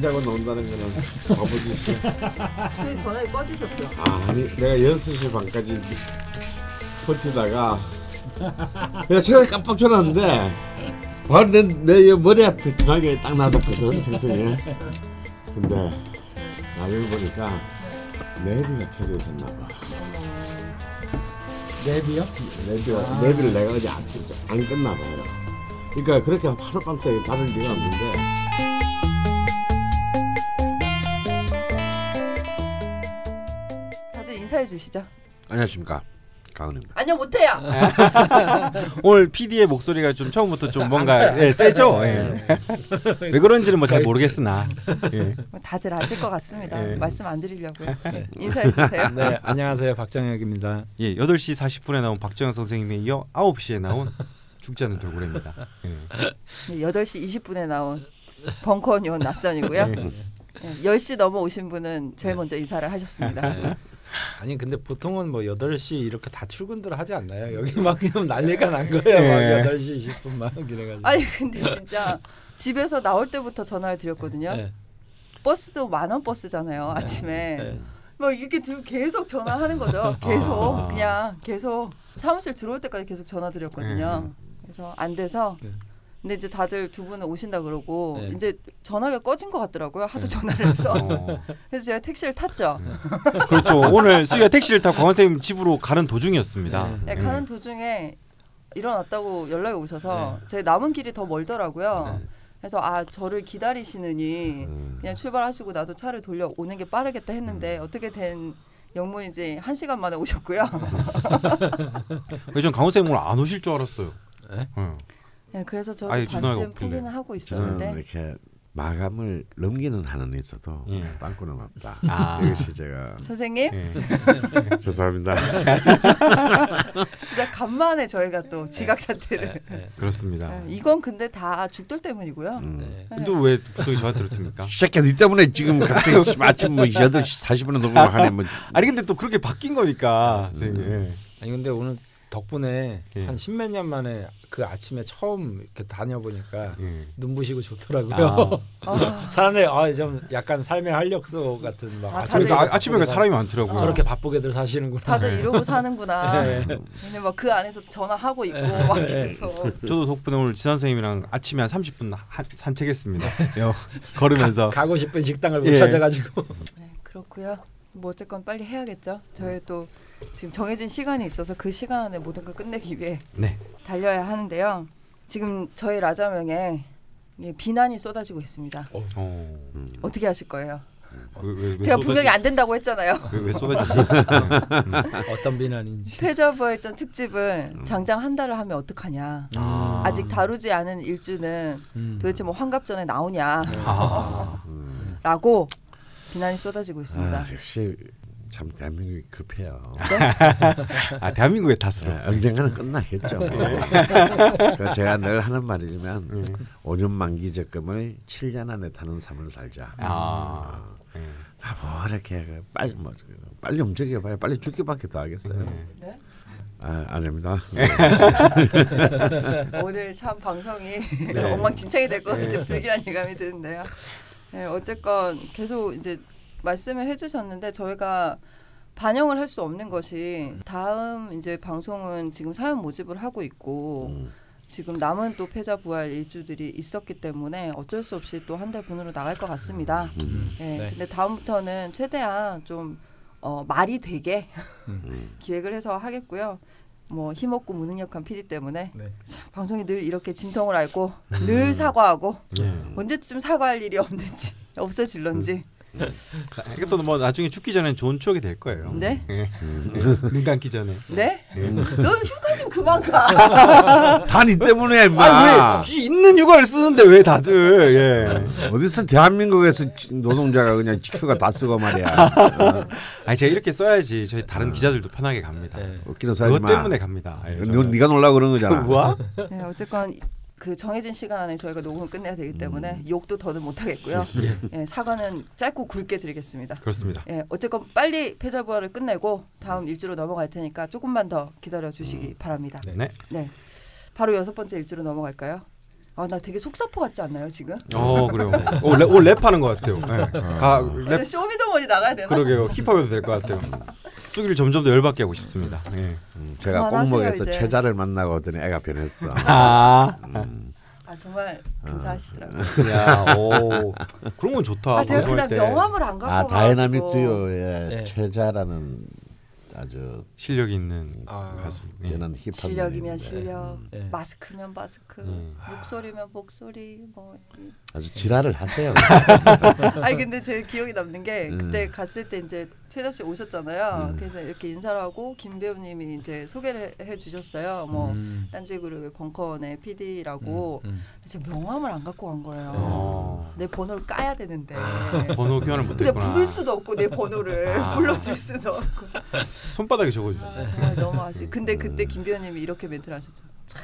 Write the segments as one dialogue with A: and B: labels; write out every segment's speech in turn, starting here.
A: 자고 나온다는 거는 바보짓이야.
B: 저희 전화기 꺼주셨죠?
A: 아니 내가 6시 반까지 버티다가 내가 전화기 깜빡 전화했는데 바로 내, 내 머리 앞에 전화기가 딱 놔뒀거든 정성에 근데 나중에 보니까 내비가 켜져 있었나 봐
C: 랩이요?
A: 내비가,
C: 아.
A: 내비를 내가 어제 안, 안 껐나 봐요 그러니까 그렇게 하룻밤새 다를 리가 없는데
B: 인사해 주시죠.
A: 안녕하십니까 강은입니다
B: 안녕 못해요.
D: 오늘 PD의 목소리가 좀 처음부터 좀 뭔가 예, 세죠. 예. 왜 그런지는 뭐 잘 모르겠으나. 예.
B: 뭐 다들 아실 것 같습니다.
D: 예.
B: 말씀 안 드리려고요. 인사해 주세요.
C: 네, 안녕하세요. 박정혁입니다.
D: 예, 8시 40분에 나온 박정현 선생님에 이어 9시에 나온 죽지 않는 돌고래입니다. 예.
B: 네, 8시 20분에 나온 벙커원 요원 낯선이고요.
D: 예.
B: 네, 10시 넘어 오신 분은 제일 먼저 인사를 하셨습니다.
C: 네. 아니 근데 보통은 뭐 8시 이렇게 다 출근들 하지 않나요? 여기 막 그냥 난리가 난 거예요.
D: 예.
C: 막 8시 20분 막 이래가지고.
B: 아니 근데 진짜 집에서 나올 때부터 전화를 드렸거든요.
C: 네.
B: 버스도 만원 버스잖아요. 아침에.
C: 네.
B: 막 이렇게 들고 계속 전화하는 거죠. 계속
D: 아.
B: 그냥 계속 사무실 들어올 때까지 계속 전화 드렸거든요. 그래서 안 돼서
C: 네.
B: 근데 이제 다들 두 분은 오신다 그러고
C: 네.
B: 이제 전화가 꺼진 것 같더라고요. 하도 전화를 해서
D: 어,
B: 그래서 제가 택시를 탔죠.
D: 그렇죠. 오늘 수기가 택시를 타고 강원 선생님 집으로 가는 도중이었습니다.
C: 네.
B: 네,
D: 예.
B: 가는 도중에 일어났다고 연락이 오셔서 제 남은 길이 더 멀더라고요.
C: 네.
B: 그래서 아 저를 기다리시느니
A: 음.
B: 그냥 출발하시고 나도 차를 돌려 오는 게 빠르겠다
D: 음.
B: 했는데 어떻게 된 영문인지 한 시간 만에 오셨고요.
D: 전 강원 선생님 오늘 안 오실 줄 알았어요.
C: 네?
D: 어.
B: 네, 그래서 저도
D: 전화가
B: 반쯤. 포기는 하고 있었는데
A: 이렇게 마감을 넘기는 한은 있어도
D: 예.
A: 빵꾸는 없다.
D: 아.
A: 이것이 제가
B: 선생님
D: 예.
A: 죄송합니다.
B: 진짜 간만에 저희가 또 지각 사태를
C: 네. 네.
D: 그렇습니다.
B: 네, 이건 근데 다 죽돌 때문이고요.
A: 음.
C: 네.
D: 왜 부동이 저한테 그렇습니까?
A: 새끼야 니 때문에 지금 갑자기 아침 뭐 8시 40분에 녹음을 하네 뭐
D: 아니 근데 또 그렇게 바뀐 거니까 선생님. 예.
C: 아니 근데 오늘 덕분에
D: 예.
C: 한 십몇 년 만에 그 아침에 처음 이렇게 다녀보니까
D: 예.
C: 눈부시고 좋더라고요.
B: 아,
C: 사람들 아좀 약간 삶의 활력소 같은 막
B: 아,
C: 아침에
D: 그러니까 아, 아침에 사람이 많더라고요.
C: 저렇게 바쁘게들 사시는구나.
B: 다들 이러고 사는구나.
C: 네.
B: 막그 안에서 전화하고 있고 막 계속
D: 저도 덕분에 오늘 지산 선생님이랑 아침에 한 30분 하- 산책했습니다. 요, 걸으면서.
C: 가, 고 싶은 식당을 못
D: 예.
C: 찾아가지고.
B: 네, 그렇고요. 뭐 어쨌건 빨리 해야겠죠. 저희 또 지금 정해진 시간이 있어서 그 시간 안에 모든 걸 끝내기 위해
D: 네.
B: 달려야 하는데요. 지금 저희 라자명에 예, 비난이 쏟아지고 있습니다.
D: 어.
B: 어떻게 하실 거예요?
D: 왜, 왜, 왜
B: 제가
D: 쏟아지-
B: 분명히 안 된다고 했잖아요.
D: 왜, 왜 쏟아지지?
C: 어떤 비난인지.
B: 패자부활전 특집을 장장 한 달을 하면 어떡하냐.
D: 아.
B: 아직 다루지 않은 일주는
C: 음.
B: 도대체 뭐 환갑전에 나오냐라고
D: 아.
B: 비난이 쏟아지고 있습니다.
A: 아, 역시 참 대한민국이 급해요.
D: 아, 대한민국의 탓으로.
A: 네, 언젠가는 끝나겠죠. 그 제가 늘 하는 말이지만
D: 음.
A: 5년 만기 적금을 7년 안에 타는 삶을 살자.
D: 아. 예.
A: 아, 뭐 이렇게 그 빨리 뭐 빨리 움직여봐야 빨리 죽기밖에 더 하겠어요.
B: 네?
A: 아 아닙니다.
B: 오늘 참 방송이 엉망진창이 될 것 같은 불길한 예감이 드는데요. 네, 어쨌건 계속 이제 말씀을 해주셨는데 저희가 반영을 할 수 없는 것이 다음 이제 방송은 지금 사연 모집을 하고 있고
A: 음.
B: 지금 남은 또 패자 부활 일주들이 있었기 때문에 어쩔 수 없이 또 한 달 분으로 나갈 것 같습니다.
A: 음.
B: 네,
C: 네.
B: 근데 다음부터는 최대한 좀 어, 말이 되게
A: 음.
B: 기획을 해서 하겠고요. 뭐 힘없고 무능력한 PD 때문에
C: 네.
B: 자, 방송이 늘 이렇게 진통을 앓고 늘 사과하고
D: 예.
B: 언제쯤 사과할 일이 없는지 없어질런지
D: 이것도 뭐 나중에 죽기 전엔 좋은 추억이 될 거예요.
B: 네?
D: 예. 눈 감기 전에.
B: 네?
D: 예.
B: 넌 휴가 좀 그만 가.
A: 다니 때문에 임마.
D: 아, 왜 있는 휴가를 쓰는데 왜 다들 예.
A: 어디서 대한민국에서 노동자가 그냥 휴가 다 쓰고 말이야.
D: 아니 제가 이렇게 써야지 저희 다른 기자들도 편하게 갑니다.
C: 네.
A: 웃기도 사지
D: 그것
A: 마.
D: 때문에 갑니다. 예,
A: 너. 네가 놀라 그런 거잖아.
D: 뭐야?
B: 네, 어쨌건 그 정해진 시간 안에 저희가 녹음을 끝내야 되기 때문에 욕도 더는 못 하겠고요. 예, 사과는 짧고 굵게 드리겠습니다.
D: 그렇습니다.
B: 예, 어쨌건 빨리 패자 부활을 끝내고 다음 일주로 넘어갈 테니까 조금만 더 기다려 주시기 바랍니다.
C: 네.
D: 네.
B: 네. 바로 여섯 번째 일주로 넘어갈까요? 아 나 되게 속사포 같지 않나요 지금?
D: 어 그래요. 오, 랩, 오 랩하는 것 같아요. 네. 아,
B: 근데
D: 랩
B: 쇼미더머니 나가야 되나?
D: 그러게요. 힙합에도 될 것 같아요. 쑥이를 점점 더 열받게 하고 싶습니다. 예.
A: 음, 제가
B: 이제.
A: 최자를 만나고 오더니 애가 변했어.
D: 아,
A: 음.
B: 아 정말 근사하시더라고요.
D: 야, 오, 그런 건 좋다.
B: 아 제가 그냥
D: 때
B: 명함을 안 갖고
A: 아
B: 가가지고
A: 다이나믹 듀오의
C: 네.
A: 최자라는 아주
D: 실력 있는
C: 아,
D: 가수. 예.
A: 뛰어난 힙합
B: 실력이면
A: 분인데
B: 실력,
C: 네.
B: 마스크면 마스크,
D: 음.
B: 목소리면 목소리 뭐. 이-
A: 아주 지랄을 하세요.
B: 아니 근데 제 기억에 남는 게
A: 음.
B: 그때 갔을 때 이제 최자 씨 오셨잖아요.
A: 음.
B: 그래서 이렇게 인사를 하고 김 배우님이 이제 소개를 해, 해 주셨어요. 뭐
C: 음.
B: 딴지그룹의 벙커원의 PD라고.
C: 음,
B: 제가 명함을 안 갖고 간 거예요.
D: 어.
B: 내 번호를 까야 되는데.
D: 번호 교환을
B: 근데
D: 못했구나.
B: 부를 수도 없고 내 번호를
D: 아.
B: 불러줄 수도 없고.
D: 손바닥에
B: 아,
D: 적어주셨어요.
B: 정말 너무 아쉬워. 근데
A: 음.
B: 그때 김 배우님이 이렇게 멘트를 하셨죠. 참,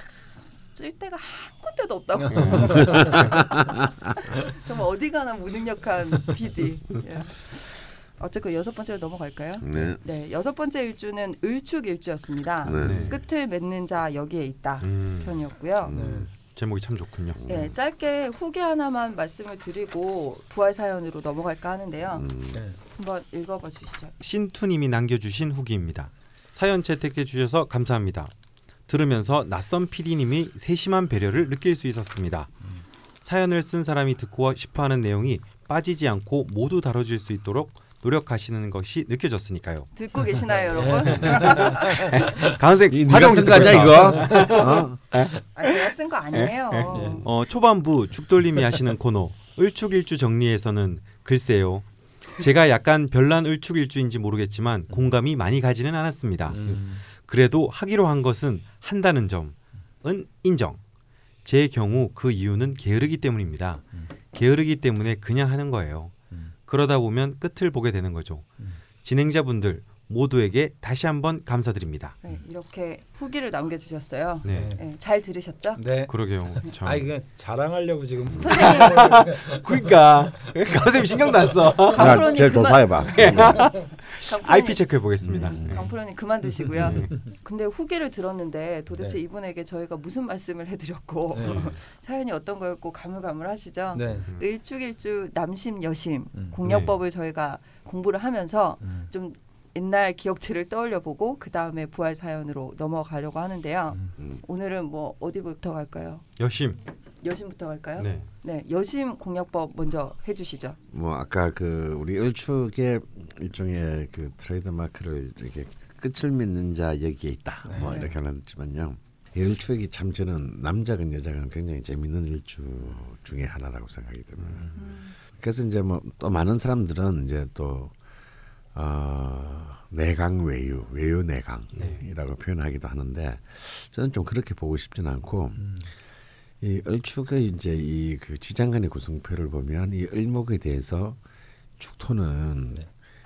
B: 쓸 데가 한 군데도 없다고. 정말 어디 가나 무능력한 PD. 예. 어쨌건 여섯 번째로 넘어갈까요?
A: 네.
B: 네, 여섯 번째 일주는 을축일주였습니다.
A: 네.
D: 네.
B: 끝을 맺는 자 여기에 있다
D: 음,
B: 편이었고요.
A: 음.
D: 제목이 참 좋군요.
B: 네, 짧게 후기 하나만 말씀을 드리고 부활 사연으로 넘어갈까 하는데요.
A: 음.
C: 네.
B: 한번 읽어봐 주시죠.
D: 신투님이 남겨주신 후기입니다. 사연 채택해 주셔서 감사합니다. 들으면서 낯선 PD님이 세심한 배려를 느낄 수 있었습니다. 사연을 쓴 사람이 듣고 싶어하는 내용이 빠지지 않고 모두 다뤄질 수 있도록 노력하시는 것이 느껴졌으니까요.
B: 듣고 계시나요, 여러분?
D: 강생
A: 이
D: 과정
A: 네가 쓴
D: 듣고
A: 거냐
D: 있다.
A: 이거? 어?
B: 아, 제가 쓴 거 아니에요.
D: 어, 초반부 죽돌림이 하시는 코너 을축일주 정리에서는 글쎄요. 제가 약간 별난 을축일주인지 모르겠지만 공감이 많이 가지는 않았습니다.
C: 음.
D: 그래도 하기로 한 것은 한다는 점은 인정. 제 경우 그 이유는 게으르기 때문입니다.
C: 음.
D: 게으르기 때문에 그냥 하는 거예요.
C: 음.
D: 그러다 보면 끝을 보게 되는 거죠.
C: 음.
D: 진행자분들 모두에게 다시 한번 감사드립니다.
B: 네, 이렇게 후기를 남겨주셨어요.
D: 네,
B: 네, 잘 들으셨죠?
C: 네.
D: 그러게요. 참.
C: 아 이거 자랑하려고 지금
B: 선생님,
D: 그러니까 강쌤 신경도 안 써.
A: 야,
B: 강프로님
A: 제일
B: 그만-
A: 조사해봐.
D: IP 체크해 보겠습니다.
A: 음.
D: 네.
B: 강프로님 그만 드시고요.
D: 네.
B: 근데 후기를 들었는데 도대체
C: 네.
B: 이분에게 저희가 무슨 말씀을 해드렸고
C: 네.
B: 사연이 어떤 거였고 가물가물하시죠?
C: 네.
B: 일축일주 남심 여심
C: 음.
B: 공력법을 저희가 공부를 하면서
C: 음.
B: 좀 옛날 기억들을 떠올려 보고 그 다음에 부활 사연으로 넘어가려고 하는데요.
C: 음.
B: 오늘은 뭐 어디부터 갈까요?
D: 여심.
B: 여심부터 갈까요?
D: 네.
B: 네, 여심 공략법 먼저 해주시죠.
A: 뭐 아까 그 우리 을축의 일종의 그 트레이드 마크를 이렇게 끝을 맺는 자 여기에 있다. 뭐
C: 네.
A: 이렇게 하는지만요. 이 을축이 참 저는 남자건 여자건 굉장히 재밌는 일주 중에 하나라고 생각이 듭니다. 그래서 이제 뭐 또 많은 사람들은 이제 또 어, 내강 외유, 외유 내강이라고 표현하기도 하는데 저는 좀 그렇게 보고 싶지는 않고
C: 음.
A: 이 을축의 이제 이 그 지장간의 구성표를 보면 이 을목에 대해서 축토는
C: 네.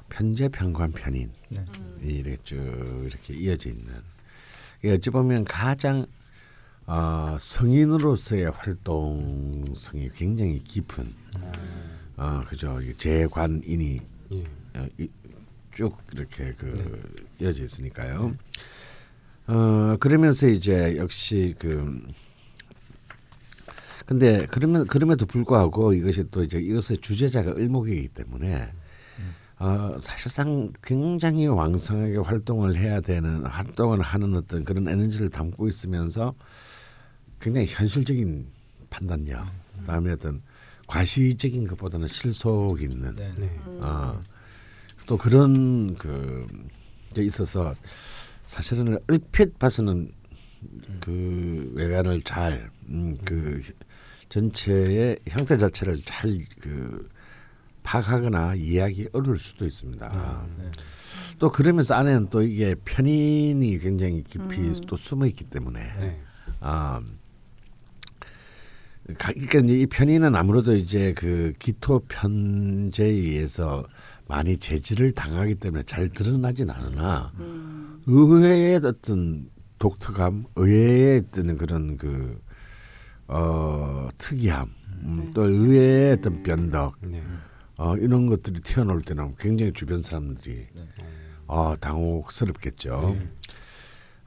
A: 편재 편관 편인
C: 네.
A: 이 이렇게 쭉 이렇게 이어져 있는 어찌 보면 가장 어, 성인으로서의 활동성이 굉장히 깊은 어 그죠 이 재관인이
D: 예.
A: 어, 이, 쭉 이렇게 그 이어져 있으니까요. 어 그러면서 이제 역시 그 근데 그러면 그럼에도 불구하고 이것이 또 이제 이것의 주제자가 을목이기 때문에 어 사실상 굉장히 왕성하게 활동을 해야 되는 활동을 하는 어떤 그런 에너지를 담고 있으면서 굉장히 현실적인 판단력, 그다음에 어떤 과시적인 것보다는 실속 있는
C: 네.
D: 네.
A: 어, 또 그런 그게 있어서 사실은 얼핏 봐서는 그 외관을 잘, 음, 그 전체의 형태 자체를 잘그 파악하거나 이해하기 어려울 수도 있습니다.
C: 네.
A: 또 그러면서 안에는 또 이게 편인이 굉장히 깊이
B: 음.
A: 또 숨어 있기 때문에
D: 네.
A: 아 가- 그러니까 이제 이 편의는 아무래도 이제 그 기토 편제에 의해서 많이 제지를 당하기 때문에 잘 드러나진 않으나
B: 음,
A: 의외의 어떤 독특함, 의외의 어떤 그런 그 어, 특이함, 음, 또 의외의 어떤 변덕,
D: 네.
A: 어, 이런 것들이 튀어나올 때는 굉장히 주변 사람들이
C: 네.
A: 어, 당혹스럽겠죠.
D: 네.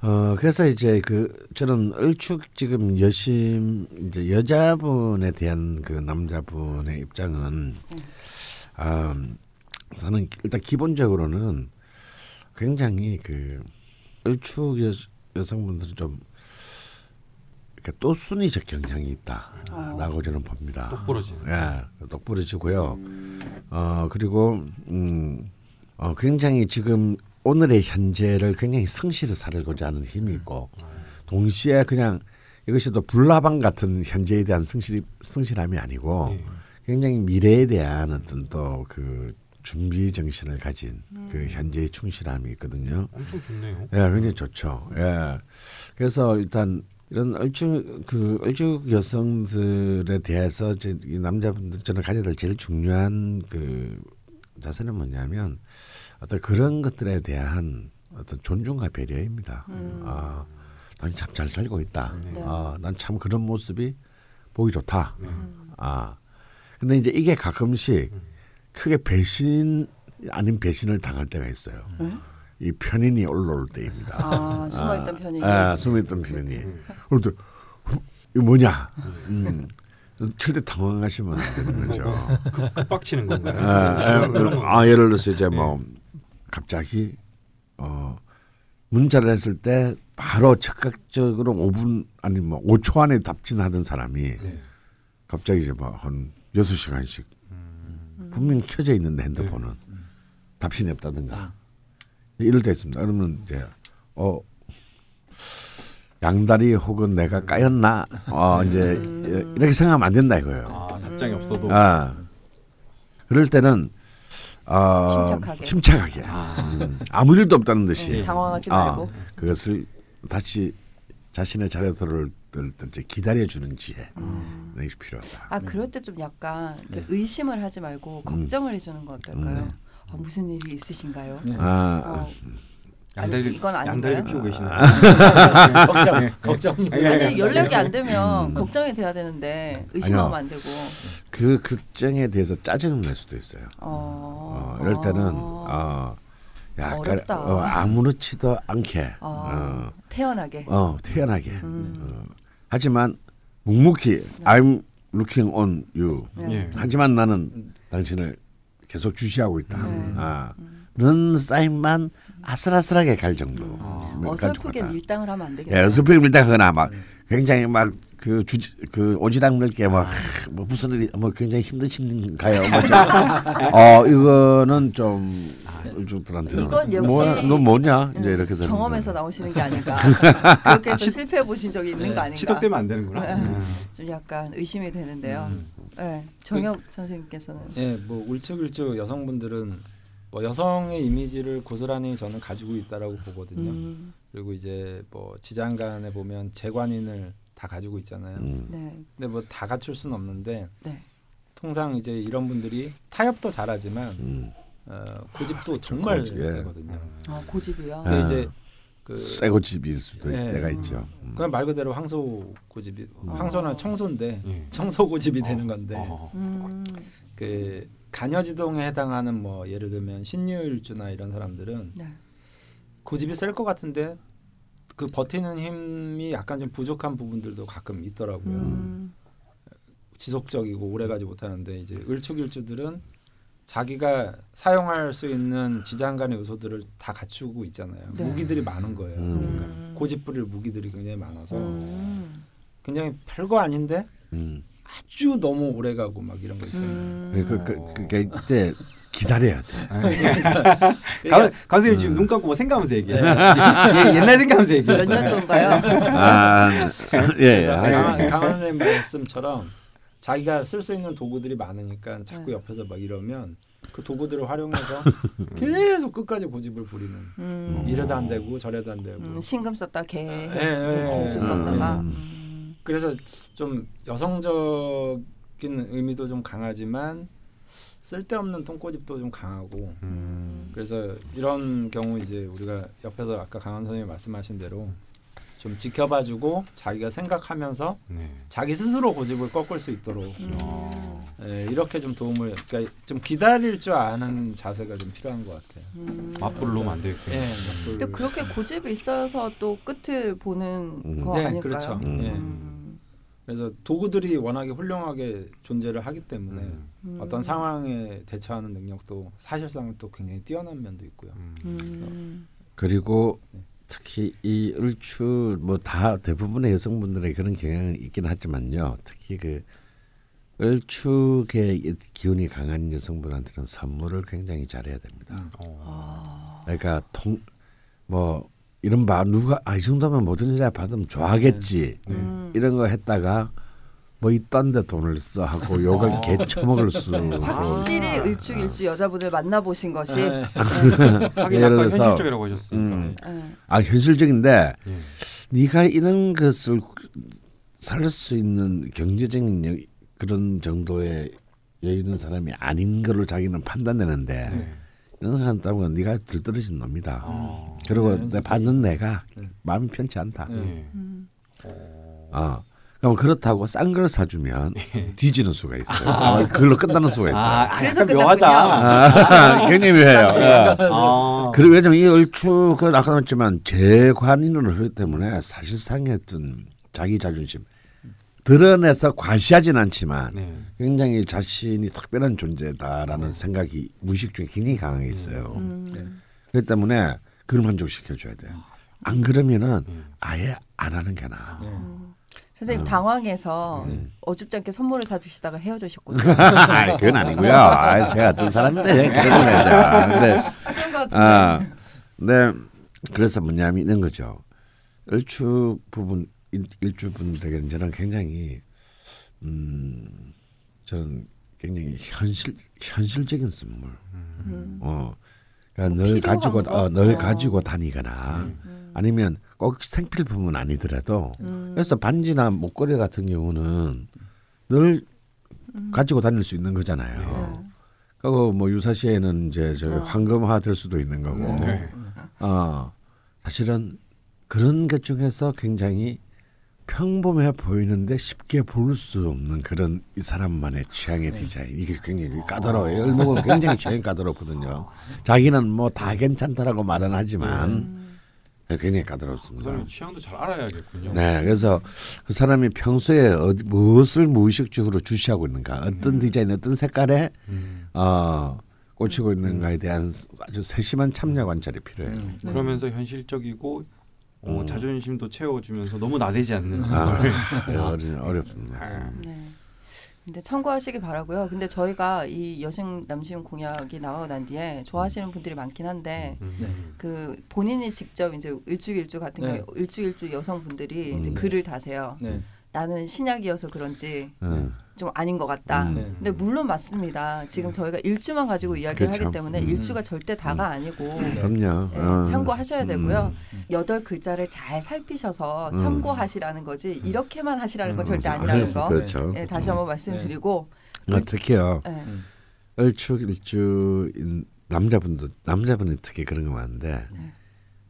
A: 어 그래서 이제 그 저는 얼축 지금 여심 이제 여자분에 대한 그 남자분의 입장은 아 저는 일단 기본적으로는 굉장히 그 여, 여성분들은 좀 이렇게 또 순위적 경향이 있다라고 저는 봅니다.
D: 똑부러지.
A: 예, 똑부러지고요. 어 그리고 음, 어 굉장히 지금 오늘의 현재를 굉장히 성실히 살고자 하는 힘이 있고 동시에 그냥 이것이 또 불나방 같은 현재에 대한 성실 성실함이 아니고
D: 예.
A: 굉장히 미래에 대한 어떤 또 그 준비 정신을 가진 그 현재의 충실함이 있거든요.
D: 엄청 좋네요.
A: 예, 굉장히 좋죠. 예. 그래서 일단 이런 얼죽 그 얼죽 여성들에 대해서 이제 이 남자분들 저는 가져야 될 제일 중요한 그 자세는 뭐냐면 어떤 그런 것들에 대한 어떤 존중과 배려입니다.
B: 음.
A: 아, 난 참 잘 살고 있다.
B: 네.
A: 아, 난 참 그런 모습이 보기 좋다. 아, 근데 이제 이게 가끔씩 크게 배신 아닌 배신을 당할 때가 있어요.
B: 네?
A: 이 편인이 올라올 때입니다.
B: 아 숨어있던 편이.
A: 아, 숨어있던 편인이. 때 이거 뭐냐? 음. 절대 당황하시면 안 되는 거죠.
D: 빡치는 건가요?
A: 아, 아, 아, 예를 들어서 이제 뭐 갑자기 어 문자를 했을 때 바로 즉각적으로 5분 아니 뭐 5초 안에 답진하던 사람이
D: 네.
A: 갑자기 이제 뭐한 6시간씩 분명히 켜져 있는데 핸드폰은 답신이 없다든가 이럴 때 있습니다. 그러면 이제 어 양다리 혹은 내가 까였나 어 이제 이렇게 생각하면 안 된다 이거예요.
D: 아 답장이 없어도
A: 아 그럴 때는 어,
B: 침착하게.
A: 침착하게. 음, 아무 일도 없다는 듯이
B: 네, 당황하지
A: 아,
B: 말고.
A: 그것을 다시 자신의 자리에 때 이제 기다려주는 지혜
B: 음.
A: 는 필요하다.
B: 아 그럴 때 좀 약간 이렇게
A: 네.
B: 의심을 하지 말고 걱정을 해주는 건 어떨까요?
A: 음.
B: 아, 무슨 일이 있으신가요?
C: 네.
A: 아,
B: 어,
D: 양다리
B: 아니, 이건 아닌가요?
D: 양다리 피우고 계시나요?
C: 걱정 걱정
B: 아니 연락이 안 되면
A: 음.
B: 걱정이 돼야 되는데 의심하면 안 되고.
A: 그 걱정에 대해서 짜증을 낼 수도 있어요.
B: 어,
A: 어, 이럴 때는
B: 어,
A: 어, 약간
B: 어렵다.
A: 어, 아무렇지도 않게
B: 어, 태연하게.
A: 어, 어, 태연하게.
B: 음.
A: 어, 하지만 묵묵히 I'm looking on you.
B: 네.
D: 예.
A: 하지만 나는 당신을 계속 주시하고 있다.
B: 네.
A: 아, 그런 사인만 아슬아슬하게 갈 정도.
B: 음. 어설프게 밀당을 하면 안 되겠다.
A: 예, 어설프게 밀당하거나 막 굉장히 막 그 주지 그 오지랖 넓게 막 뭐 무슨 일이 뭐 굉장히 힘드신가요? 뭐 좀, 어 이거는 좀 일주들한테
B: 이건 역시
A: 너 뭐냐 이제
B: 음,
A: 이렇게 되는
B: 경험에서. 나오시는 게 아닌가. 그렇게 해서 실패해 보신 적이 있는 거 아닌가.
D: 치덕되면 안 되는구나.
B: 네.
D: 음.
B: 좀 약간 의심이 되는데요.
C: 음.
B: 네, 정혁 선생님께서는
C: 예, 뭐 울적울적 여성분들은 뭐 여성의 이미지를 고스란히 저는 가지고 있다라고 보거든요.
B: 음,
C: 그리고 이제 뭐 지장간에 보면 재관인을 다 가지고 있잖아요.
A: 음.
B: 네,
C: 근데 뭐 다 갖출 수는 없는데
B: 네.
C: 통상 이제 이런 분들이 타협도 잘하지만
A: 음.
C: 어, 고집도 정말
A: 고집, 예.
C: 세거든요.
B: 어, 고집이요.
A: 아.
C: 근데 이제 그
A: 쇠고 집일 수도
C: 예.
A: 있 때가 있죠. 음.
C: 그냥 말 그대로 황소 고집이 황소나 청소인데
D: 예.
C: 청소 고집이 되는 건데
D: 어.
B: 음,
C: 그 간여지동에 해당하는 뭐 예를 들면 신유일주나 이런 사람들은
B: 네.
C: 고집이 셀 것 같은데 그 버티는 힘이 약간 좀 부족한 부분들도 가끔 있더라고요.
B: 음,
C: 지속적이고 오래가지 못하는데 이제 을축일주들은 자기가 사용할 수 있는 지장간의 요소들을 다 갖추고 있잖아요.
B: 네.
C: 무기들이 많은 거예요.
A: 음.
C: 그러니까 고집 부릴 무기들이 굉장히 많아서
B: 음,
C: 굉장히 별거 아닌데
A: 음.
C: 아주 너무 오래가고 막 이런 거 있잖아요.
B: 음.
A: 그, 그, 그, 그, 이때 기다려야 돼.
C: 그러니까
D: 가, 가수님 지금 눈 감고 뭐 생각하면서 얘기해. 예, 옛날 생각하면서 얘기해.
B: 몇 년도인가요?
A: 아, 예, 예.
C: 강한 선생님 말씀처럼 자기가 쓸 수 있는 도구들이 많으니까 자꾸
B: 네.
C: 옆에서 막 이러면 그 도구들을 활용해서 계속 끝까지 고집을 부리는
B: 음,
C: 이래도 안 되고 저래도 안 되고
B: 음, 신금 썼다 개
C: 예, 예,
B: 개수
C: 예.
B: 썼다가
A: 음.
B: 음.
C: 그래서 좀 여성적인 의미도 좀 강하지만 쓸데없는 똥꼬집도 좀 강하고
D: 음.
C: 그래서 이런 경우 이제 우리가 옆에서 아까 강한 선생님이 말씀하신 대로 좀 지켜봐주고 자기가 생각하면서
D: 네.
C: 자기 스스로 고집을 꺾을 수 있도록
B: 음.
D: 어.
C: 예, 이렇게 좀 도움을 그러니까 좀 기다릴 줄 아는 자세가 좀 필요한 것 같아요.
B: 음.
D: 맞불로 안 되겠고.
C: 예,
B: 근데 그렇게 고집이 있어서 또 끝을 보는
A: 음.
B: 거
C: 네,
B: 아닐까요?
C: 그렇죠.
A: 음.
C: 예.
B: 음.
C: 그래서 도구들이 워낙에 훌륭하게 존재를 하기 때문에
B: 음.
C: 어떤 상황에 대처하는 능력도 사실상 또 굉장히 뛰어난 면도 있고요.
D: 음.
B: 음.
A: 그리고 특히 이 을추 뭐 다 대부분의 여성분들의 그런 경향이 있긴 하지만요. 특히 그 을축의 기운이 강한 여성분한테는 선물을 굉장히 잘해야 됩니다.
C: 음.
D: 어.
B: 아.
A: 그러니까 통 뭐 이런 바 누가 아 이 정도면 모든 여자 받으면 좋아하겠지
B: 음.
A: 이런 거 했다가 뭐 이딴 데 돈을 써 하고 욕을
D: 어.
A: 개 처먹을 수
B: 확실히 일축일주 여자분을 만나보신 것이
C: 예.
D: 하긴
A: 예를 들어서-
D: 현실적이라고 하셨으니까.
A: 음.
B: 예.
A: 아 현실적인데
D: 예.
A: 네가 이런 것을 살 수 있는 경제적인 여, 그런 정도의 여유 있는 사람이 아닌 걸로 자기는 판단되는데
D: 네.
A: 이런 거 한다면 네가 들떨어진 놈이다.
D: 어.
A: 그리고
C: 네,
A: 내 받는 내가
C: 네.
A: 마음이 편치 않다.
C: 네.
D: 예.
B: 음.
A: 어. 그럼 그렇다고 싼 걸 사주면 뒤지는 수가 있어요. 어, 그걸로 끝나는 수가 있어요.
D: 아,
B: 그래서.
A: 아, 굉장히 묘해요. 예.
D: 아.
A: 그리고 왜냐면 이 얼추은 아까 말했지만 재관인으로 하기 때문에 사실상의 어떤 자기 자존심 드러내서 과시하진 않지만
D: 네.
A: 굉장히 자신이 특별한 존재다라는 생각이 무의식 중에 굉장히 강하게 있어요.
B: 음.
C: 네.
A: 그렇기 때문에 그걸 만족시켜 줘야 돼요. 안 그러면은
D: 음.
A: 아예 안 하는 게 나아.
C: 네.
B: 선생님
A: 음.
B: 당황해서
A: 음.
B: 어줍지 않게 선물을 사주시다가 헤어지셨거든요.
A: 아이, 그건 아니고요. 아, 제가 어떤 사람인데 그런 거죠. 근데. 아, 네. 그래서 뭐냐면 이런 거죠. 일축 부분 일, 일주 분들에게는 저는 굉장히 음 저는 굉장히 현실 현실적인 선물.
B: 음.
A: 어. 그러니까 늘 가지고
B: 거?
A: 어, 늘
B: 어.
A: 가지고 다니거나
B: 음.
A: 아니면 꼭 생필품은 아니더라도
B: 음.
A: 그래서 반지나 목걸이 같은 경우는 늘
B: 음.
A: 가지고 다닐 수 있는 거잖아요.
B: 네.
A: 그리고 뭐 유사시에는 이제 저
B: 어.
A: 황금화 될 수도 있는 거고.
D: 네.
A: 어 사실은 그런 것 중에서 굉장히 평범해 보이는데 쉽게 볼 수 없는 그런 이 사람만의 취향의 디자인 이게 굉장히 까다로워요. 열목은 굉장히 취향이 까다롭거든요. 자기는 뭐 다 괜찮다라고 말은 하지만
B: 음.
A: 굉장히
D: 그
A: 까다롭습니다.
D: 사람의 취향도 잘 알아야겠군요.
A: 네, 그래서 그 사람이 평소에 어디, 무엇을 무의식적으로 주시하고 있는가, 어떤 디자인, 어떤 색깔에
D: 음.
A: 어, 꽂히고 있는가에 대한 아주 세심한 참여 관찰이 필요해요.
C: 음.
D: 그러면서 현실적이고 어,
A: 음.
D: 자존심도 채워주면서 너무 나대지 않는
A: 아,
D: 생활.
A: 네, 어려, 어렵습니다.
D: 아.
B: 네. 근데 참고하시기 바라고요. 근데 저희가 이 여성 남심 공약이 나가고 난 뒤에 좋아하시는 분들이 많긴 한데
D: 음.
C: 네.
B: 그 본인이 직접 이제 일주일주 같은
C: 네.
B: 경우에 일주일주 여성분들이 이제
A: 음.
B: 글을 다세요.
C: 네.
B: 나는 신약이어서 그런지
A: 음.
B: 좀 아닌 것 같다.
A: 음.
C: 네.
B: 근데 물론 맞습니다. 지금 저희가 일주만 가지고 이야기를
A: 그렇죠.
B: 하기 때문에
A: 음.
B: 일주가 절대 다가 아니고
A: 그럼요.
B: 예,
A: 어.
B: 참고하셔야 되고요.
C: 음.
B: 여덟 글자를 잘 살피셔서
A: 음.
B: 참고하시라는 거지 이렇게만 하시라는 건
A: 음.
B: 절대 아니라는 거.
A: 그렇죠.
B: 예, 다시 한번 말씀드리고
A: 어, 특히요.
B: 예.
C: 음.
A: 얼축 일주인 남자분도 남자분이 특히 그런 거 많은데,
B: 네.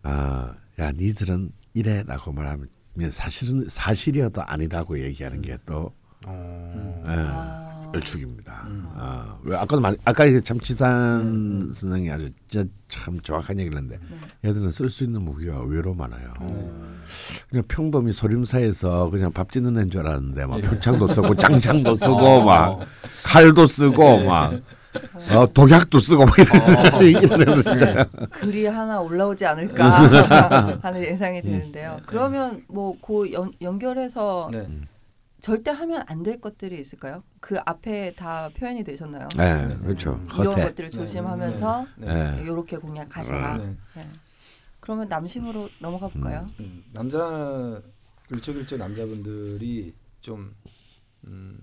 A: 아, 야, 니들은 이래라고 말하면 사실은 사실이어도 아니라고 얘기하는 게또
D: 어.
A: 예,
B: 아.
A: 얼축입니다.
C: 음.
A: 아, 왜 아까도 말 아까 참 지산 선생이 아주 진짜 참 정확한 얘기를 했는데 얘들은 쓸 수 있는 무기가 의외로 많아요. 그냥 평범히 소림사에서 그냥 밥 짓는 애인 줄 알았는데 막 표창도 쓰고 장창도 쓰고 막 칼도 쓰고 막 어, 독약도 쓰고 이런 애들 있잖아요.
B: 글이 하나 올라오지 않을까 하는 예상이 드는데요. 그러면 뭐그 연결해서
C: 네.
B: 절대 하면 안 될 것들이 있을까요? 그 앞에 다 표현이 되셨나요?
A: 네, 그렇죠.
B: 이런
A: 허세.
B: 것들을 조심하면서
C: 네.
A: 네.
B: 이렇게 공략하셔라.
C: 네.
B: 네. 그러면 남심으로 넘어가 볼까요?
C: 음, 남자 일주일주 남자분들이 좀 음,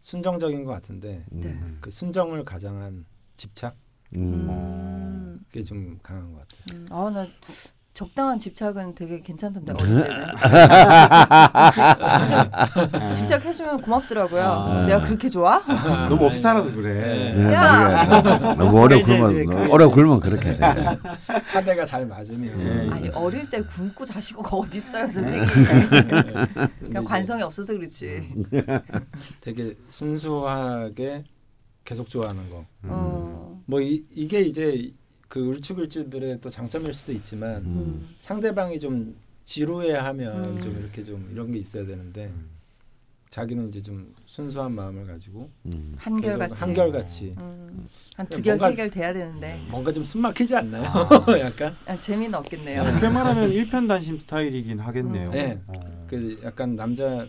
C: 순정적인 것 같은데
B: 네.
C: 그 순정을 가장한 집착
A: 음.
B: 음.
C: 그게 좀 강한 것 같아요.
B: 음, 아, 나 적당한 집착은 되게 괜찮던데
E: 네.
B: 어릴 때는 집- 집착해주면 고맙더라고요.
E: 아.
B: 내가 그렇게 좋아?
E: 너무 없이 살아서 그래.
A: 네,
B: 야!
A: 너무
C: 이제 그-
A: 오래 굶으면 그렇게 돼.
C: 사대가 잘 맞으면
E: 예.
B: 아니 어릴 때 굶고 자시고가 어디 있어요 선생님? 그냥 관성이 없어서 그렇지.
C: 되게 순수하게 계속 좋아하는 거.
B: 어.
C: 뭐 이, 이게 이제 그 울쭉울쭉들의 또 장점일 수도 있지만
B: 음.
C: 상대방이 좀 지루해하면
B: 음.
C: 좀 이렇게 좀 이런 게 있어야 되는데 자기는 이제 좀 순수한 마음을 가지고
A: 음.
B: 한결같이.
C: 한결같이
B: 음. 한두 개월
C: 뭔가-
B: 세 개월 돼야 되는데
C: 뭔가 좀 숨막히지 않나요? 약간
B: 아, 재미는 없겠네요.
D: 그렇게 말하면 일편단심 스타일이긴 하겠네요.
B: 음.
C: 네.
D: 어.
C: 그 약간 남자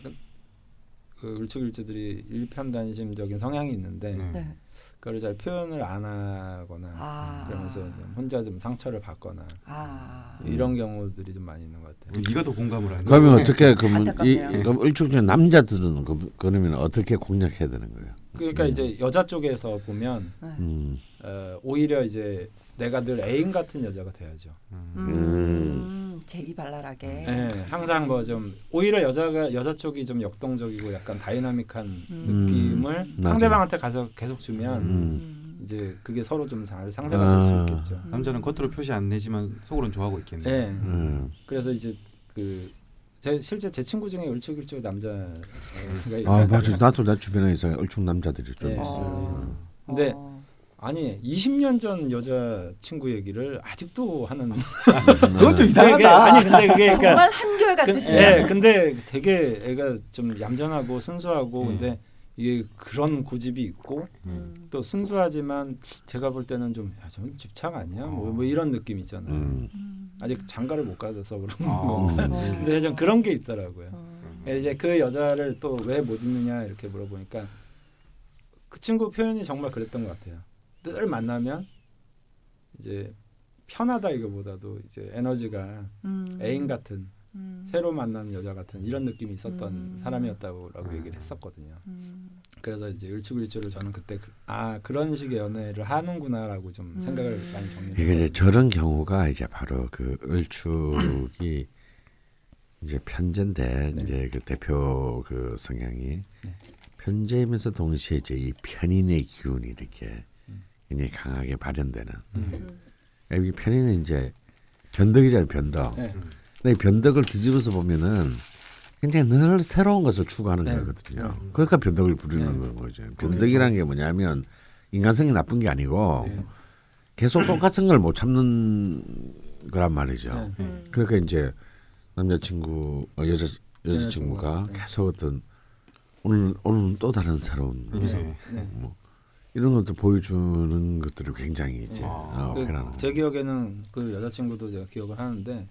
C: 그 울쭉울쭉들이 일편단심적인 성향이 있는데
D: 네.
B: 네.
C: 그걸 잘 표현을 안 하거나
B: 아.
C: 그러면서 좀 혼자 좀 상처를 받거나
B: 아.
C: 이런 경우들이 좀 많이 있는 것 같아요.
D: 네가 더 공감을 하네.
A: 그러면 어떻게 그러면 이
B: 안타깝네요.
A: 그럼 을축중 남자들은 그, 그러면 어떻게 공략해야 되는 거예요?
C: 그러니까 이제 여자 쪽에서 보면
B: 네.
A: 음.
C: 어, 오히려 이제 내가 늘 애인 같은 여자가 돼야죠.
B: 음. 재기 발랄하게.
C: 네, 항상 뭐 좀 오히려 여자가 여자 쪽이 좀 역동적이고 약간 dynamic한
B: 음.
C: 느낌을
A: 맞아.
C: 상대방한테 가서 계속 주면
A: 음.
B: 음.
C: 이제 그게 서로 좀잘될수
A: 아.
C: 있겠죠.
D: 남자는 겉으로 표시 안 내지만 속으로는 좋아하고 있겠네.
C: 네.
A: 음.
C: 그래서 이제 그 제, 실제 제 친구 중에 울쭉울쭉 남자가
A: 아 맞아. 나도 내 주변에 있어 을축 남자들이 좀
C: 네.
A: 있어.
B: 어.
C: 근데
B: 어.
C: 아니 20년 전 여자 친구 얘기를 아직도 하는
E: 그건 좀 이상하다.
C: 아니 근데 그게 그러니까
B: 정말 한결
C: 그,
B: 같으시네요.
C: 예, 근데 되게 애가 좀 얌전하고 순수하고
D: 음.
C: 근데 이게 그런 고집이 있고
B: 음.
C: 또 순수하지만 제가 볼 때는 좀 야, 좀 집착 아니야? 뭐, 뭐 이런 느낌 있잖아요.
A: 음.
B: 음.
C: 아직 장가를 못 가서 그런
D: 아.
C: 건가?
B: 어.
C: 근데 좀 그런 게 있더라고요.
B: 어.
C: 이제 그 여자를 또 왜 못 있느냐 이렇게 물어보니까 그 친구 표현이 정말 그랬던 것 같아요. 늘 만나면 이제 편하다 이거보다도 이제 에너지가
B: 음.
C: 애인 같은
B: 음.
C: 새로 만난 여자 같은 이런 느낌이 있었던
B: 음.
C: 사람이었다고라고 얘기를 했었거든요.
B: 음.
C: 그래서 이제 일축일주를 저는 그때 그- 아 그런 식의 연애를 하는구나라고 좀
B: 음.
C: 생각을 많이
A: 이게 이제. 저런 경우가 이제 바로 그 을축이 이제 편제인데
C: 네.
A: 이제 그 대표 그 성향이
C: 네.
A: 편제이면서 동시에 이제 이 편인의 기운이 이렇게
C: 음.
A: 굉장히 강하게 발현되는.
B: 음.
A: 여기 편인은 이제 변덕이잖아요, 변덕.
C: 네.
A: 근데 이 변덕을 뒤집어서 보면은 굉장히 늘 새로운 것을 추구하는
C: 네.
A: 거거든요. 그러니까 변덕을 부리는
C: 네.
A: 거죠. 변덕이라는 게 뭐냐면 인간성이 나쁜 게 아니고
C: 네.
A: 계속 똑같은 걸 못 참는 거란 말이죠.
C: 네.
B: 음.
A: 그러니까 이제 남자친구 어, 여자 여자친구가
C: 네.
A: 계속 어떤 오늘 오늘 또 다른 새로운
D: 네.
A: 모습,
C: 네.
A: 뭐 이런 것들 보여주는 것들을 굉장히 이제
D: 아.
A: 어,
C: 그,
A: 편안한
C: 제 기억에는 그 여자친구도 제가 기억을 하는데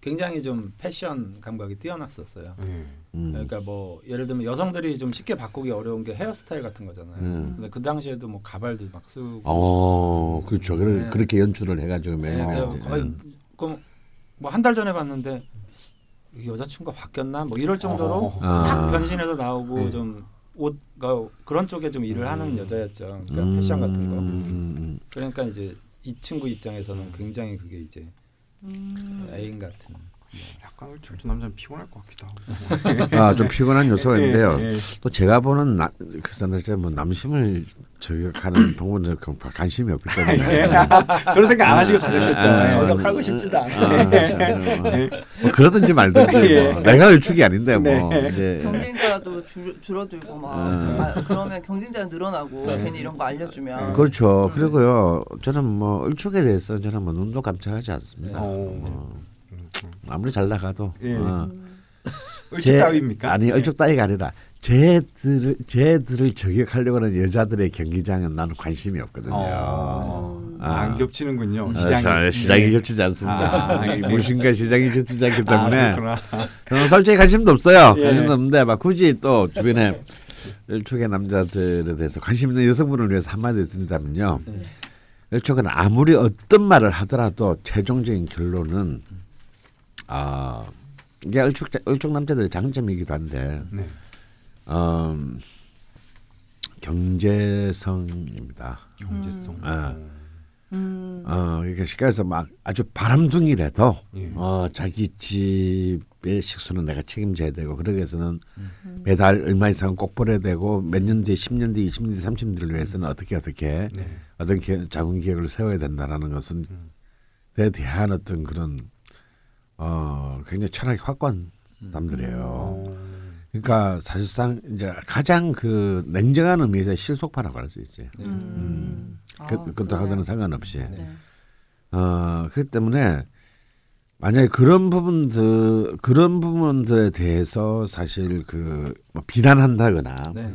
C: 굉장히 좀 패션 감각이 뛰어났었어요.
D: 네.
A: 음.
C: 그러니까 뭐 예를 들면 여성들이 좀 쉽게 바꾸기 어려운 게 헤어스타일 같은 거잖아요.
A: 음.
C: 근데 그 당시에도 뭐 가발도 막 쓰고
A: 어, 그렇죠. 그래,
C: 네.
A: 그렇게 연출을 해가지고
C: 네,
A: 매일
C: 그
A: 이제,
C: 거의
A: 음.
C: 그뭐한 달 전에 봤는데 이 여자친구가 바뀌었나 뭐 이럴 정도로
D: 어허.
C: 확
A: 아.
C: 변신해서 나오고
D: 네.
C: 좀 옷, 그 그런 쪽에 좀 일을 하는
D: 음.
C: 여자였죠. 그러니까
A: 음,
C: 패션 같은 거.
A: 음, 음,
C: 그러니까 이제 이 친구 입장에서는 굉장히 그게 이제
B: 음.
C: 애인 같은.
D: 약간 울출주 남자는 피곤할 것 같기도 하고.
A: 음. 아, 좀 피곤한 요소가 있는데요.
D: 예, 예.
A: 또 제가 보는 나, 그 사람들 뭐 남심을 저격하는 방법은 좀 관심이 없기 때문에
D: 그런 생각 안 하시고 사셨겠죠.
A: 아,
C: 저격하고 싶지도 않아요.
A: 아, 참, 뭐 그러든지 말든지
D: 예.
A: 뭐. 내가 을축이 아닌데 뭐
D: 네.
B: 경쟁자도 줄, 줄어들고 막
A: 음.
B: 아, 그러면 경쟁자가 늘어나고 괜히 이런 거 알려주면
A: 그렇죠. 그리고요 저는 뭐 을축에 대해서 저는 뭐 눈도 깜짝하지 않습니다.
D: 어.
A: 뭐 아무리 잘 나가도
D: 예.
A: 어,
D: 을축
A: 제-
D: 따위입니까?
A: 아니 을축 따위가 아니라 쟤들을 쟤들을 저격하려고 하는 여자들의 경기장은 나는 관심이 없거든요.
D: 어.
A: 아.
D: 안 겹치는군요.
A: 아,
D: 시장이.
A: 자, 시장이
D: 네.
A: 겹치지 않습니다.
D: 아, 예.
A: 무엇인가 시장이 겹치지 않기
D: 아,
A: 때문에. 저는 솔직히 관심도 없어요.
D: 예.
A: 관심도 없는데 막 굳이 또 주변에 일축의 남자들에 대해서 관심 있는 여성분을 위해서 한마디 드린다면요.
C: 네.
A: 일축은 아무리 어떤 말을 하더라도 최종적인 결론은 아 이게 일축 일축 남자들의 장점이기도 한데
D: 네.
A: 음, 경제성입니다.
D: 경제성.
A: 아.
D: 어.
B: 음.
A: 어 이게 시가에서 막 아주 바람둥이라도
D: 예.
A: 어 자기 집의 식수는 내가 책임져야 되고 그러기 위해서는 매달 얼마 이상 꼭 벌어야 되고 몇 년 뒤, 10년 뒤, 20년 뒤, 30년 뒤를 위해서는 어떻게 어떻게
D: 네.
A: 어떤 계, 자금 계획을 세워야 된다라는 것은
D: 음.
A: 에 대한 어떤 그런 어 굉장히 철학이 확고한 사람들이에요.
D: 어.
A: 그러니까 사실상 이제 가장 그 냉정한 의미에서 실속파라고 할 수 있지.
C: 네.
B: 음. 아,
A: 그, 그것도. 하고는 상관없이.
B: 네.
A: 어, 그렇기 때문에 만약에 그런 부분들 그런 부분들에 대해서 사실 그 뭐 비난한다거나
C: 네.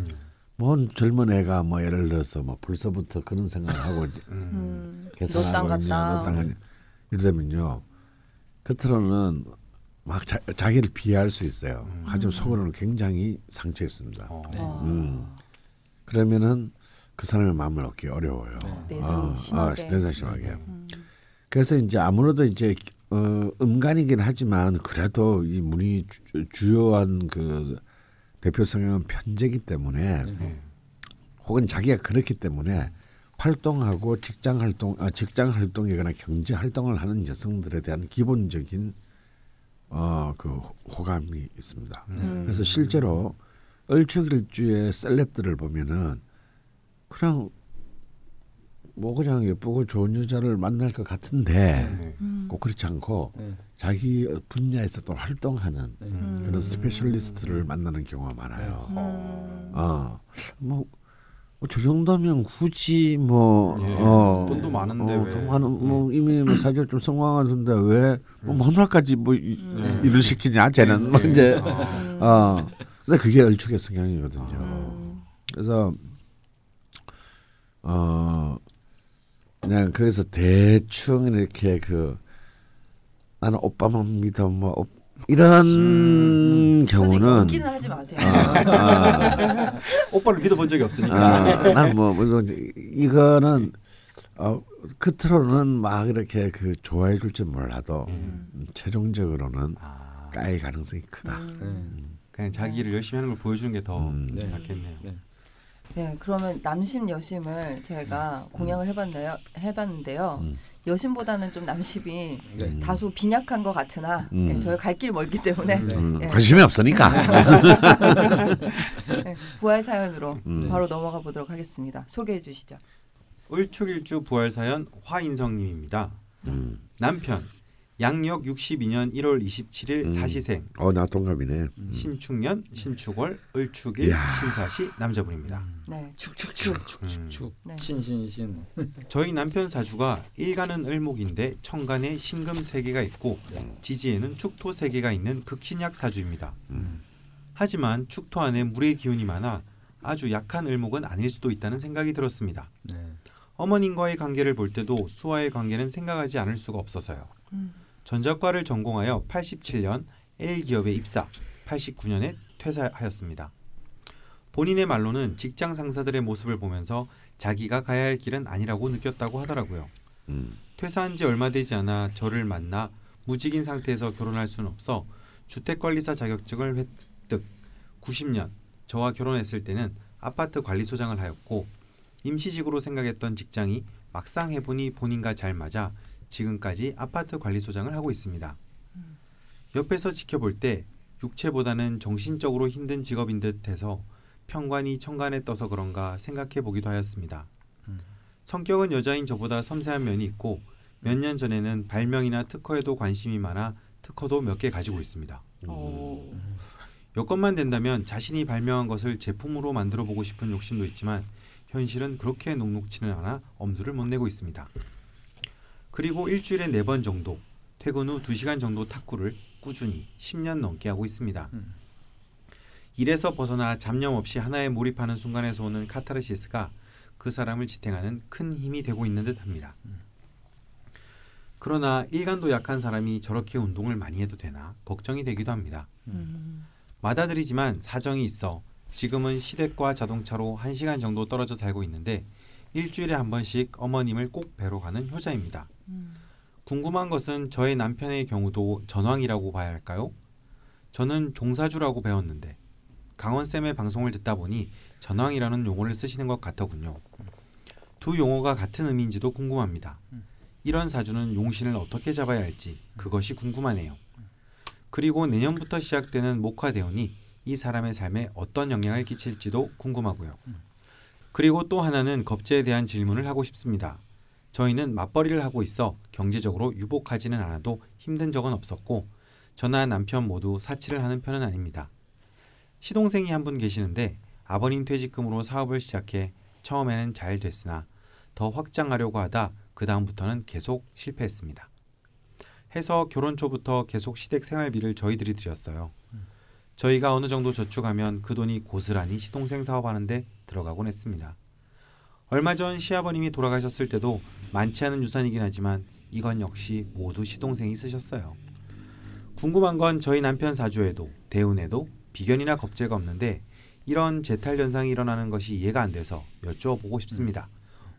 A: 뭔 젊은 애가 뭐 예를 들어서 뭐 벌써부터 그런 생각을 하고
D: 음.
B: 음.
A: 계산하고 있냐, 이러면요 겉으로는 막 자, 자기를 비하할 수 있어요.
D: 음.
A: 하지만 속으로는 굉장히 상처 입습니다.
D: 어.
C: 네.
B: 어.
A: 음. 그러면은 그 사람의 마음을 얻기 어려워요.
C: 네.
A: 어,
B: 심하게.
A: 어, 내상 심하게.
B: 음.
A: 그래서 이제 아무래도 이제 어, 음간이긴 하지만 그래도 이 문이 주, 주요한 그 대표 성향은 편제기 때문에
C: 네.
A: 혹은 자기가 그렇기 때문에 활동하고 직장 활동, 아, 직장 활동이거나 경제 활동을 하는 여성들에 대한 기본적인 어, 그 호감이 있습니다.
B: 음.
A: 그래서 실제로 을축일주의 셀럽들을 보면은 그냥 뭐 그냥 예쁘고 좋은 여자를 만날 것 같은데
D: 네.
B: 음.
A: 꼭 그렇지 않고
C: 네.
A: 자기 분야에서 또 활동하는
C: 네.
B: 음.
A: 그런 specialist를 만나는 경우가 많아요.
B: 음.
A: 어, 뭐, 저 정도면 굳이 뭐,
D: 예.
A: 어,
D: 돈도 많은데
A: 어,
D: 왜.
A: 돈 많은, 뭐, 이미 뭐 사실 좀 성공하던데 왜, 뭐, 마누라까지 뭐, 이,
B: 음.
A: 일을 시키냐, 쟤는. 뭐,
D: 예.
A: 이제,
B: 음.
A: 어, 근데 그게 얼축의 성향이거든요.
B: 음.
A: 그래서, 어, 그냥 그래서 대충 이렇게 그, 나는 오빠만 믿어, 뭐, 오- 이런
B: 음.
A: 경우는,
B: 연기는 하지 마세요.
A: 아,
D: 오빠를 믿어본 적이 없으니까.
A: 아, 난뭐 물론 이제 이거는 어 끝으로는 막 이렇게 그 좋아해 줄지 몰라도
D: 음.
A: 음, 최종적으로는
D: 아,
A: 까일 가능성이 크다.
B: 음.
D: 그냥 자기를 열심히 하는 걸 보여주는 게더
A: 음.
C: 네.
D: 낫겠네요.
C: 네.
B: 네, 그러면 남심 여심을 저희가 공약을 해봤네요. 해봤는데요.
A: 음.
B: 여심보다는 좀 남심이
C: 네.
B: 다소 빈약한 것 같으나
A: 음.
B: 네, 저희 갈 길 멀기 때문에
C: 네.
A: 음,
B: 예.
A: 관심이 없으니까.
B: 네, 부활 사연으로
A: 음.
B: 바로 넘어가 보도록 하겠습니다. 소개해 주시죠.
D: 을축일주 부활 사연 화인성님입니다.
A: 음.
D: 남편 양력 62년 1월 27일
A: 음.
D: 사시생
A: 어, 나 동갑이네.
D: 신축년 신축월 을축일
A: 이야.
D: 신사시 남자분입니다.
B: 네, 축축축.
D: 음.
C: 축
B: 네.
C: 신신신
D: 저희 남편 사주가 일간은 을목인데 천간에 신금 세 개가 있고 지지에는 축토 세 개가 있는 극신약 사주입니다.
A: 음.
D: 하지만 축토 안에 물의 기운이 많아 아주 약한 을목은 아닐 수도 있다는 생각이 들었습니다.
C: 네.
D: 어머님과의 관계를 볼 때도 수와의 관계는 생각하지 않을 수가 없어서요.
B: 음.
D: 전작과를 전공하여 87년 L 기업에 입사, 89년에 퇴사하였습니다. 본인의 말로는 직장 상사들의 모습을 보면서 자기가 가야 할 길은 아니라고 느꼈다고 하더라고요.
A: 음.
D: 퇴사한 지 얼마 되지 않아 저를 만나 무직인 상태에서 결혼할 수는 없어 주택관리사 자격증을 획득. 90년 저와 결혼했을 때는 아파트 관리소장을 하였고 임시직으로 생각했던 직장이 막상 해보니 본인과 잘 맞아 지금까지 아파트 관리소장을 하고 있습니다. 옆에서 지켜볼 때 육체보다는 정신적으로 힘든 직업인 듯 해서 평관이 천간에 떠서 그런가 생각해 보기도 하였습니다. 성격은 여자인 저보다 섬세한 면이 있고 몇 년 전에는 발명이나 특허에도 관심이 많아 특허도 몇 개 가지고 있습니다.
B: 오.
D: 여건만 된다면 자신이 발명한 것을 제품으로 만들어 보고 싶은 욕심도 있지만 현실은 그렇게 녹록치는 않아 엄두를 못 내고 있습니다. 그리고 일주일에 네 번 정도 퇴근 후 2시간 정도 탁구를 꾸준히 10년 넘게 하고 있습니다.
C: 음.
D: 일에서 벗어나 잡념 없이 하나에 몰입하는 순간에서 오는 카타르시스가 그 사람을 지탱하는 큰 힘이 되고 있는 듯합니다. 그러나 일간도 약한 사람이 저렇게 운동을 많이 해도 되나 걱정이 되기도 합니다.
B: 음.
D: 맏아들이지만 사정이 있어 지금은 시댁과 자동차로 1시간 정도 떨어져 살고 있는데 일주일에 한 번씩 어머님을 꼭 뵈러 가는 효자입니다.
B: 음.
D: 궁금한 것은 저의 남편의 경우도 전황이라고 봐야 할까요? 저는 종사주라고 배웠는데 강원쌤의 방송을 듣다 보니 전황이라는 용어를 쓰시는 것 같더군요. 두 용어가 같은 의미인지도 궁금합니다. 이런 사주는 용신을 어떻게 잡아야 할지 그것이 궁금하네요. 그리고 내년부터 시작되는 목화대운이 이 사람의 삶에 어떤 영향을 끼칠지도 궁금하고요. 그리고 또 하나는 겁재에 대한 질문을 하고 싶습니다. 저희는 맞벌이를 하고 있어 경제적으로 유복하지는 않아도 힘든 적은 없었고 저나 남편 모두 사치를 하는 편은 아닙니다. 시동생이 한 분 계시는데 아버님 퇴직금으로 사업을 시작해 처음에는 잘 됐으나 더 확장하려고 하다 그 다음부터는 계속 실패했습니다. 해서 결혼 초부터 계속 시댁 생활비를 저희들이 드렸어요. 저희가 어느 정도 저축하면 그 돈이 고스란히 시동생 사업하는데 들어가곤 했습니다. 얼마 전 시아버님이 돌아가셨을 때도 많지 않은 유산이긴 하지만 이건 역시 모두 시동생이 쓰셨어요. 궁금한 건 저희 남편 사주에도 대운에도 비견이나 겁재가 없는데 이런 재탈 현상이 일어나는 것이 이해가 안 돼서 여쭈어보고 싶습니다.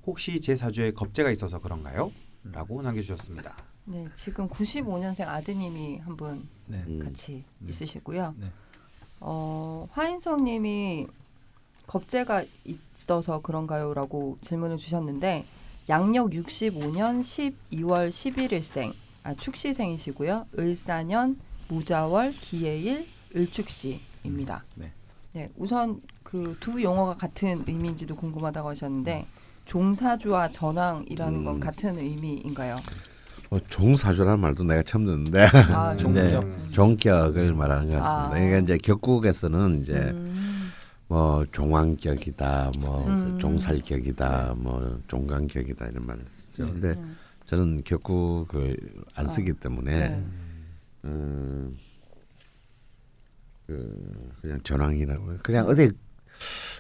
D: 혹시 제 사주에 겁재가 있어서 그런가요? 라고 남겨주셨습니다.
B: 네, 지금 95년생 아드님이 한분
C: 네.
A: 음.
B: 같이
C: 네.
B: 있으시고요.
C: 네.
B: 어, 화인성님이 겁재가 있어서 그런가요?라고 질문을 주셨는데 양력 65년 12월 11일생, 아 축시생이시고요. 을사년 무자월 기해일 을축시입니다.
C: 네.
B: 네, 우선 그 두 용어가 같은 의미인지도 궁금하다고 하셨는데 종사주와 전왕이라는 건
A: 음.
B: 같은 의미인가요?
A: 뭐 종사주라는 말도 내가 처음 듣는데
B: 아,
A: 네.
B: 종격.
A: 종격을 말하는 것 같습니다.
B: 아.
A: 그러니까 이제 격국에서는 이제
B: 음,
A: 뭐 종왕격이다, 뭐
B: 음.
A: 종살격이다, 뭐 종강격이다 이런 말을 쓰죠.
C: 네.
A: 근데
B: 음.
A: 저는 격국을 안
B: 아.
A: 쓰기 때문에
B: 네.
A: 음, 그 그냥 전왕이라고 그냥 어디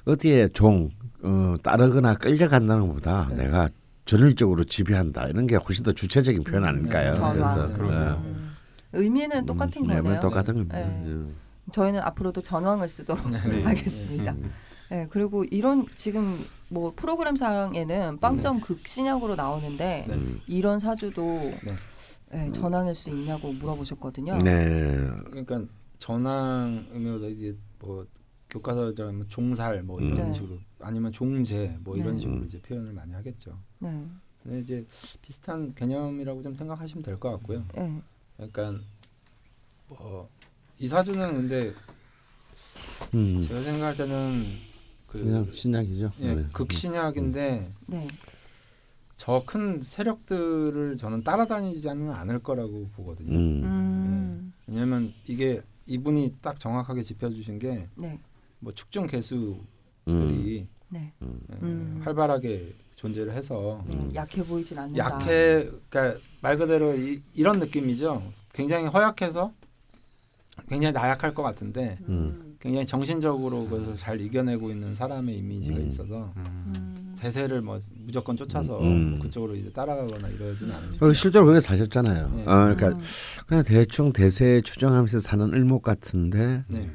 A: 어디에 종 어, 따르거나 끌려간다는 것보다
C: 네.
A: 내가 전율적으로 지배한다 이런 게 훨씬 더 주체적인 표현 아닐까요?
C: 네.
A: 그래서
D: 그러네요.
A: 어,
B: 음. 의미는 똑같은
A: 음, 네,
B: 거네요.
A: 똑같은 겁니다.
B: 네.
A: 음.
B: 저희는 앞으로도 전왕을 쓰도록
D: 네.
B: 하겠습니다.
A: 음.
B: 네, 그리고 이런 지금 뭐 프로그램 상에는 빵점 극신약으로 나오는데
C: 네.
A: 음.
B: 이런 사주도
C: 네.
B: 네, 전왕일 수 있냐고 물어보셨거든요.
A: 네.
C: 그러니까 전황 의미보다 이제 뭐 교과서처럼 종살 뭐 이런
B: 네.
C: 식으로 아니면 종제 뭐 이런
B: 네.
C: 식으로
A: 음.
C: 이제 표현을 많이 하겠죠.
B: 네.
C: 근데 이제 비슷한 개념이라고 좀 생각하시면 될 것 같고요.
B: 네.
C: 약간 뭐 이 사주는 근데
A: 음.
C: 제가 생각할 때는
A: 그냥
C: 그
A: 신약이죠.
C: 예,
A: 네.
C: 극신약인데
B: 네.
C: 저큰 세력들을 저는 따라다니지는 않을 거라고 보거든요.
A: 음.
B: 음.
C: 왜냐하면 이게 이분이 딱 정확하게 짚어주신 게뭐
B: 네.
C: 축중 개수들이
A: 음.
B: 네.
C: 예,
B: 음.
C: 활발하게 존재를 해서
B: 네.
A: 음.
B: 약해 보이진 않는다.
C: 약해 그러니까 말 그대로 이, 이런 느낌이죠. 굉장히 허약해서 굉장히 나약할 것 같은데
B: 음.
C: 굉장히 정신적으로 그것을 잘 이겨내고 있는 사람의 이미지가
A: 음.
C: 있어서
D: 음.
B: 음.
C: 대세를 뭐 무조건 쫓아서
A: 음.
C: 뭐 그쪽으로 이제 따라가거나 이러지는 않으죠
A: 어, 실제로 그렇게 사셨잖아요.
C: 네.
A: 어, 그러니까
B: 음.
A: 그냥 대충 대세 추정하면서 사는 을목 같은데
C: 네.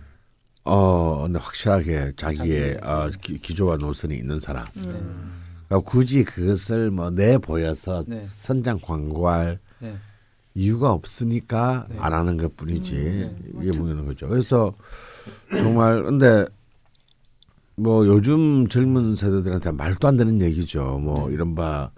A: 어 근데 확실하게 자기의
C: 자기,
A: 어,
C: 네.
A: 기, 기조와 노선이 있는 사람.
B: 음.
A: 그러니까 굳이 그것을 뭐 내 보여서
C: 네.
A: 선장 광고할
C: 네.
A: 이유가 없으니까
C: 네.
A: 안 하는 것 뿐이지
B: 음, 네.
A: 이게 뭐는 거죠. 그래서 정말 근데 뭐 요즘 젊은 세대들한테 말도 안 되는 얘기죠. 뭐
C: 네.
A: 이른바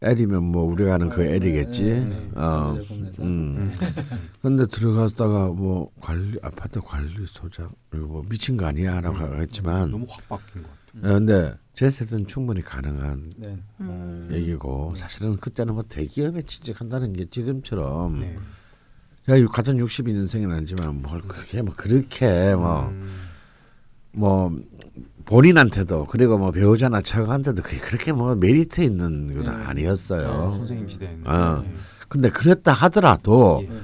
A: L이면 뭐 우리가 아는 그
C: 네,
A: L이겠지.
C: 네, 네.
A: 어.
C: 전자제품에서.
A: 음. 근데 들어갔다가 뭐 관리 아파트 관리소장 그리고 뭐 미친 거 아니야라고
C: 음.
A: 했지만
D: 너무 확 바뀐 것 같아요.
A: 어, 근데 제 세대는 충분히 가능한
C: 네.
B: 음.
A: 얘기고 사실은 그때는 뭐 대기업에 취직한다는 게 지금처럼
D: 네.
A: 제가 육- 같은 62년생은 아니지만 뭘 그게 뭐 그렇게 뭐뭐
D: 음.
A: 본인한테도 그리고 뭐 배우자나 처가한테도 그게 그렇게 뭐 메리트 있는 건
C: 네.
A: 아니었어요.
D: 네, 선생님 시대에는.
A: 어.
D: 네.
A: 근데 그랬다 하더라도
D: 예.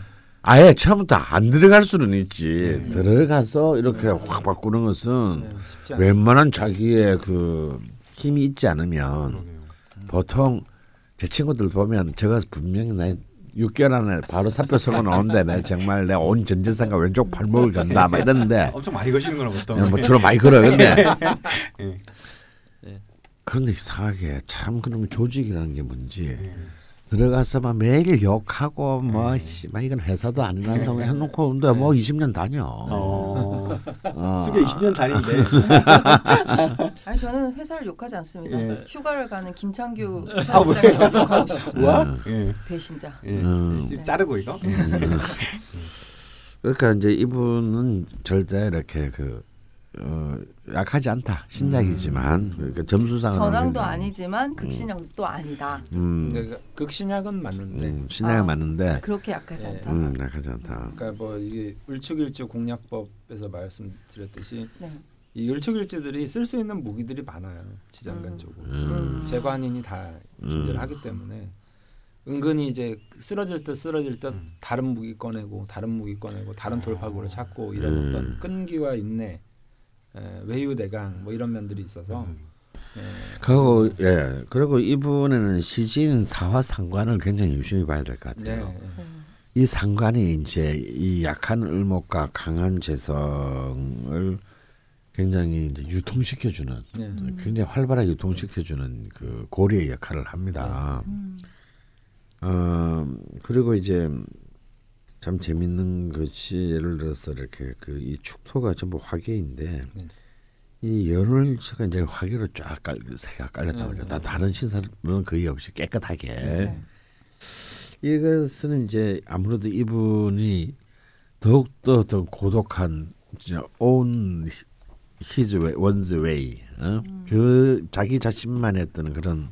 A: 아예 처음부터 안 들어갈 수는 있지.
C: 네.
A: 들어가서 이렇게
C: 네.
A: 확 바꾸는 것은
C: 네.
A: 웬만한 자기의 그 힘이 있지 않으면
D: 그러게요.
A: 보통 제 친구들 보면 제가 분명히 내 6개월 안에 바로 사표 쓰고 나오는데 내 정말 내 온 전재산과 왼쪽 발목을 건다 막 이랬는데
D: 엄청 많이 거시는 거나 보다.
A: 뭐 주로 많이 걸어 근데
D: 예.
A: 그런데 이상하게 참 그놈의 조직이라는 게 뭔지
D: 예.
A: 들어가서 막 매일 욕하고 뭐
D: 네.
A: 씨, 막 이건 회사도 안 한다고 해놓고 근데 뭐 20년 다녀.
D: 어.
A: 어.
D: 수계 20년 다닌데.
B: 저는 회사를 욕하지 않습니다.
E: 예.
B: 휴가를 가는 김창규
E: 아, 왜요?
B: 편집장님 욕하고 싶습니다.
A: 음.
E: 예.
B: 배신자.
E: 예.
A: 음.
E: 자르고 이거.
A: 그러니까 이제 이분은 절대 이렇게 그 어, 약하지 않다 신약이지만 그러니까 점수상은
B: 전황도 아니지만 극신약도 아니다.
A: 음,
C: 그러니까 극신약은 맞는데
A: 음, 신약이
B: 아.
A: 맞는데
B: 그렇게 약하지
C: 예.
B: 않다.
A: 음, 약하지 않다.
C: 그러니까 뭐 이게 을축일주 공략법에서 말씀드렸듯이
B: 네.
C: 이 을축일주들이 쓸 수 있는 무기들이 많아요 지장간
B: 음.
C: 쪽으로
A: 음.
C: 재관인이 다 존재를
A: 음.
C: 하기 때문에 은근히 이제 쓰러질 듯 쓰러질 듯 다른 무기 꺼내고 다른 무기 꺼내고 다른 돌파구를 찾고 이런
A: 음.
C: 어떤 끈기와 인내 에, 외유대강 뭐 이런 면들이 있어서 예,
A: 그리고 예 그리고 이분에는 시진 사화 상관을 굉장히 유심히 봐야 될것
C: 네,
A: 같아요.
C: 예.
B: 음.
A: 이 상관이 이제 이 약한 을목과 강한 재성을 굉장히 이제 유통시켜주는
C: 예.
B: 음.
A: 굉장히 활발하게 유통시켜주는 그 고리의 역할을 합니다.
B: 음.
A: 어 그리고 이제 참 재밌는 것이 예를 들어서 이렇게 그 이 축토가 전부 화계인데
C: 네.
A: 이 연월체가 이제 화계로 쫙 깔, 깔렸단 말이에요.
C: 음.
A: 다 다른 신사는 거의 없이 깨끗하게.
B: 네.
A: 이것은 이제 아무래도 이분이 더욱 더더 고독한 이제 own his way, one's way, 어? 그 자기 자신만의 어떤 그런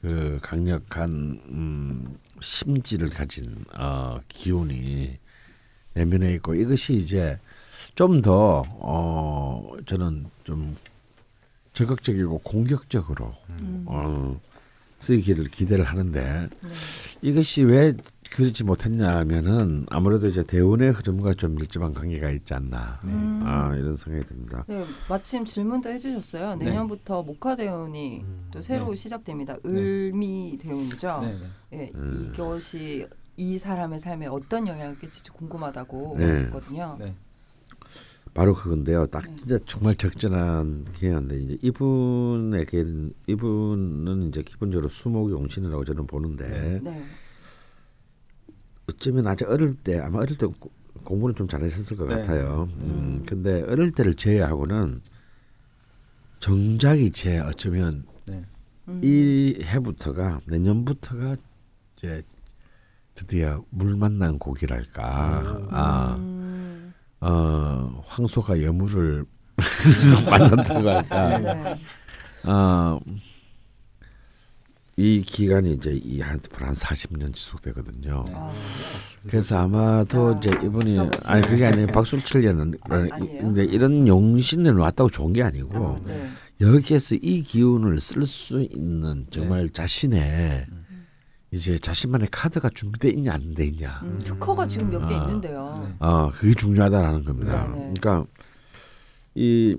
A: 그 강력한 음, 심지를 가진 어, 기운이 내면에 있고 이것이 이제 좀더 어, 저는 좀 적극적이고 공격적으로
B: 음.
A: 어, 쓰이기를 기대를 하는데
B: 네.
A: 이것이 왜 그렇지 못했냐면은 아무래도 이제 대운의 흐름과 좀 밀접한 관계가 있지 않나
B: 음.
A: 아, 이런 생각이 듭니다.
B: 네, 마침 질문도 해주셨어요.
C: 네.
B: 내년부터 목화 대운이 또 새로
C: 네.
B: 시작됩니다. 을미 대운이죠.
C: 네, 네.
B: 예,
A: 음.
B: 이것이 이 사람의 삶에 어떤 영향을 끼칠지 궁금하다고
A: 네.
B: 하셨거든요.
C: 네.
A: 바로 그건데요. 딱
B: 네.
A: 진짜 정말 적절한 기회인데 이제 이분에게 이분은 이제 기본적으로 수목 용신이라고 저는 보는데
B: 네.
A: 어쩌면 아주 어릴 때 아마 어릴 때 고- 공부는 좀 잘하셨을 것
C: 네.
A: 같아요. 음, 근데 어릴 때를 제외하고는 정작이 제 어쩌면
C: 네.
B: 음.
A: 이 해부터가 내년부터가 이제 드디어 물 만난 고기랄까. 아,
B: 음.
A: 어, 황소가 여물을 만났다고 할까.
B: 네.
A: 어, 이 기간이 이제 이한 한 40년 지속되거든요.
C: 네.
B: 아,
A: 그래서 아마도
B: 아,
A: 이제 이분이 아니 그게 아니라 박수 치려는
B: 아, 아니에요?
A: 근데 이런 용신을 왔다고 좋은 게 아니고
B: 네.
A: 여기에서 이 기운을 쓸 수 있는 정말 자신의 이제 자신만의 카드가 준비돼 있냐 안 돼 있냐.
B: 음, 특허가 지금 몇개
A: 아.
B: 있는데요.
C: 네.
A: 어, 그게 중요하다라는 겁니다.
B: 네, 네.
A: 그러니까 이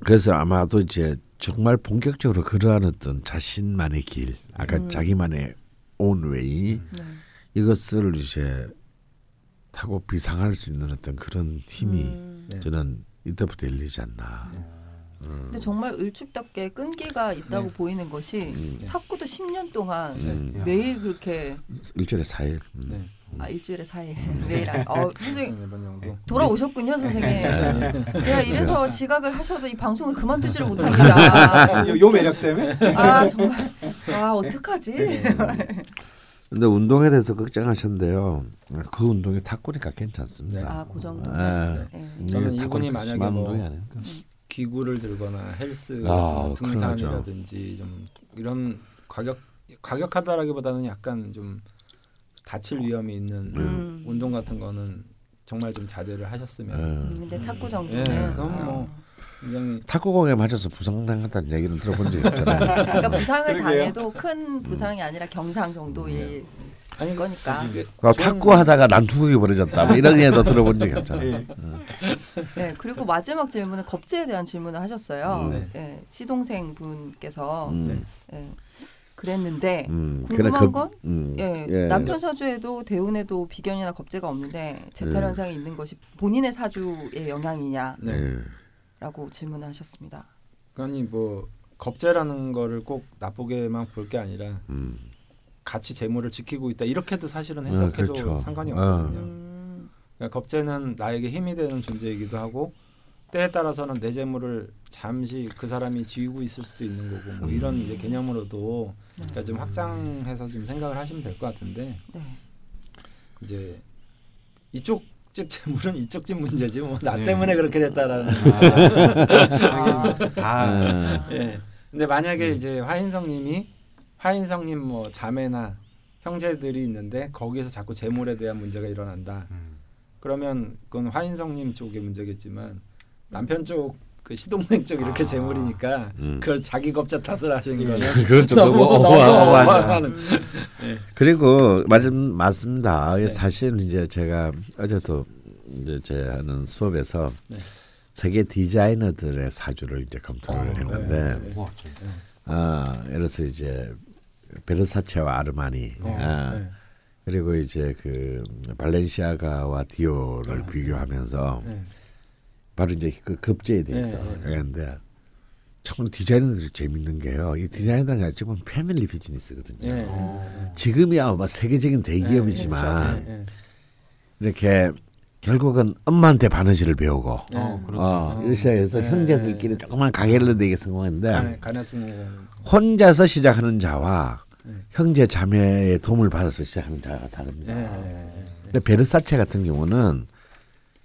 A: 그래서 아마도 이제 정말 본격적으로 그러한 어떤 자신만의 길, 아까
B: 음.
A: 자기만의 온웨이
B: 네.
A: 이것을 이제 타고 비상할 수 있는 어떤 그런 힘이
B: 음.
C: 네.
A: 저는 이때부터 열리지 않나.
B: 근데 정말 을축답게 끈기가 있다고
C: 네.
B: 보이는 것이
A: 음.
B: 탁구도 10년 동안
A: 음.
B: 매일 그렇게
A: 일주일에 4일. 음.
C: 네.
B: 아 일주일에 4일 매일 안- 어, 선생님. 돌아오셨군요 선생님
A: 네.
B: 제가 이래서 지각을 하셔도 이 방송을 그만두지를 못합니다
E: 요, 요 매력 때문에
B: 아 정말 아 어떡하지
A: 근데 운동에 대해서 걱정하셨는데요. 그 운동이 탁구니까 괜찮습니다.
B: 아그 정도
A: 예.
B: 네.
C: 저는 이분이 만약에 뭐
A: 운동이 아니니까.
C: 기구를 들거나 헬스
A: 아,
C: 등산이라든지 좀 이런 과격 과격하다라기보다는 약간 좀 다칠 위험이 있는
B: 음.
C: 운동 같은 거는 정말 좀 자제를 하셨으면
A: 예.
B: 음, 근데 탁구 정도는
C: 예, 그럼
B: 아.
C: 뭐 굉장히
A: 탁구공에 맞아서 부상당했다는 얘기는 들어본 적이 없잖아요.
B: 그러니까 부상을
E: 그러게요.
B: 당해도 큰 부상이 아니라 경상 정도일
C: 아니
B: 거니까.
C: 이게
A: 그
C: 좋은-
A: 탁구 하다가 난투극이 벌어졌다. 뭐 이런 얘기도 들어본 적이 없잖아요.
E: 예.
B: 네 그리고 마지막 질문은 겁제에 대한 질문을 하셨어요
A: 음.
C: 네.
B: 예, 시동생 분께서
A: 음,
B: 예, 그랬는데
A: 음,
B: 궁금한
A: 그-
B: 건
A: 음,
B: 예,
A: 예.
B: 남편 사주에도 대운에도 비견이나 겁재가 없는데 재탈
A: 음.
B: 현상이 있는 것이 본인의 사주의 영향이냐라고
C: 네.
A: 예.
B: 질문을 하셨습니다.
C: 아니 뭐 겁재라는 거를 꼭 나쁘게만 볼 게 아니라
A: 음,
C: 같이 재물을 지키고 있다 이렇게도 사실은
A: 아,
C: 해석해도
A: 그렇죠.
C: 상관이
A: 아.
C: 없거든요.
B: 음,
C: 그러니까 겁재는 나에게 힘이 되는 존재이기도 하고 때에 따라서는 뇌재물을 잠시 그 사람이 지우고 있을 수도 있는 거고 뭐 이런 이제 개념으로도 그러니까 좀 확장해서 좀 생각을 하시면 될 것 같은데
B: 네.
C: 이제 이쪽 집 재물은 이쪽 집 문제지 뭐나
D: 네.
C: 때문에 그렇게 됐다라는
D: 아, 다
A: 아,
C: 예. 근데 만약에 이제 화인성님이 화인성님 뭐 자매나 형제들이 있는데 거기에서 자꾸 재물에 대한 문제가 일어난다.
D: 음.
C: 그러면 그건 화인성님 쪽의 문제겠지만 남편 쪽 그 시동생 쪽 이렇게
D: 아.
C: 재물이니까
A: 음.
C: 그걸 자기 겁자 탓을 하시는 거는
A: 그건 좀
C: 너무
A: 너무
C: 너무. 어마어마하는. 예.
A: 그리고 맞 맞습니다.
C: 네.
A: 사실 이제 제가 어제도 이제 제 하는 수업에서
C: 네.
A: 세계 디자이너들의 사주를 이제 검토를
D: 어,
A: 했는데
C: 네.
D: 우와, 좀.
A: 아, 예를 들어서 이제 베르사체와 아르마니
C: 어,
A: 아,
C: 네.
A: 그리고 이제 그 발렌시아가와 디오를
C: 아,
A: 비교하면서
C: 네.
A: 바로 이제 그 급제에 대해서
C: 네, 네, 네.
A: 정말 디자이너들이 재밌는 게요. 이 디자이너가 지금 패밀리 비즈니스거든요.
C: 예, 예.
D: 어.
A: 지금이야 뭐 세계적인 대기업이지만. 이렇게 결국은 엄마한테 바느질을 배우고
C: 예.
D: 어, 그렇군요.
A: 어, 러시아에서
C: 네,
A: 형제들끼리
C: 네.
A: 조그만 가게를 내게 성공했는데
C: 간에 스무
A: 혼자서 시작하는 자와
C: 네.
A: 형제 자매의 도움을 받아서 시작하는 자가 다릅니다.
C: 예.
A: 근데 베르사체 같은 경우는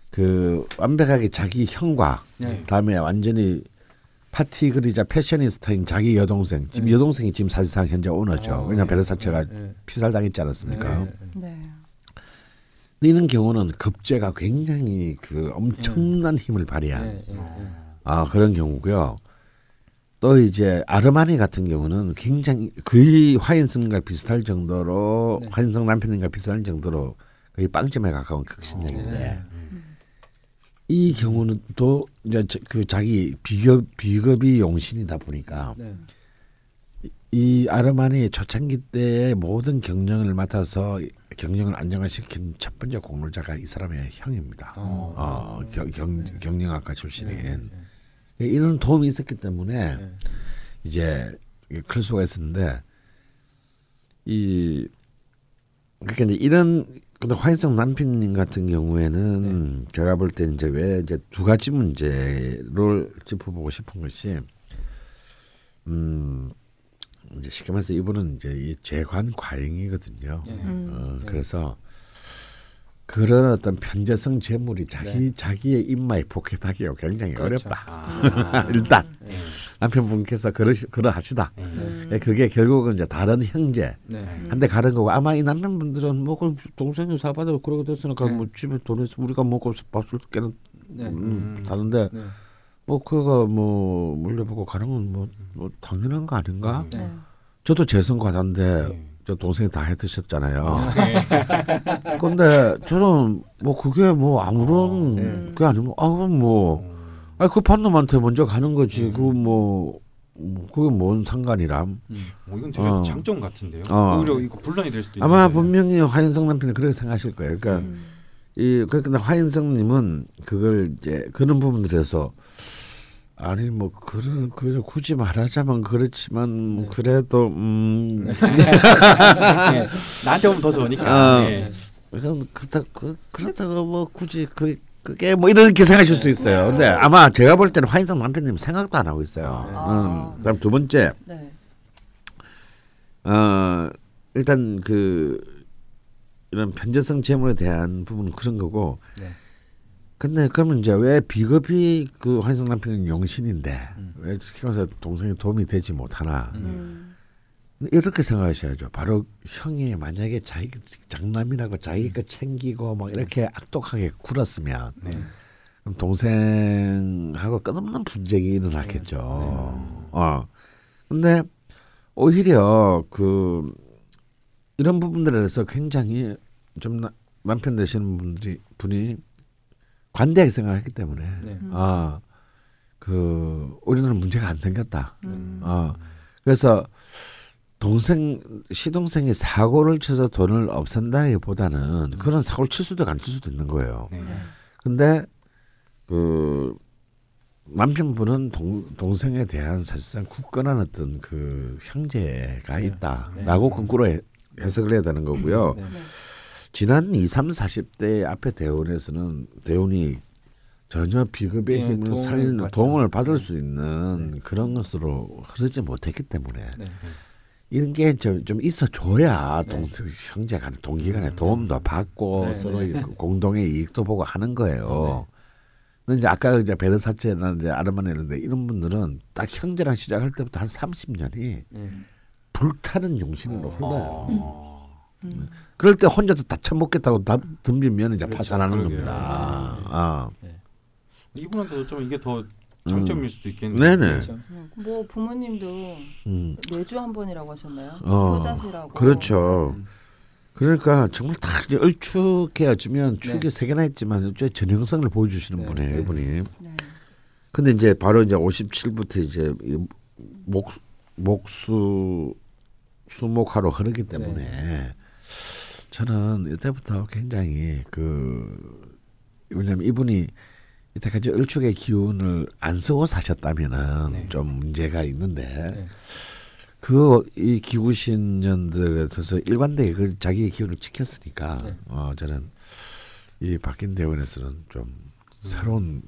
A: 그 완벽하게 자기 형과
C: 네.
A: 다음에 완전히 파티 그리자 패셔니스타인 자기 여동생 지금
C: 네.
A: 여동생이 지금 사실상 현재 오너죠.
C: 어,
A: 왜냐하면
C: 예,
A: 베르사체가
C: 예, 예.
A: 피살당했지 않았습니까?
B: 네.
A: 근데 이런 경우는 급제가 굉장히 그 엄청난 힘을 발휘한. 아 그런 경우고요. 또 이제 아르마니 같은 경우는 굉장히 거의 화인성과 비슷할 정도로
C: 네.
A: 화인성 남편님과 비슷할 정도로 거의 빵점에 가까운 극신력인데
C: 네.
A: 이 경우는 또 이제 저- 그 자기 비겁 비겁이 용신이다 보니까
C: 네.
A: 이 아르마니 초창기 때의 모든 경영을 맡아서 경영을 안정화시킨 첫 번째 공로자가 이 사람의 형입니다.
C: 어.
A: 어, 경, 경,
C: 네.
A: 경영학과 출신인
C: 네,
A: 이런 도움이 있었기 때문에
C: 네.
A: 이제 클 수가 있었는데 이 그러니까 이제 이런 근데 화인성 남편님 같은 경우에는 제가 볼 때 이제 왜 이제 두 가지 문제를 짚어보고 싶은 것이 음 이제 쉽게 말해서 이분은 이제 이 재관 과잉이거든요.
C: 예.
B: 음.
A: 어,
C: 네.
A: 그래서 그런 어떤 편재성 재물이 자기
C: 네.
A: 자기의 입마에 포켓하기가 굉장히
C: 그렇죠.
A: 어렵다.
D: 아.
A: 일단
C: 예.
A: 남편분께서 그러 그러하시다.
D: 예.
B: 음.
A: 예, 그게 결국은 이제 다른 형제
C: 네.
A: 한테 가는 거고 아마 이 남편분들은 뭐그 동생이 사받아 그러고 됐으니까
C: 네.
A: 뭐 집에 돈에서 우리가 먹고 밥술 깨는
C: 네.
A: 음, 다는데
C: 네.
A: 뭐 그거 뭐 물려보고 가는 건뭐 뭐 당연한 거 아닌가?
C: 네.
B: 네.
A: 저도 재선 과다인데
D: 네.
A: 저 동생이 다 해드셨잖아요. 근데 저는 뭐 그게 뭐 아무런
C: 네.
A: 그게 아니고 아 그럼 뭐 아니 급한 놈한테 먼저 가는 거지 그뭐 뭐 그게 뭔 상관이람.
D: 어, 이건 되게
A: 어.
D: 장점 같은데요.
A: 어.
D: 오히려 이거 분란이 될 수도
A: 아마
D: 있는데.
A: 분명히 화인성 남편이 그렇게 생각하실 거예요. 그러니까
B: 음.
A: 이 그러니까 화인성님은 그걸 이제 그런 부분들에서 아니 뭐 그런 그 굳이 말하자면 그렇지만 뭐
C: 네.
A: 그래도 음
D: 예. 나한테 오면 더 좋으니까.
A: 어.
D: 예.
A: 그건 그렇다 그 그렇다고 뭐 굳이 그 그게 뭐 이렇게 생각하실 수 있어요. 근데 아마 제가 볼 때는 화인성 남편님 생각도 안 하고 있어요.
B: 아.
A: 음. 그다음 두 번째
B: 네.
A: 어 일단 그 이런 편재성 재물에 대한 부분은 그런 거고.
C: 네.
A: 근데 그러면 이제 왜 비겁이 그 환성 남편은 용신인데
C: 음.
A: 왜 키워서 동생이 도움이 되지 못하나
B: 음.
A: 이렇게 생각하셔야죠. 바로 형이 만약에 자기 장남이라고 자기 거 챙기고 막 이렇게 악독하게 굴었으면
D: 네.
A: 그럼 동생하고 끝없는 분쟁이 일어났겠죠. 어. 근데 오히려 그 이런 부분들에 대해서 굉장히 좀 나- 남편 되시는 분들이 분이 관대하게 생각했기 때문에
C: 네.
A: 아, 그 우리는 문제가 안 생겼다.
B: 음.
A: 어. 그래서 동생 시동생이 사고를 쳐서 돈을 없앤다기보다는 그런 사고를 칠 수도 안 칠 수도 있는 거예요.
D: 네.
A: 근데 그 남편분은 동, 동생에 대한 사실상 굳건한 어떤 그 형제가
C: 네.
A: 있다라고
C: 네.
A: 거꾸로 해- 해석을 해야 되는 거고요.
C: 네.
B: 네.
A: 지난 2, 3, 40대 앞에 대운에서는 대운이 전혀 비급의
C: 예,
A: 힘을 살리는 도움을. 받을
C: 네.
A: 수 있는
C: 네.
A: 그런 것으로 흐르지 못했기 때문에
C: 네.
A: 이런 게 좀 좀 있어 줘야
C: 네.
A: 동 형제 간에 동기간에 도움도 받고
C: 네,
A: 서로
C: 네.
A: 공동의 이익도 보고 하는 거예요. 근데 이제 아까 이제 베르사체나 이제 아르마네인데 이런 분들은 딱 형제랑 시작할 때부터 한 30년이
C: 네.
A: 불타는 용신으로 흘러요.
D: 어.
B: 음.
A: 그럴 때 혼자서 다 처먹겠다고 다 덤비면 이제
C: 그렇죠.
A: 파산하는
D: 그러게요.
A: 겁니다. 아,
D: 이분한테도 좀 이게 더 장점일 수도 있겠네요.
A: 네네.
C: 그렇죠.
B: 음. 뭐 부모님도
A: 음,
B: 매주 한 번이라고 하셨나요?
A: 어,
B: 효자시라고.
A: 그렇죠.
C: 음.
A: 그러니까 정말 다 이제 얼추해야지면 축이
C: 네.
A: 세 개나 있지만 좀 전형성을 보여주시는
C: 네,
A: 분이에요,
C: 네.
A: 이분이.
B: 네.
A: 근데 이제 바로 이제 57부터 이제 이목 목수 수목하로 흐르기 때문에
C: 네.
A: 저는 이때부터 굉장히 그 왜냐면 이분이 이때까지 을축의 기운을 안 쓰고 사셨다면은
D: 네.
A: 좀 문제가 있는데
C: 네.
A: 그이 기구신년들에 대해서 일관되게 그 자기의 기운을 지켰으니까
C: 네.
A: 어 저는 이 바뀐 대원에서는 좀 새로운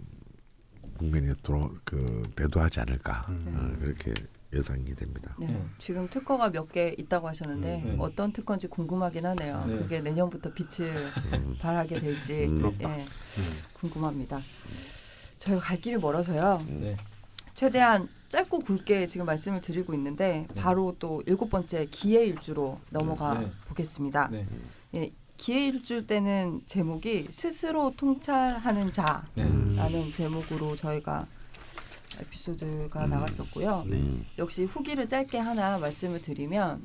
A: 국면이 들어 그 대두하지 않을까
D: 음.
A: 어, 그렇게 예상이 됩니다.
B: 네.
C: 네.
B: 지금 특허가 몇 개 있다고 하셨는데
C: 음. 네.
B: 어떤 특허인지 궁금하긴 하네요.
C: 네.
B: 그게 내년부터 빛을 발하게 될지
A: 음.
B: 예,
D: 음.
B: 궁금합니다. 저희가 갈 길이 멀어서요.
C: 네.
B: 최대한 짧고 굵게 지금 말씀을 드리고 있는데
C: 네.
B: 바로 또 일곱 번째 기회 일주로 넘어가
C: 네.
B: 보겠습니다.
C: 네.
B: 예, 기회 일주 때는 제목이 스스로 통찰하는 자라는
C: 네.
B: 제목으로 저희가 에피소드가 나갔었고요.
D: 네.
A: 음.
B: 역시 후기를 짧게 하나 말씀을 드리면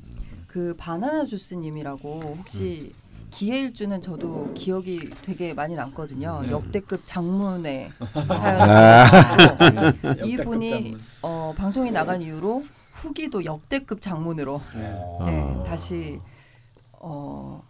B: 그 바나나 주스님이라고 혹시 기회일주는 저도 기억이 되게 많이 남거든요.
C: 네.
B: 역대급 장문의
A: 아.
B: 사연을 이분이
C: 역대급
B: 어, 방송이 나간 이후로 후기도 역대급 장문으로
C: 네.
B: 네,
A: 아.
B: 다시 어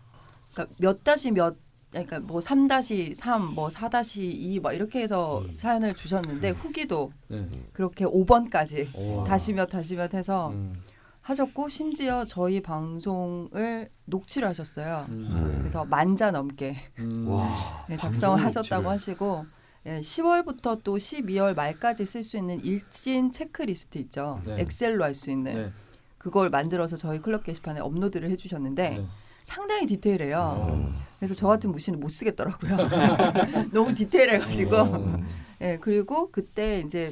B: 그러니까 몇 다시 몇 그러니까 뭐3 다시 3, 뭐4 다시 2막 이렇게 해서
D: 음.
B: 사연을 주셨는데 후기도
C: 네.
B: 그렇게 5번까지
C: 오.
B: 다시 몇 다시 몇 해서
C: 음.
B: 하셨고 심지어 저희 방송을 녹취를 하셨어요.
C: 음.
B: 그래서 만자 넘게
C: 음.
D: 와.
B: 네, 작성을 하셨다고
D: 녹취를.
B: 하시고 예, 10월부터 또 12월 말까지 쓸 수 있는 일진 체크리스트 있죠.
C: 네.
B: 엑셀로 할 수 있는
C: 네.
B: 그걸 만들어서 저희 클럽 게시판에 업로드를 해주셨는데
C: 네.
B: 상당히 디테일해요.
C: 어.
B: 그래서 저 같은 무시는 못 쓰겠더라고요. 너무 디테일해가지고.
C: 어.
B: 예 그리고 그때 이제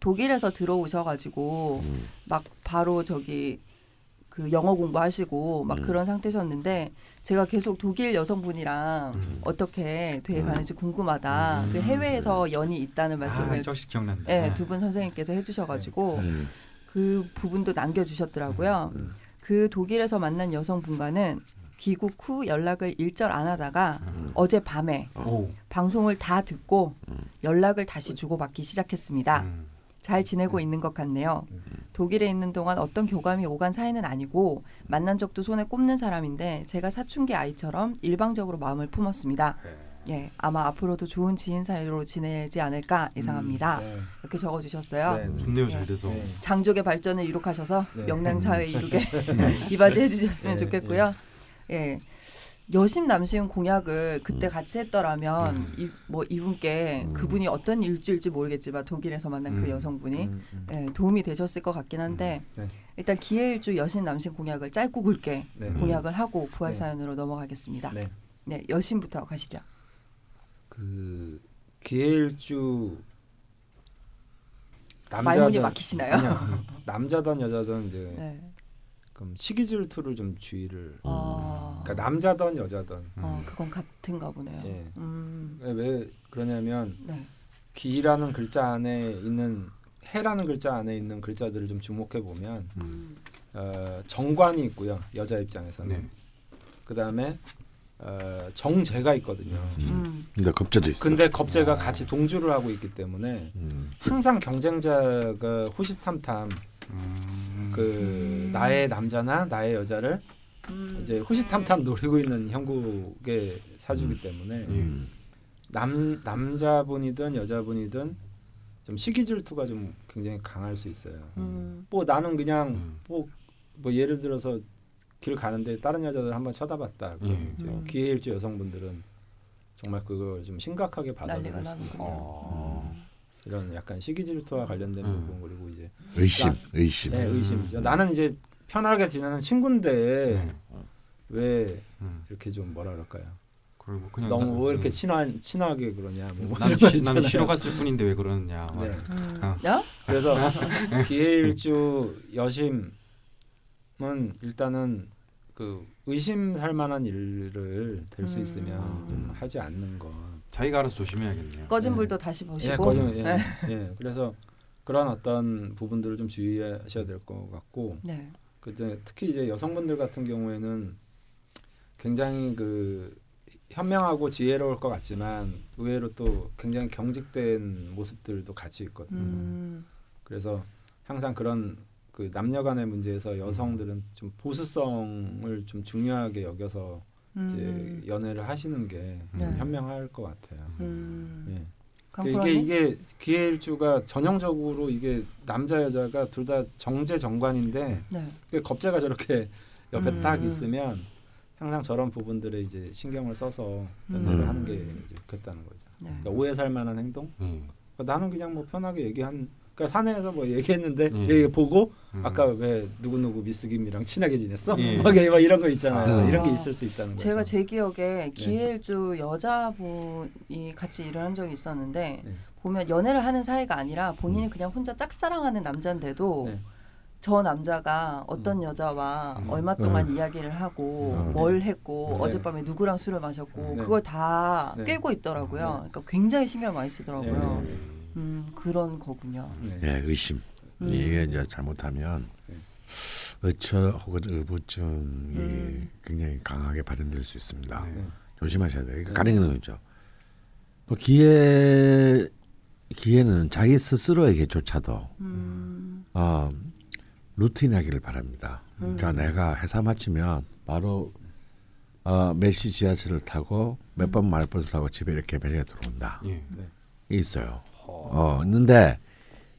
B: 독일에서 들어오셔가지고 막 바로 저기 그 영어 공부하시고 막 그런 상태셨는데 제가 계속 독일 여성분이랑
D: 음.
B: 어떻게 돼 가는지 궁금하다. 그 해외에서 연이 있다는
D: 아,
B: 말씀을
D: 역시 기억난다.
B: 예, 두분 선생님께서 해주셔가지고
A: 음.
B: 그 부분도 남겨주셨더라고요. 그 독일에서 만난 여성분과는 귀국 후 연락을 일절 안 하다가 어제 밤에
D: 오.
B: 방송을 다 듣고 연락을 다시 주고받기 시작했습니다.
D: 음.
B: 잘 지내고 있는 것 같네요. 독일에 있는 동안 어떤 교감이 오간 사이는 아니고 만난 적도 손에 꼽는 사람인데 제가 사춘기 아이처럼 일방적으로 마음을 품었습니다. 예, 아마 앞으로도 좋은 지인 사이로 지내지 않을까 예상합니다.
C: 네.
B: 이렇게 적어주셨어요.
C: 네.
D: 좋네요, 잘 돼서.
C: 네.
B: 장족의 발전을 이룩하셔서
C: 네.
B: 명랑 사회 이루게 이바지 해 주셨으면
C: 네,
B: 좋겠고요. 예. 여심 남심 공약을 그때 같이 했더라면 이, 뭐 이분께 그분이 어떤 일주일지 모르겠지만 독일에서 만난 그
D: 음.
B: 여성분이
C: 음, 음.
B: 예, 도움이 되셨을 것 같긴 한데
C: 네.
B: 일단 기회일주 여심 남심 공약을 짧고 굵게
C: 네.
B: 공약을 하고 부활
C: 네.
B: 사연으로 넘어가겠습니다. 네.
C: 네.
B: 여심부터 가시죠.
C: 그 기회일주
B: 말문이 막히시나요?
C: 아니요. 남자든 여자든 이제
B: 네.
C: 그럼 시기 질투를 좀 주의를.
B: 아,
C: 그러니까 남자든 여자든.
B: 어, 그건 같은가 보네요.
C: 예.
B: 음,
C: 왜- 왜 그러냐면
B: 네.
C: 기라는 글자 안에 있는 해라는 글자 안에 있는 글자들을 좀 주목해 보면
B: 음,
C: 어, 정관이 있고요 여자 입장에서는
D: 네.
C: 그 다음에 어, 정제가 있거든요.
B: 음,
A: 근데 겁제도 있어.
C: 근데 겁제가 같이 동주를 하고 있기 때문에
A: 음.
C: 항상 경쟁자가 호시탐탐
D: 음.
C: 그 나의 남자나 나의 여자를
B: 음.
C: 이제 호시탐탐 노리고 있는 형국의 사주기 때문에
A: 음.
C: 남 남자분이든 여자분이든 좀 시기 질투가 좀 굉장히 강할 수 있어요.
B: 음,
C: 뭐 나는 그냥
D: 음.
C: 뭐, 뭐 예를 들어서 길 가는데 다른 여자들 한번 쳐다봤다.
D: 예.
C: 이제
B: 음.
C: 기회일주 여성분들은 정말 그걸 좀 심각하게 받아들일 수. 있고
D: 어.
C: 이런 약간 시기 질투와 관련된
D: 음.
C: 부분 그리고 이제
A: 의심,
C: 나-
A: 의심.
C: 네,
D: 음.
C: 의심이죠. 나는 이제 편하게 지내는 친구인데
D: 네.
C: 왜
D: 음.
C: 이렇게 좀 뭐라 그럴까요?
D: 그리고 그냥
C: 너무
D: 나-
C: 왜 이렇게
D: 음.
C: 친한 친하게 그러냐 뭐
D: 나는, 시, 나는. 쉬러 갔을 뿐인데 왜 그러느냐. 막.
C: 네.
B: 음.
D: 아.
B: 야?
C: 그래서 기해일주 여심 은 일단은 그 의심 살 만한 일을 될수
B: 음.
C: 있으면 좀 하지 않는 것.
D: 자기가 알아서 조심해야겠네요.
B: 꺼진
C: 네.
B: 불도 다시 보시고.
C: 예, 거짓말, 예,
B: 네.
C: 예. 그래서 그런 어떤 부분들을 좀 주의하셔야 될 것 같고,
B: 네.
C: 그때 특히 이제 여성분들 같은 경우에는 굉장히 그 현명하고 지혜로울 것 같지만 의외로 또 굉장히 경직된 모습들도 같이 있거든요.
B: 음.
C: 그래서 항상 그런 그 남녀 간의 문제에서 여성들은 좀 보수성을 좀 중요하게 여겨서 이제
B: 음.
C: 연애를 하시는 게좀
B: 네.
C: 현명할 것 같아요.
B: 음.
C: 예. 그
B: 강프로님?
C: 이게 이게 기회일주가 전형적으로 이게 남자 여자가 둘 다 정제 정관인데
B: 네.
C: 그 겁재가 저렇게 옆에
B: 음.
C: 딱 있으면 항상 저런 부분들에 이제 신경을 써서 연애를
A: 음.
C: 하는 게 이제 좋겠다는 거죠.
B: 네.
C: 그러니까 오해 살 만한 행동.
D: 예.
C: 그러니까 나는 그냥 뭐 편하게 얘기한. 그러니까 사내에서 뭐 얘기했는데
D: 음.
C: 얘기 보고
D: 음.
C: 아까 왜 누구 누구 미스 김이랑 친하게 지냈어?
D: 예.
C: 막, 막 이런 거 있잖아요.
A: 아.
C: 이런 게 있을 수 있다는 거죠.
B: 제가 제
C: 네.
B: 기억에 기일주 여자분이 같이 일을 한 적이 있었는데
C: 네.
B: 보면 연애를 하는 사이가 아니라 본인이 그냥 혼자 짝사랑하는 남자인데도
C: 네.
B: 저 남자가 어떤 여자와
D: 음.
B: 얼마 동안 이야기를 하고
A: 음.
B: 뭘 했고
C: 네.
B: 어젯밤에 누구랑 술을 마셨고
C: 네.
B: 그걸 다
C: 네.
B: 깨고 있더라고요.
C: 네.
B: 그러니까 굉장히 신경 많이 쓰더라고요.
C: 네.
B: 음 그런 거군요.
C: 네.
A: 예, 의심.
B: 음.
A: 이게 이제 잘못하면
C: 네.
A: 의처 혹은 의부증이
B: 음.
A: 굉장히 강하게 발현될 수 있습니다.
D: 네.
A: 조심하셔야 돼요.
C: 네.
A: 가능한 거죠. 또 기회 기회는 자기 스스로에게조차도
B: 음.
A: 어, 루틴하기를 바랍니다.
B: 음.
A: 자, 내가 회사 마치면 바로 어, 몇시 지하철을 타고 몇번 말버스 타고 집에 이렇게 배에 들어온다.
D: 예.
A: 이게 있어요. 어, 있는데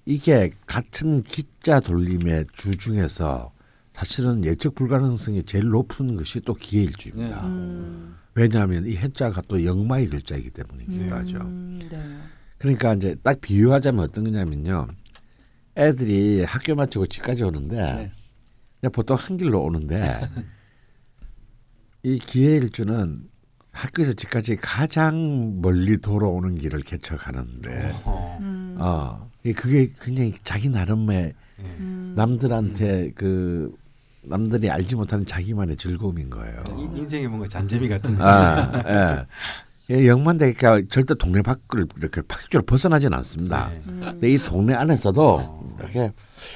A: 이게 같은 기자 돌림의 주 중에서 사실은 예측 불가능성이 제일 높은 것이 또 기회일주입니다.
C: 네.
B: 음.
A: 왜냐하면 이 해자가 또 영마의 글자이기 때문이기도 하죠.
B: 음, 네.
A: 그러니까 이제 딱 비유하자면 어떤 거냐면요. 애들이 학교 마치고 집까지 오는데
C: 네.
A: 그냥 보통 한 길로 오는데 이 기회일주는 학교에서 집까지 가장 멀리 돌아오는 길을 개척하는데
D: 어.
B: 음.
A: 어이 그게 굉장히 자기 나름의
D: 예.
B: 음.
A: 남들한테 그 남들이 알지 못하는 자기만의 즐거움인 거예요.
D: 인- 인생에 뭔가 잔재미 같은 느낌.
A: 아, 예. 예, 영만대가 절대 동네 밖을 이렇게 파격적으로 벗어나진 않습니다.
D: 네.
B: 음.
A: 근데 이 동네 안에서도 이렇게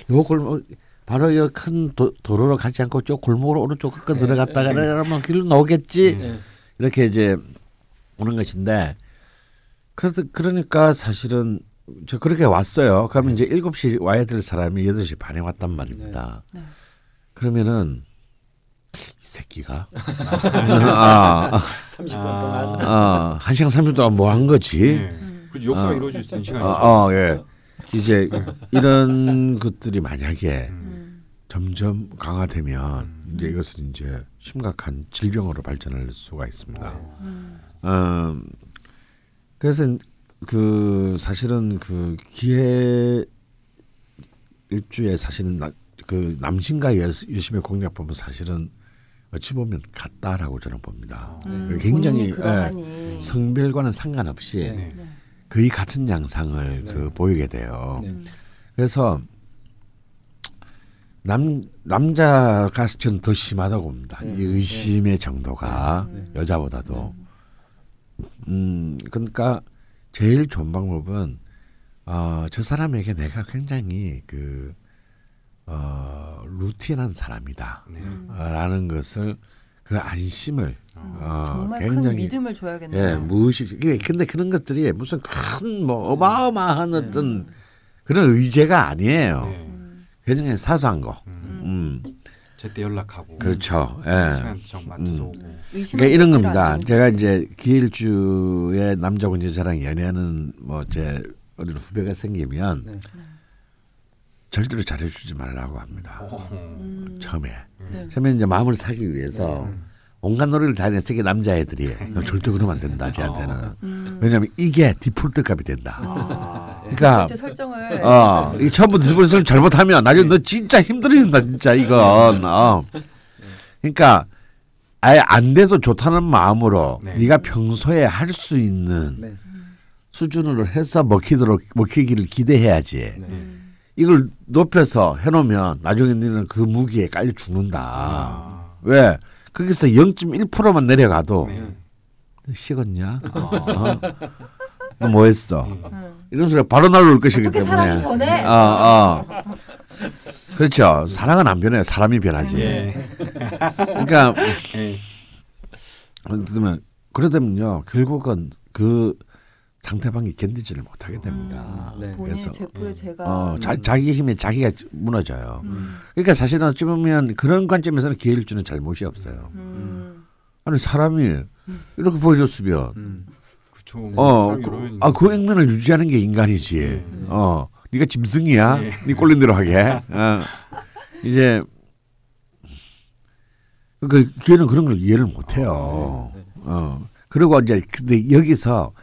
A: 요 골목 바로 이큰 도로로 가지 않고 저 골목으로 오른쪽 끝 들어갔다가 그러면 길로 나오겠지
C: 네.
A: 이렇게 이제 오는 것인데 그래서 그러니까 사실은 저 그렇게 왔어요. 그러면 이제 일곱 시 와야 될 사람이 여덟 시 반에 왔단 말입니다.
B: 네.
A: 그러면은 이 새끼가 아,
C: 30분
D: 아.
C: 동안
A: 아, 한 시간 30분 동안 뭐 한 거지?
D: 그 역사가
A: 어.
D: 이루어질 수 있는 시간이죠.
A: 어, 어, 예. 이제 이런 것들이 만약에
B: 음.
A: 점점 강화되면
D: 음.
A: 이제 이것은 이제 심각한 질병으로 발전할 수가 있습니다.
D: 어.
B: 음.
A: 음, 그래서 그 사실은 그 기회 일주에 사실은 나, 그 남신과 여, 여심의 공략법은 사실은 어찌 보면 같다라고 저는 봅니다.
B: 음.
A: 굉장히,
B: 그러하니.
A: 성별과는 상관없이
C: 네.
B: 네.
A: 거의 같은 양상을
C: 네.
A: 그 보이게 돼요.
C: 네.
B: 음.
A: 그래서 남 남자가 저는 더 심하다고 봅니다.
C: 네.
A: 이 의심의 정도가
B: 네.
A: 여자보다도. 음 그러니까 제일 좋은 방법은 어, 저 사람에게 내가 굉장히 그 어, 루틴한 사람이다.
D: 네.
B: 음.
A: 어, 라는 것을 그 안심을 어,
B: 정말 큰
A: 굉장히
B: 믿음을 줘야겠네요.
A: 예, 무의식. 근데 그런 것들이 무슨 큰 뭐 어마어마한 어떤 그런 의제가 아니에요.
D: 네.
B: 음.
A: 굉장히 사소한 거.
D: 음.
A: 음,
D: 제때 연락하고
A: 그렇죠. 예.
D: 시간 정 맞춰서
A: 음. 그러니까 이런 겁니다.
B: 않죠.
A: 제가 이제 기일주에 남자분이 저랑 연애하는 뭐 제 어린 후배가 생기면
C: 네.
A: 절대로 잘해주지 말라고 합니다.
D: 어.
B: 음.
A: 처음에.
B: 네.
A: 처음에 이제 마음을 사기 위해서
C: 네.
A: 온갖 노래를 다 했어. 특히 남자애들이 너 절대 그러면 안 된다. 쟤한테는.
B: 음.
A: 왜냐하면 이게 디폴트 값이 된다.
B: 아,
A: 그러니까
B: 번째 설정을
A: 어, 이 처음부터 두 번째를 잘못하면 나중에 너 진짜 힘들어진다 진짜 이건. 어. 그러니까 아예 안 돼도 좋다는 마음으로
D: 네.
A: 네. 가 평소에 할 수 있는
C: 네.
A: 수준으로 해서 먹히도록 먹히기를 기대해야지.
C: 네.
A: 이걸 높여서 해놓으면 나중에 너는 그 무기에 깔려 죽는다.
D: 아.
A: 왜? 거기서 0.1%만 내려가도
D: 네.
A: 식었냐? 어? 너 뭐 했어?
B: 음.
A: 이런 소리가 바로 날올 것이기
B: 어떻게
A: 때문에.
B: 사람이 변해?
A: 어, 어. 그렇죠. 사랑은 안 변해요. 사람이 변하지.
D: 예.
A: 그러니까
D: 예.
A: 그러면 그러다면요 결국은 그 상대방이 견디지를 못하게 됩니다.
C: 음, 네.
B: 본인의
A: 그래서
B: 제풀에 제가
A: 어, 자, 자기 힘에 자기가 무너져요.
B: 음.
A: 그러니까 사실은 어찌 보면 그런 관점에서는 기회일주는 잘못이 없어요.
B: 음.
A: 아니 사람이 이렇게 보여줬으면
C: 음.
D: 그쵸.
A: 어, 그, 아, 그 액면을 유지하는 게 인간이지.
D: 네.
A: 어, 네가 짐승이야.
D: 네.
A: 네 꼴린 대로 하게. 어. 이제 그 기회는 그런 걸 이해를 못 해요.
C: 네.
A: 어. 그리고 이제 근데 여기서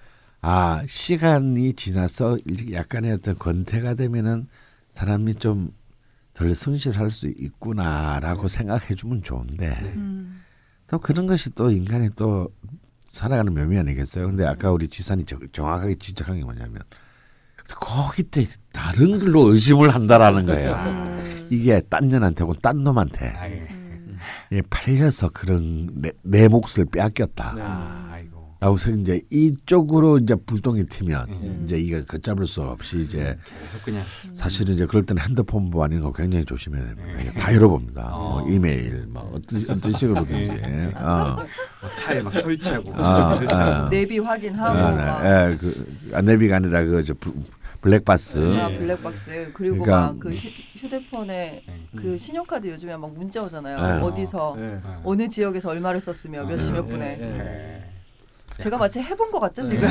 A: 아 시간이 지나서 약간의 어떤 권태가 되면은 사람이 좀 덜 성실할 수 있구나라고 생각해 주면 좋은데
B: 음.
A: 또 그런 것이 또 인간의 또 살아가는 묘미 아니겠어요? 근데 아까 우리 지산이 정- 정확하게 지적한 게 뭐냐면 거기 때 다른 걸로 의심을 한다라는 거예요.
B: 음.
A: 이게 딴 년한테 고 딴 놈한테
D: 아이.
B: 음.
A: 예, 팔려서 그런 내, 내 몫을 빼앗겼다.
C: 네.
D: 아.
A: 라고 해서 이제 이쪽으로 이제 불똥이 튀면
D: 음.
A: 이제 이거 걷잡을 수 없이 이제
D: 계속 그냥
A: 사실은 이제 그럴 때는 핸드폰 뭐 아닌 거 굉장히 조심해야 됩니다.
D: 네.
A: 이게 다 열어봅니다.
D: 어.
A: 뭐 이메일 뭐 어떤 어떤 식으로든지.
D: 네.
A: 어.
D: 막 차에 막 설치하고
A: 아,
D: 설치하고.
A: 아.
B: 내비 확인하고
A: 아,
B: 막.
A: 네. 예, 그 아, 내비가 아니라 그저 블랙박스.
B: 아,
D: 네.
B: 블랙박스 그리고
A: 그러니까-
B: 막그 휴대폰에
D: 네.
B: 그 신용카드 요즘에 막 문자 오잖아요.
A: 네.
B: 어디서
C: 네.
D: 어.
B: 어느 지역에서 얼마를 썼으며 몇시몇
C: 네,
B: 분에.
C: 네.
D: 네.
B: 제가 마치 해본 것 같죠 지금.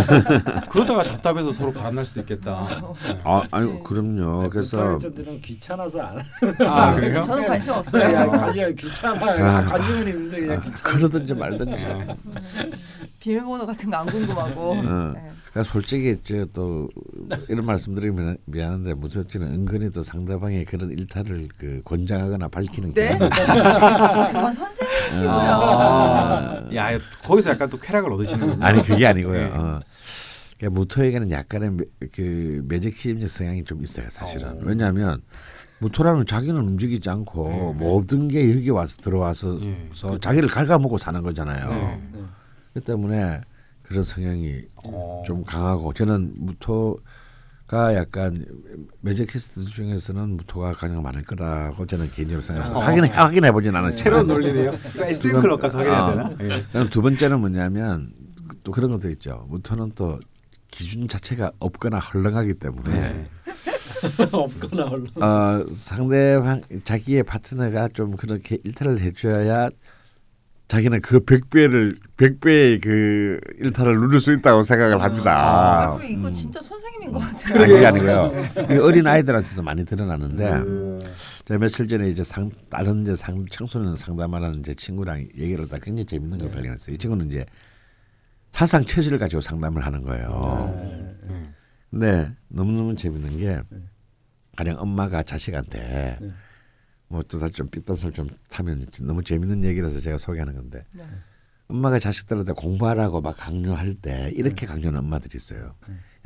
D: 그러다가 답답해서 서로 바람날 수도 있겠다. 네.
A: 아, 아유 그럼요. 그래서
C: 부탁자들은 귀찮아서 안
D: 아 그래요?
B: 저는 관심
C: 야,
B: 없어요.
C: 관심 귀찮아.
A: 아.
C: 관심은 있는데 그냥
A: 아,
C: 귀찮아.
A: 그러든지 말든지.
D: 네.
B: 비밀번호 같은 거 안 궁금하고.
A: 어.
B: 네.
A: 그러니까 솔직히 저또 이런 말씀드리면 미안한데 무섭지는 은근히 또 상대방의 그런 일탈을 그 권장하거나 밝히는
B: 네?
A: 게
B: 그건 선생님이시고요.
D: 아, 야 거기서 약간 또 쾌락을 얻으시는
A: 아니 그게 아니고요.
D: 네.
A: 어. 그러니까 무토에게는 약간의 매, 그 매직심적 성향이 좀 있어요, 사실은.
D: 어.
A: 왜냐하면 무토라는 자기는 움직이지 않고 모든 게 여기 와서 들어와서
D: 예.
A: 서 자기를 갉아먹고 사는 거잖아요.
D: 네.
C: 네.
A: 그 때문에 그런 성향이
D: 어.
A: 좀 강하고 저는 무토가 약간 매직키스트 중에서는 무토가 가장 많을 거라고 저는 개인적으로 생각합니다.
D: 어.
A: 확인 확인해 보진 않았어요.
D: 새로운 논리네요. 이거 SM 클럽 가서 확인해야
A: 아.
D: 되나? 예.
A: 그럼 두 번째는 뭐냐면 또 그런 것도 있죠. 무토는 또 기준 자체가 없거나 헐렁하기 때문에
D: 네.
C: 없거나 얼른.
A: 어, 상대방 자기의 파트너가 좀 그렇게 일탈을 해줘야 자기는 그 백배를 백배의 그 일탈을 누릴 수 있다고 생각을
B: 아,
A: 합니다.
B: 그리고 이거
A: 음.
B: 진짜 선생님인 것 같아요.
A: 아니, 그게 아니고요. 이게 어린 아이들한테도 많이 드러나는데
D: 음.
A: 제가 며칠 전에 이제 상 다른 이제 상 청소년 상담하는 제 친구랑 얘기를 하다 굉장히 재밌는 걸 발견했어요. 이 친구는 이제 사상 처지를 가지고 상담을 하는 거예요.
C: 네.
D: 네.
A: 근데 너무너무 재밌는 게 가령 엄마가 자식한테
C: 네.
A: 뭐또다좀 삐뚤을 좀 타면 너무 재밌는 얘기라서 제가 소개하는 건데
B: 네.
A: 엄마가 자식들한테 공부하라고 막 강요할 때 이렇게 강요하는 엄마들이 있어요.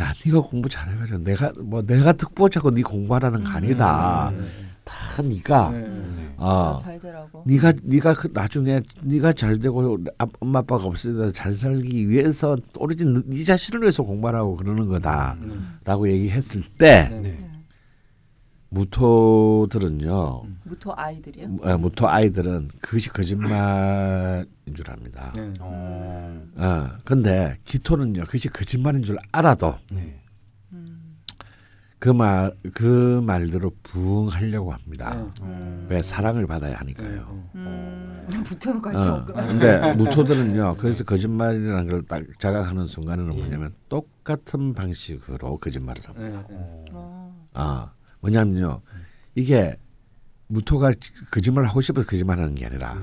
A: 야, 네가 공부 잘해가지고 내가 뭐 내가 특보자고 네 공부하라는 거 아니다. 다 네가
C: 네.
D: 네.
A: 어,
B: 잘 되라고.
A: 네가 네가 그 나중에 네가 잘 되고 아- 엄마 아빠가 때잘 살기 위해서 오로지 네- 네 자신을 위해서 공부하라고 그러는 거다라고 얘기했을 때
C: 네.
D: 네.
A: 무토들은요
B: 무토 아이들이요?
A: 어, 무토 아이들은 그것이 거짓말인 줄 압니다.
C: 네.
D: 어.
A: 어, 근데 기토는요 그것이 거짓말인 줄 알아도
D: 네.
B: 음.
A: 그말그 말대로 부응하려고 합니다.
C: 네.
D: 어.
A: 왜 사랑을 받아야 하니까요.
B: 음. 무토는 관심
A: 어,
B: 없구나.
A: 근데 무토들은요. 그래서 거짓말이라는 걸 딱 자각하는 순간에는 뭐냐면 똑같은 방식으로 거짓말을 합니다.
C: 네. 네.
B: 어.
A: 아 뭐냐면요. 이게 무토가 거짓말 하고 싶어서 거짓말하는 게 아니라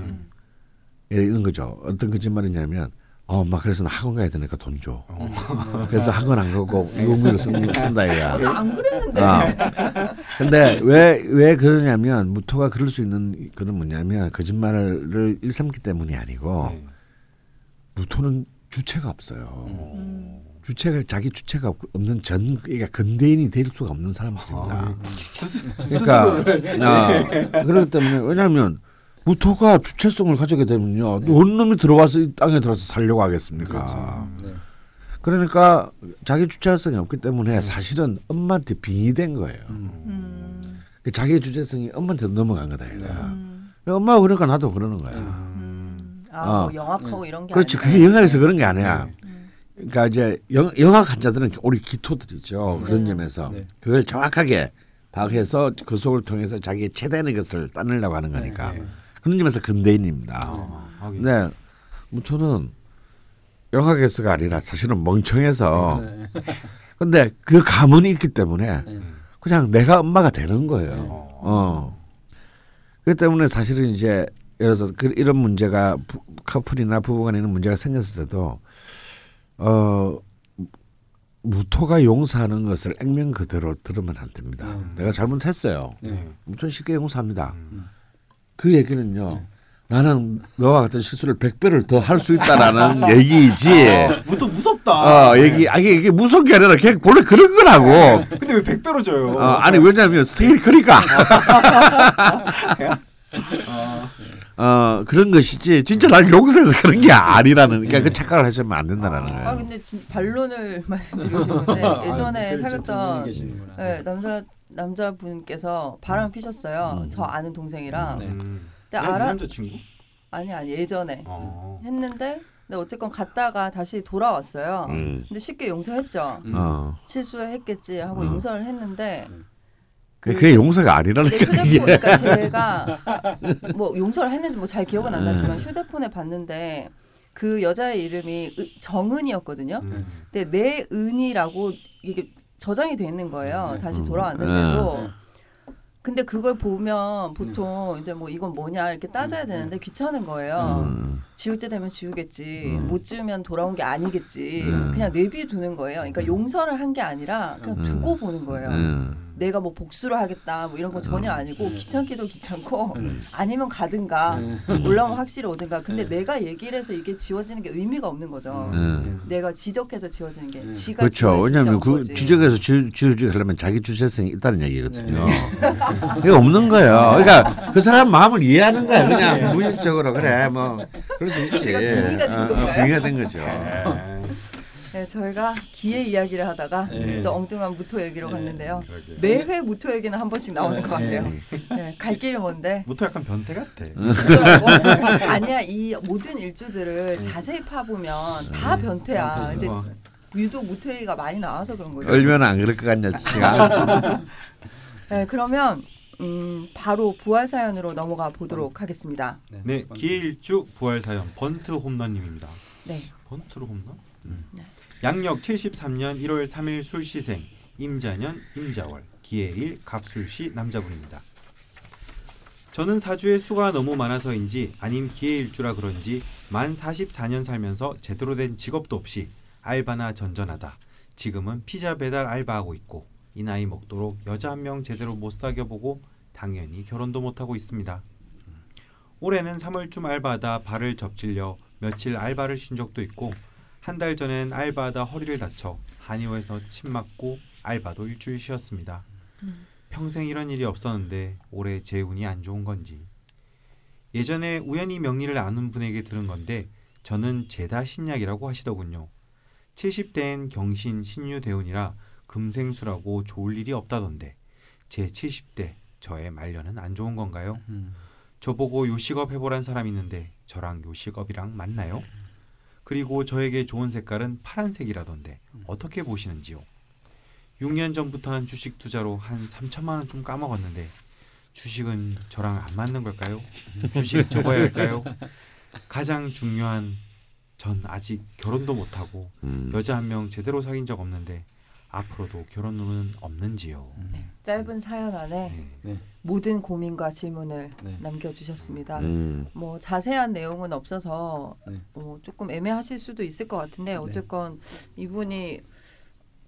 A: 이런 거죠. 어떤 거짓말이냐면 어, 엄마 그래서 나 학원 가야 되니까 돈 줘.
D: 어.
A: 그래서 학원 안 가고 유흥비로 쓴, 쓴다 이거야.
B: 저는 안 그랬는데.
A: 아. 근데 왜 왜 그러냐면 무토가 그럴 수 있는 그런 뭐냐면 거짓말을 일삼기 때문이 아니고
D: 네.
A: 무토는 주체가 없어요.
B: 음.
A: 주체가 자기 주체가 없- 없는 전 그러니까 근대인이 될 수가 없는 사람들입니다.
D: 아,
A: 그러니까 아, 그렇기 때문에 왜냐하면 무토가 주체성을 가지게 되면요, 어느 놈이 들어와서 이 땅에 들어와서 살려고 하겠습니까?
C: 네.
A: 그러니까 자기 주체성이 없기 때문에 사실은 엄마한테 빙의된 거예요.
B: 음.
A: 그 자기 주체성이 엄마한테 넘어간 거다 이거.
B: 음.
A: 엄마가 그러니까 나도 그러는 거야.
B: 음. 아,
A: 어.
B: 뭐 영악하고 이런 게
A: 그렇지.
B: 아니라.
A: 그게 영화에서 그런 게 아니야.
B: 음.
A: 그러니까 이제 영, 영학 환자들은 우리 기토들이죠. 그런
B: 네.
A: 점에서
C: 네.
A: 그걸 정확하게 파악해서 그 속을 통해서 자기의 최대한의 것을 따내려고 하는 거니까
C: 네.
A: 그런 점에서 근대인입니다.
D: 아, 하긴.
A: 근데 무토는 영학에서가 아니라 사실은 멍청해서
C: 네.
A: 근데 그 가문이 있기 때문에
C: 네.
A: 그냥 내가 엄마가 되는 거예요.
D: 어.
A: 어. 그렇기 때문에 사실은 이제 예를 들어서 그 이런 문제가 부, 커플이나 부부간에 있는 문제가 생겼을 때도 어 무토가 용서하는 것을 액면 그대로 들으면 안 됩니다.
C: 음.
A: 내가 잘못했어요.
C: 네.
A: 무토 쉽게 용서합니다.
D: 음.
A: 그 얘기는요. 나는 너와 같은 실수를 백 배를 더 할 수 있다라는 얘기이지.
D: 무토 무섭다.
A: 어, 얘기, 아, 이게, 이게 무서운 게 아니라 그냥 원래 그런 거라고.
D: 근데 왜 100배로 줘요?
A: 어, 아니 왜냐하면 스테이크 크니까. 어 그런 것이지 진짜 날 용서해서 그런 게 아니라는 그러니까 그 착각을 하시면 안 된다라는 거예요.
B: 아 근데 진, 반론을 말씀드리고 싶은데
C: 아,
B: 예전에
C: 그렇죠.
B: 사귀었던. 네, 남자 남자분께서 바람 피셨어요.
A: 음.
B: 저 아는 동생이랑.
C: 네.
D: 음.
B: 근데
D: 야, 네
B: 알아
D: 남자친구?
B: 아니 아니 예전에
D: 어.
B: 했는데 근데 어쨌건 갔다가 다시 돌아왔어요.
A: 음.
B: 근데 쉽게 용서했죠.
C: 음.
A: 어.
B: 실수했겠지 하고
A: 음.
B: 용서를 했는데
A: 그, 그게 용서가
B: 내
A: 아니라니까
B: 휴대폰
A: 이게.
B: 그러니까 제가 뭐 용서를 했는지 뭐 잘 기억은 안 나지만 휴대폰에 봤는데 그 여자의 이름이 으- 정은이었거든요.
D: 음.
B: 근데 내 은이라고 이게 저장이 돼 있는 거예요.
C: 네.
B: 다시
A: 음.
B: 돌아왔는데도.
C: 네.
B: 근데 그걸 보면 보통 이제 뭐 이건 뭐냐 이렇게 따져야 되는데 귀찮은 거예요.
A: 음.
B: 지울 때 되면 지우겠지.
A: 음.
B: 못 지우면 돌아온 게 아니겠지.
A: 음.
B: 그냥 내비두는 거예요. 그러니까 용서를 한 게 아니라 그냥
A: 음.
B: 두고 보는 거예요.
A: 음.
B: 내가 뭐 복수를 하겠다 뭐 이런 거 전혀 아니고
C: 음.
B: 귀찮기도 귀찮고
C: 음.
B: 아니면 가든가
C: 음.
B: 올라오면 확실히 오든가 근데
C: 네.
B: 내가 얘기를 해서 이게 지워지는 게 의미가 없는 거죠
A: 음.
B: 내가 지적해서 지워지는 게
C: 음.
B: 지가
A: 그렇죠. 왜냐하면 온그
B: 거지.
A: 주적에서 지우지 하려면 자기 주체성이 있다는 얘기거든요.
C: 네.
A: 이게 없는 거예요. 그러니까 그 사람 마음을 이해하는 거야. 그냥 무의식적으로 그래 뭐 그럴 수 있지.
B: 우리가 빙의가 된
A: 어, 어, 된 거죠.
B: 네, 저희가 기의 이야기를 하다가
C: 네.
B: 또 엉뚱한 무토 얘기로
C: 네.
B: 갔는데요
D: 그러게.
B: 매회 무토 얘기는 한 번씩 나오는 것
C: 네.
B: 같아요 네, 갈 길이 먼데
D: 무토 약간 변태 같아.
B: 아니야 이 모든 일주들을 자세히 파보면 다 변태야 근데
D: 어.
B: 유독 무토 얘기가 많이 나와서 그런 거죠
A: 얼마나 안 그럴 것 같냐, 지가.
B: 네, 그러면 음, 바로 부활 사연으로 넘어가 보도록 하겠습니다.
D: 네, 기일주 부활 사연 번트 홈런님입니다.
B: 네.
D: 번트로 홈런? 음.
B: 네.
D: 양력 73년 1월 3일 술시생 임자년 임자월 기해일 갑술시 남자분입니다. 저는 사주에 수가 너무 많아서인지 아님 기해일주라 그런지 만 44년 살면서 제대로 된 직업도 없이 알바나 전전하다 지금은 피자 배달 알바하고 있고 이 나이 먹도록 여자 한 명 제대로 못 사귀어보고 당연히 결혼도 못하고 있습니다. 올해는 3월쯤 알바하다 발을 접질려 며칠 알바를 쉰 적도 있고 한 달 전엔 알바하다 허리를 다쳐 한의원에서 침 맞고 알바도 일주일 쉬었습니다.
B: 음.
D: 평생 이런 일이 없었는데 올해 제 운이 안 좋은 건지 예전에 우연히 명리를 아는 분에게 들은 건데 저는 제다 신약이라고 하시더군요. 70대엔 경신 신유대운이라 금생수라고 좋을 일이 없다던데 제 70대 저의 말년은 안 좋은 건가요?
C: 음.
D: 저보고 요식업 해보란 사람 있는데 저랑 요식업이랑 맞나요? 그리고 저에게 좋은 색깔은 파란색이라던데 어떻게 보시는지요? 6년 전부터 한 주식 투자로 한 3천만 원 좀 까먹었는데 주식은 저랑 안 맞는 걸까요? 주식 접어야 할까요? 가장 중요한 전 아직 결혼도 못하고
A: 음.
D: 여자 한 명 제대로 사귄 적 없는데 앞으로도 결혼은 없는지요?
B: 짧은 사연 안에
D: 네.
B: 모든 고민과 질문을
C: 네.
B: 남겨주셨습니다.
A: 음.
B: 뭐 자세한 내용은 없어서
C: 네.
B: 어, 조금 애매하실 수도 있을 것 같은데 어쨌건 이분이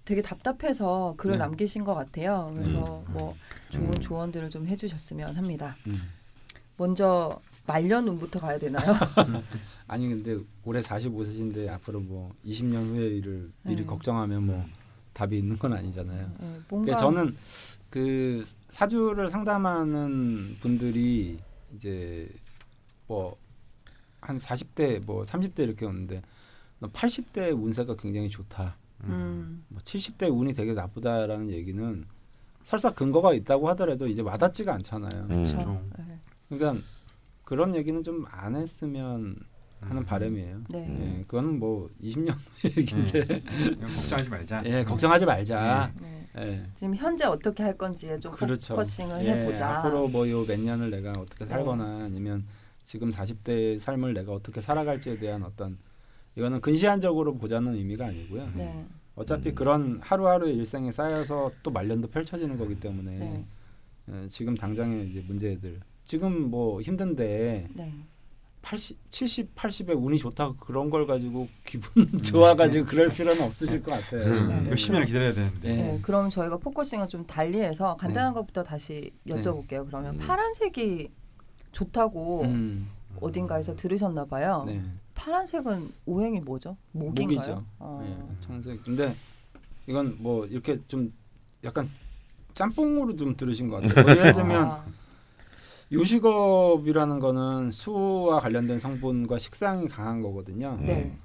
B: 되게 답답해서 글을
C: 네.
B: 남기신 것 같아요. 그래서 뭐 좋은 조언들을 좀 해주셨으면 합니다.
C: 음.
B: 먼저 말년 운부터 가야 되나요?
C: 아니 근데 올해 45세신데 앞으로 뭐 20년 후의 일을 미리
B: 네.
C: 걱정하면 뭐 답이 있는 건 아니잖아요.
B: 네, 뭔가
C: 그러니까 저는 그 사주를 상담하는 분들이 이제 뭐 한 40대 뭐 30대 이렇게 오는데 80대 운세가 굉장히 좋다.
B: 음,
C: 뭐 70대 운이 되게 나쁘다라는 얘기는 설사 근거가 있다고 하더라도 이제 와닿지가 않잖아요.
A: 음.
B: 그렇죠. 네.
C: 그러니까 그런 얘기는 좀 안 했으면 하는 바람이에요.
B: 네.
C: 예, 그건 뭐 20년 후 얘기인데
D: 걱정하지 말자.
C: 예, 걱정하지 말자.
B: 네.
C: 예.
B: 지금 현재 어떻게 할 건지에 좀
C: 그렇죠.
B: focusing을
C: 예,
B: 해보자.
C: 앞으로 뭐 요 몇 년을 내가 어떻게
B: 네.
C: 살거나 아니면 지금 40대의 삶을 내가 어떻게 살아갈지에 대한 어떤 이거는 근시안적으로 보자는 의미가 아니고요.
B: 네.
C: 어차피 그런 하루하루의 일상이 쌓여서 또 말년도 펼쳐지는 거기 때문에
B: 네.
C: 예, 지금 당장의 이제 문제들 지금 뭐 힘든데
B: 네.
C: 80, 70, 80에 운이 좋다 그런 걸 가지고 기분 좋아가지고 그럴 필요는 없으실 것 같아요.
B: 네.
D: 몇십 년을 기다려야 되는데.
C: 예.
B: 네, 그럼 저희가 focusing을 좀 달리해서 간단한
C: 네.
B: 것부터 다시 여쭤볼게요. 그러면
A: 음.
B: 파란색이 좋다고
C: 음,
B: 어딘가에서 들으셨나 봐요.
C: 네.
B: 파란색은 오행이 뭐죠? 목인가요?
C: 목이죠.
B: 어.
C: 예, 청색. 근데 이건 뭐 이렇게 좀 약간 짬뽕으로 좀 들으신 것 같아요. 뭐 예를 들면
B: 아,
C: 요식업이라는 거는 수와 관련된 성분과 식상이 강한 거거든요.
B: 네.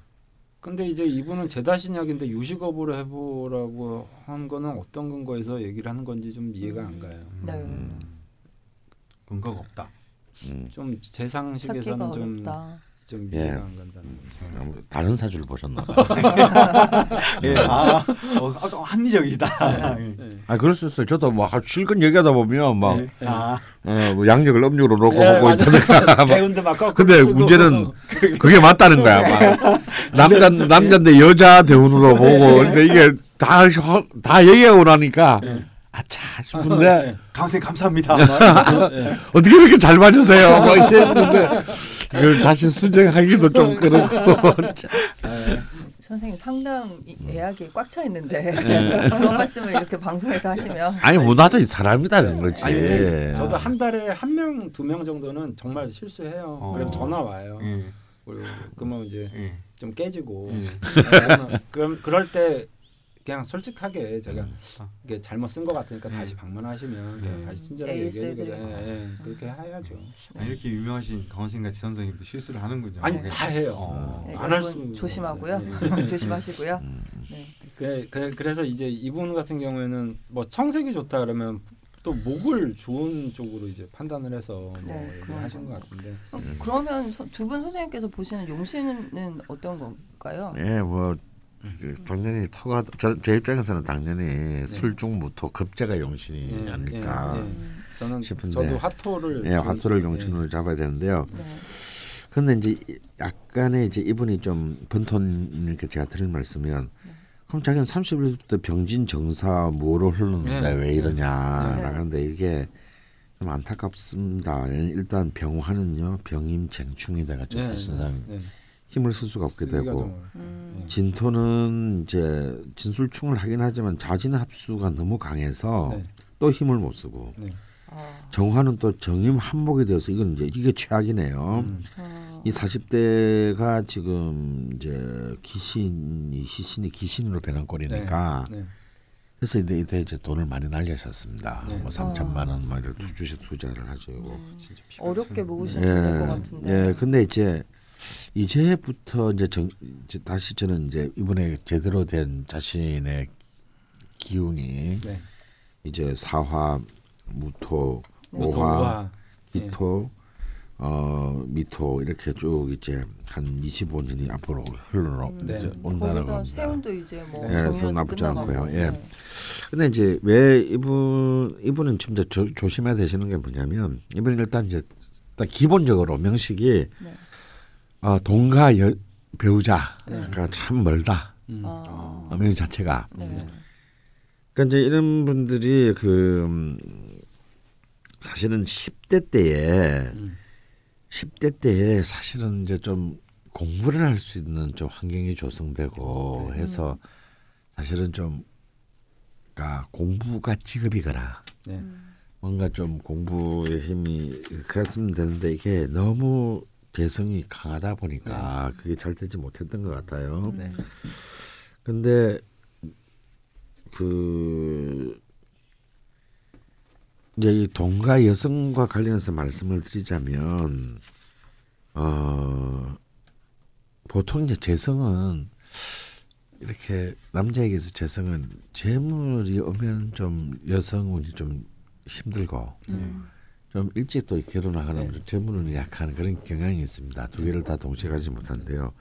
C: 근데 이제 이분은 제다신약인데 요식업으로 해보라고 한 거는 어떤 근거에서 얘기를 하는 건지 좀 이해가 안 가요.
B: 네.
A: 음.
D: 근거가 없다.
A: 음.
C: 좀제
B: 찾기가
C: 상식에서는 좀,
B: 어렵다.
C: 좀
A: 예.
C: 이해가 안 간다는 거죠.
A: 음. 다른 사주를 보셨나 봐.
D: 예, 아, 어, 아, 좀 합리적이다. 예.
C: 네.
A: 아 그럴 수 있어요. 저도 뭐 실컷 얘기하다 보면 막
D: 예. 아,
A: 어, 뭐 양력을 음력으로 놓고
C: 예,
A: 보고
C: 맞아.
A: 있다가
C: 배운데 막
A: 근데. 문제는 그게 맞다는 거야. 막. 남자 남자인데 여자 대운으로 보고 근데 이게 다 다 얘기하고 나니까 아차 싶은데
D: 강생 감사합니다.
A: 어떻게 이렇게 잘 맞으세요? 막 이랬는데 이걸 다시 수정하기도 좀 그렇고
B: 선생님 상담 이- 예약이 꽉 차 있는데
C: 네.
B: 그런 말씀을 이렇게 방송에서 하시면
A: 아니 뭐 나도 사람이다 는 거지.
C: 아니 근데 저도 한 달에 한 명두명 정도는 정말 실수해요.
D: 어.
C: 그럼 전화 와요.
D: 예,
C: 그리고 그러면 이제
D: 예,
C: 좀 깨지고
D: 예.
C: 그럼 그럴 때 그냥 솔직하게 제가
D: 아.
C: 이게 잘못 쓴 것 같으니까
D: 음.
C: 다시 방문하시면
D: 음.
C: 다시 친절하게
B: AS
C: 얘기해드리고
B: 해드리고.
C: 그렇게 해야죠.
D: 아, 이렇게 유명하신 강원생 같이 선생님도 실수를 하는군요.
C: 아니
D: 예.
C: 다 해요.
D: 어.
B: 네,
C: 안할
B: 여러분
C: 수
B: 조심하고요.
C: 없어요. 예.
B: 조심하시고요. 네.
C: 그래, 그래, 그래서 이제 이분 같은 경우에는 뭐 청색이 좋다 그러면 또 목을 좋은 쪽으로 이제 판단을 해서 뭐
B: 네,
C: 얘기를
B: 그런
C: 하신 것. 같은데
B: 어, 그러면 두 분 선생님께서 보시는 용신은 어떤 건가요?
A: 예, 뭐 그, 당연히 토가 저, 제 입장에서는 당연히 술중무토 급제가 용신이
C: 예,
A: 아닐까.
C: 예, 예. 저는
A: 싶은데.
C: 저도 화토를
A: 예, 화토를 용신으로 잡아야 되는데요.
B: 네.
A: 근데 이제 이- 약간의 이제 이분이 좀 번톤 이렇게 제가 드린 말씀이면 그럼 자기는 30일부터 병진 정사 뭐로 흘렀는데
C: 네.
A: 왜 이러냐
B: 네.
A: 하는데 이게 좀 안타깝습니다. 일단 병화는요 병임 쟁충이 돼가지고
C: 네,
A: 사실상
C: 네.
A: 힘을 쓸 수가 없게 되고.
B: 음,
A: 진토는 이제 진술충을 하긴 하지만 자진 합수가 너무 강해서
C: 네.
A: 또 힘을 못 쓰고
C: 네.
B: 아,
A: 정화는 또 정임 한복이 되어서 이건 이제 이게 최악이네요.
C: 음.
B: 어,
A: 이 40대가 지금 이제 귀신이 시신이 귀신으로 되는 꼴이니까
C: 네.
A: 그래서 이때, 이때 이제 돈을 많이 날리셨습니다.
C: 네.
A: 뭐 3천만 원막 이렇게 주식 투자를 하죠.
D: 진짜 피가
B: 어렵게
D: 참-
B: 모으시는 분일 것 같은데.
A: 예, 근데 이제 이제부터 이제, 정, 이제 다시 저는 이제 이번에 제대로 된 자신의 기운이
C: 네.
A: 이제 사화, 무토,
B: 네.
C: 또
A: 오화,
C: 우화.
A: 기토, 어 미토 이렇게 쭉 이제 한 25년이 앞으로 흘러
B: 음,
A: 이제
C: 네.
A: 온다는
B: 거기다
A: 겁니다.
B: 세운도 이제 뭐
A: 예, 그래서 나쁘지. 않고요. 예.
B: 네.
A: 근데 이제 왜 이분 이분은 지금 이제 조, 조심해야 되시는 게 뭐냐면 이분은 일단 이제 일단 기본적으로 명식이
B: 네.
A: 어, 동가 여, 배우자가
C: 네.
A: 참 멀다.
C: 음.
B: 아,
A: 어, 명식 자체가
B: 네.
A: 그러니까 이제 이런 분들이 그 음, 사실은 10대 때에
C: 음.
A: 10대 때에 사실은 이제 좀 공부를 할 수 있는 좀 환경이 조성되고
C: 네.
A: 해서 사실은 좀 그러니까 공부가 직업이거나
C: 네.
A: 뭔가 좀 공부의 힘이 그랬으면 되는데 이게 너무 재성이 강하다 보니까 그게 잘 되지 못했던 것 같아요.
C: 네.
A: 근데 그 이제 이 동가 여성과 관련해서 말씀을 드리자면 어 보통 이제 재성은 이렇게 남자에게서 재성은 재물이 오면 좀 여성운이 좀 힘들고
B: 음.
A: 좀 일찍 또 결혼하거나
C: 네.
A: 좀 재물은 약한 그런 경향이 있습니다. 두 개를 다 동시에 가지 못한데요.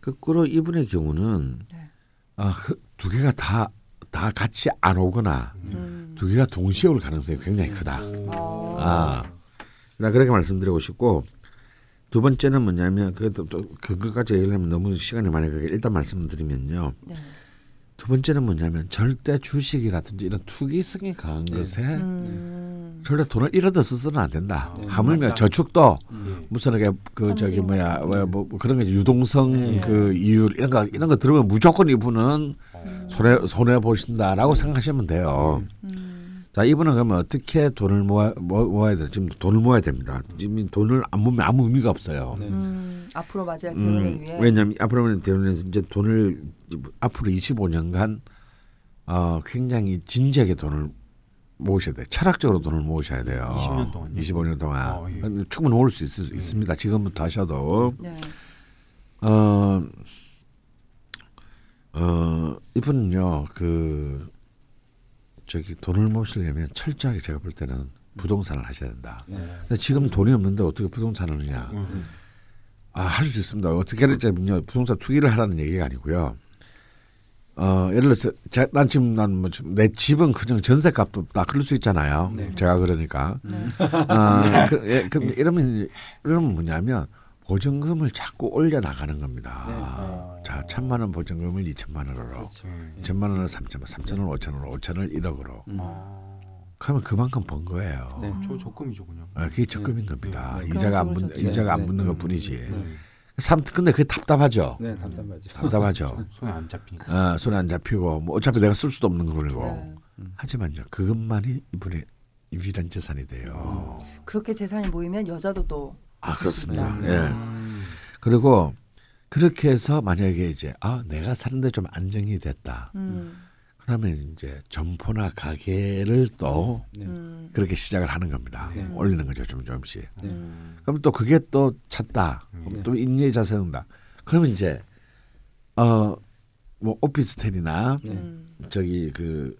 A: 거꾸로 이분의 경우는
B: 네.
A: 아, 그 두 개가 다, 다 같이 안 오거나
B: 음.
A: 두 개가 동시에 올 가능성이 굉장히 크다.
B: 어.
A: 아, 나 그렇게 말씀드리고 싶고 두 번째는 뭐냐면 그것도 또 그것까지 얘기를 하면 너무 시간이 많이 가게 일단 말씀드리면요.
B: 네.
A: 두 번째는 뭐냐면 절대 주식이라든지 이런 투기성이 강한
C: 네.
A: 것에
B: 음.
A: 절대 돈을 잃어도 써서는 안 된다.
C: 네.
A: 하물며
D: 맞다.
A: 저축도
C: 음.
A: 무슨 이게 그 저기
B: 펀딩.
A: 뭐야 뭐, 뭐 그런 거 유동성
C: 네.
A: 그 이율 이런 거 이런 거 들으면 무조건 이분은
B: 음.
A: 손해 손해 보신다라고 생각하시면 돼요.
B: 음.
A: 자 이분은 그러면 어떻게 돈을 모아 모- 모아야 돼? 지금 돈을 모아야 됩니다. 지금 돈을 안 모으면 아무 의미가 없어요.
C: 네.
B: 음. 앞으로 맞이할 대운을
A: 음,
B: 위해.
A: 왜냐하면 앞으로는 대운에서 이제 돈을 앞으로 25년간 어 굉장히 진지하게 돈을 모으셔야 돼요. 철학적으로 돈을 모으셔야 돼요.
D: 20년 동안요?
A: 25년 동안
D: 어, 예.
A: 충분히 모을 수 있, 있습니다. 지금부터 하셔도
B: 네.
A: 어, 어 이분은요 그 저기 돈을 모으시려면 철저하게 제가 볼 때는 부동산을 하셔야 된다.
C: 네.
A: 근데 지금 돈이 없는데 어떻게 부동산을 하느냐?
D: 음.
A: 아, 할 수 있습니다. 어떻게 하냐면요. 부동산 투기를 하라는 얘기가 아니고요. 어, 예를 들어서 제, 난 지금 난뭐내 집은 그냥 전세값도 없다. 그럴 수 있잖아요.
C: 네.
A: 제가 그러니까.
B: 네.
A: 아, 그, 예, 그럼 이러면 이러면 뭐냐면 보증금을 자꾸 올려 나가는 겁니다.
C: 네.
A: 자, 천만 원 보증금을 이천만 원으로,
C: 그렇죠.
A: 이천만 원을 삼천만, 삼천을 오천으로, 오천을 일억으로.
C: 음.
D: 아.
A: 그러면 그만큼 번 거예요.
C: 네.
D: 저 적금이죠 그냥.
A: 아, 그게 적금인 겁니다.
C: 네.
A: 이자가 안 붙는
B: 식으로
A: 이자가 안
C: 네.
A: 붙는
C: 네.
A: 것 뿐이지.
C: 네.
A: 삼 근데 그게 답답하죠.
C: 네, 답답하죠.
A: 답답하죠.
D: 손에 안 잡히니까.
A: 어, 손에 안 잡히고 뭐 어차피 내가 쓸 수도 없는 거고.
B: 네.
A: 하지만요, 그것만이 이분의 유일한 재산이 돼요.
B: 그렇게 재산이 모이면 여자도 또
A: 아 그렇습니다.
C: 네.
A: 예.
D: 음.
A: 그리고 그렇게 해서 만약에 이제 아 내가 사는데 좀 안정이 됐다.
B: 음.
A: 그다음에 이제 점포나 가게를 또
C: 네.
B: 음.
A: 그렇게 시작을 하는 겁니다.
C: 네.
A: 올리는 거죠, 좀 조금씩.
C: 네.
B: 음.
A: 그럼 또 그게 또 찼다.
D: 음.
A: 그럼 또 인내의 자세 는다. 그러면 이제 어 뭐 오피스텔이나
C: 네.
B: 음.
A: 저기 그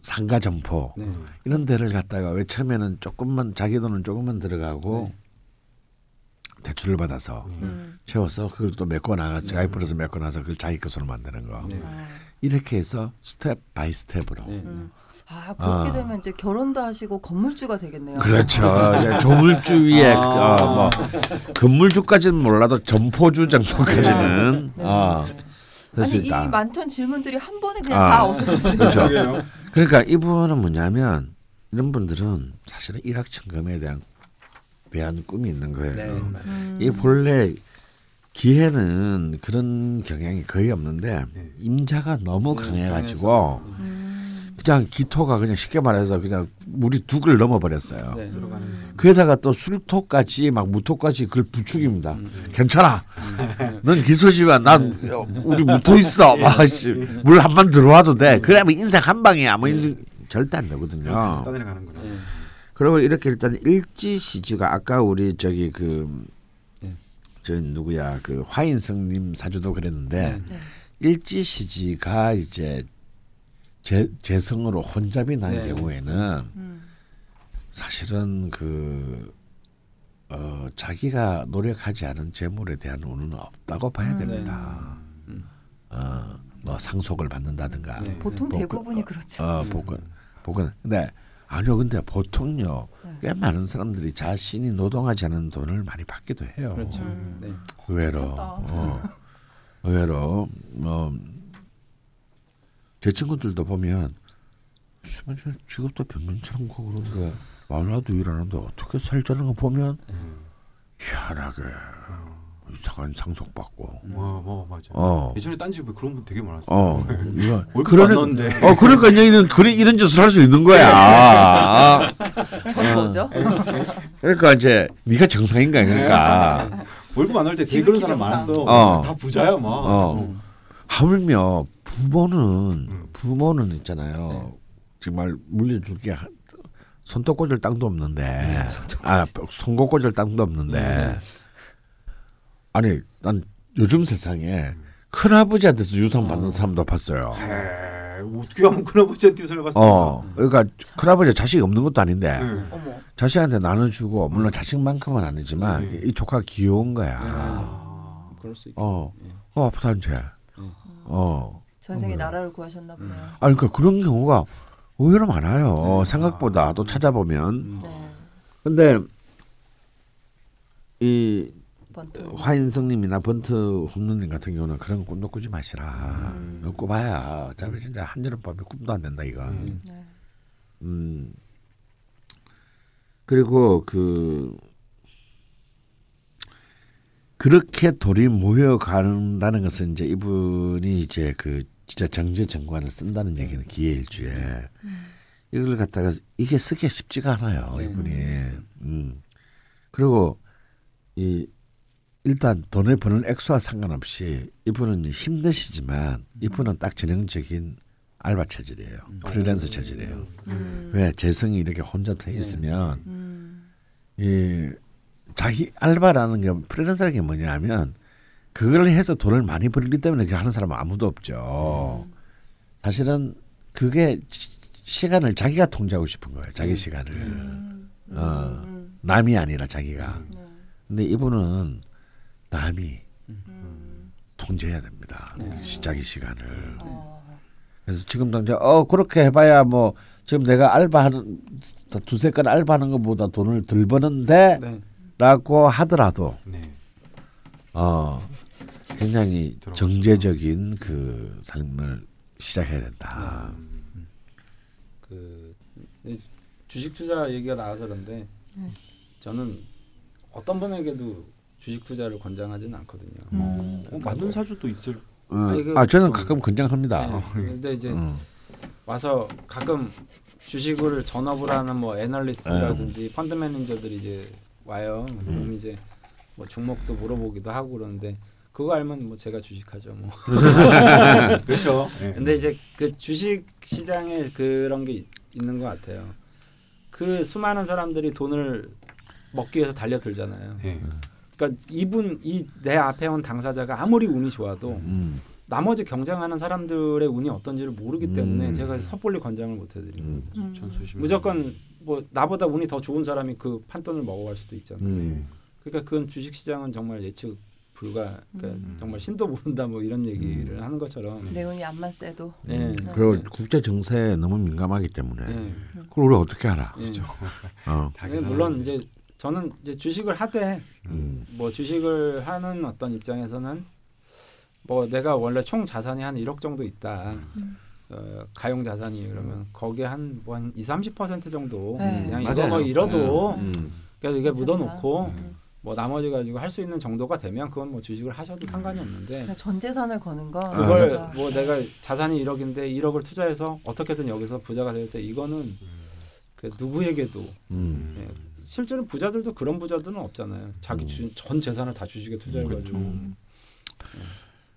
A: 상가 점포
C: 네.
A: 이런 데를 갖다가 왜 처음에는 조금만 자기 돈은 조금만 들어가고
C: 네.
A: 대출을 받아서
B: 음.
A: 채워서 그걸 또 메꿔 나가
C: 네.
A: 자이프로서 메꿔 나서 그걸 자기 것으로 만드는 거
C: 네.
B: 아.
A: 이렇게 해서 step by step으로
C: 네.
B: 음. 아 그렇게
A: 아.
B: 되면 이제 결혼도 하시고 건물주가 되겠네요.
A: 그렇죠 이제 조물주 위에
D: 아.
A: 어, 뭐 건물주까지는 몰라도 점포주 정도까지는
B: 네.
A: 어,
B: 아니 이
A: 있다.
B: 많던 질문들이 한 번에 그냥
A: 아.
B: 다 없어졌어요.
A: 그렇죠. 그러니까 이분은 뭐냐면 이런 분들은 사실은 일확천금에 대한 대한 꿈이 있는 거예요.
C: 네.
B: 음.
A: 이 본래 기회는 그런 경향이 거의 없는데
D: 네.
A: 임자가 너무
C: 네,
A: 강해가지고
B: 음.
A: 그냥 기토가 그냥 쉽게 말해서 그냥 물이 둑을 넘어버렸어요.
C: 네.
D: 들어가는.
A: 그에다가 또 술토까지 막 무토까지 그걸 부추깁니다.
C: 음.
A: 괜찮아. 넌 기소지만 난 우리 무토 있어. 물한 번 들어와도 돼. 그러면 인생 한 방이야. 뭐 이런 절대 안 되거든요.
C: 네.
A: 그리고 이렇게 일단 일지시지가 아까 우리 저기 그
C: 네.
A: 저 누구야 그 화인성님 사주도 그랬는데
C: 네.
B: 네.
A: 일지시지가 이제 재, 재성으로 혼잡이 난
C: 네.
A: 경우에는
B: 음.
A: 사실은 그 어, 자기가 노력하지 않은 재물에 대한 운은 없다고 봐야
B: 음.
A: 됩니다.
C: 음.
A: 어, 뭐 상속을 받는다든가
C: 네.
B: 보통
A: 복-
B: 대부분이 그렇죠.
A: 어, 복은 복은 근데 아니요 근데 보통요
B: 네.
A: 꽤 많은 사람들이 자신이 노동하지 않은 돈을 많이 받기도 해요.
C: 그렇죠.
B: 음.
C: 네.
A: 의외로
B: 좋겠다.
A: 어, 의외로 뭐 제 친구들도 보면 직업도 고 그런데 말라도 일하는데 어떻게 살자는 거 보면 희한하게 이상한 상속 받고
D: 뭐, 뭐 맞아.
A: 어.
D: 예전에 딴 집에 그런 분 되게 많았어.
A: 어
D: 넣는데.
A: 어 그러니까 얘는 그래 이런 짓을 할 수 있는 거야.
B: 저는 뭐죠?
A: 그러니까 이제 네가 정상인가 그러니까
D: 월급 안 넣을 때 되게 그런 사람
B: 정상.
D: 많았어.
A: 어.
D: 다 부자야 막.
A: 어. 하물며 부모는
D: 음.
A: 부모는 있잖아요. 정말 물려줄 게 한- 손톱 꽂을 땅도 없는데 아 손목 꽂을 땅도 없는데 아니 난 요즘 세상에 큰 아버지한테서 유산 받는 사람도 봤어요.
D: 에, 어떻게 하면 큰아버지한테 손을 봤어?
A: 어, 그러니까 큰 아버지 자식이 없는 것도 아닌데
D: 응.
B: 어머.
A: 자식한테 나눠주고 물론 자식만큼은 아니지만
D: 음.
A: 이 조카가 귀여운 거야.
D: 아.
C: 그럴 수 있겠.
A: 어, 어 아프다 이제. 어,
B: 전생에
A: 음.
B: 나라를 구하셨나 보네요.
A: 아니 그러니까 그런 경우가 의외로 많아요. 생각보다 또 찾아보면.
C: 음.
B: 네.
A: 근데 이
B: 번트.
A: 화인성님이나 번트 홈런님 같은 경우는 그런 꿈도 꾸지 마시라.
B: 음.
A: 꿔봐야 어차피 진짜 한여름밤에 꿈도 안 된다 이거.
C: 음.
B: 네.
A: 음. 그리고 그 그렇게 돌이 모여간다는 것은 이제 이분이 이제 그 진짜 정제 정관을 쓴다는 얘기는 기회일주에 이걸 갖다가 이게 쓰기가 쉽지가 않아요
C: 네.
A: 이분이. 음. 그리고 이 일단 돈을 버는 액수와 상관없이 이분은 힘드시지만 이분은 딱 전형적인 알바 체질이에요. 프리랜서 체질이에요.
B: 음.
A: 왜 재성이 이렇게 혼자 돼
C: 네.
A: 있으면
B: 음.
A: 이 자기 알바라는 게 프리랜서라는 게 뭐냐면 그걸 해서 돈을 많이 벌기 때문에 그렇게 하는 사람은 아무도 없죠. 사실은 그게 시- 시간을 자기가 통제하고 싶은 거예요. 자기 시간을
B: 음.
A: 어.
B: 음.
A: 남이 아니라 자기가.
B: 네.
A: 근데 이분은 남이
B: 음.
A: 통제해야 됩니다. 시- 자기 시간을.
B: 어.
A: 그래서 지금 당장 어 그렇게 해봐야 뭐 지금 내가 알바하는 두세 건 알바하는 것보다 돈을 덜 버는데
C: 네.
A: 라고 하더라도
D: 네.
A: 어 굉장히. 정제적인 그 삶을 시작해야 된다.
C: 그이 주식 투자 얘기가 나와서 그런데
B: 네.
C: 저는 어떤 분에게도 주식 투자를 권장하지는 않거든요.
B: 음.
D: 어, 맞는 사주도 있을.
A: 어,
C: 아, 이거
A: 아 저는
C: 뭐-
A: 가끔 권장합니다.
C: 네. 근데 이제
A: 음.
C: 와서 가끔 주식을 전업을 하는 뭐 애널리스트라든지 펀드 매니저들이 이제 와요. 그럼 이제 뭐 종목도 물어보기도 하고 그러는데 그거 알면 뭐 제가 주식하죠 뭐.
D: 그렇죠. 네.
C: 근데 이제 그 주식 시장에 그런 게 있- 있는 것 같아요. 그 수많은 사람들이 돈을 먹기 위해서 달려들잖아요.
D: 네.
C: 그러니까 이분 이 내 앞에 온 당사자가 아무리 운이 좋아도
A: 음.
C: 나머지 경쟁하는 사람들의 운이 어떤지를 모르기 때문에
A: 음.
C: 제가 섭볼리 권장을 못 해드립니다.
A: 음.
B: 음.
D: 수천 수십.
C: 무조건 뭐 나보다 운이 더 좋은 사람이 그 판돈을 먹어갈 수도 있잖아요.
A: 음.
C: 그러니까 그건 주식 시장은 정말 예측 불가. 그러니까
B: 음.
C: 정말 신도 모른다 뭐 이런 얘기를 하는 것처럼.
B: 내 운이 안만 세도.
C: 네.
A: 그리고
C: 네.
A: 국제 정세에 너무 민감하기 때문에
C: 네.
A: 그걸 우리 어떻게 알아?
C: 예.
A: 어.
C: 물론. 이제 저는 이제 주식을 하되
A: 음.
C: 뭐 주식을 하는 어떤 입장에서는 뭐 내가 원래 총 자산이 한 1억 정도 있다.
B: 음.
C: 어, 가용 자산이 그러면 거기에 한뭐한 2, 30% 정도
B: 네.
C: 그냥
A: 맞아요.
C: 이거 뭐 잃어도
A: 음.
C: 그래서 이게
B: 괜찮다.
C: 묻어 놓고
B: 음.
C: 뭐 나머지 가지고 할 수 있는 정도가 되면 그건 뭐 주식을 하셔도 상관이 없는데
B: 전 재산을 거는 건
C: 그걸
B: 아.
C: 뭐 내가 자산이 1억인데 1억을 투자해서 어떻게든 여기서 부자가 될 때 이거는 그 누구에게도
A: 음.
C: 예, 실제로 부자들도 그런 부자들은 없잖아요. 자기 주, 전 재산을 다 주식에 투자해가지고
B: 음.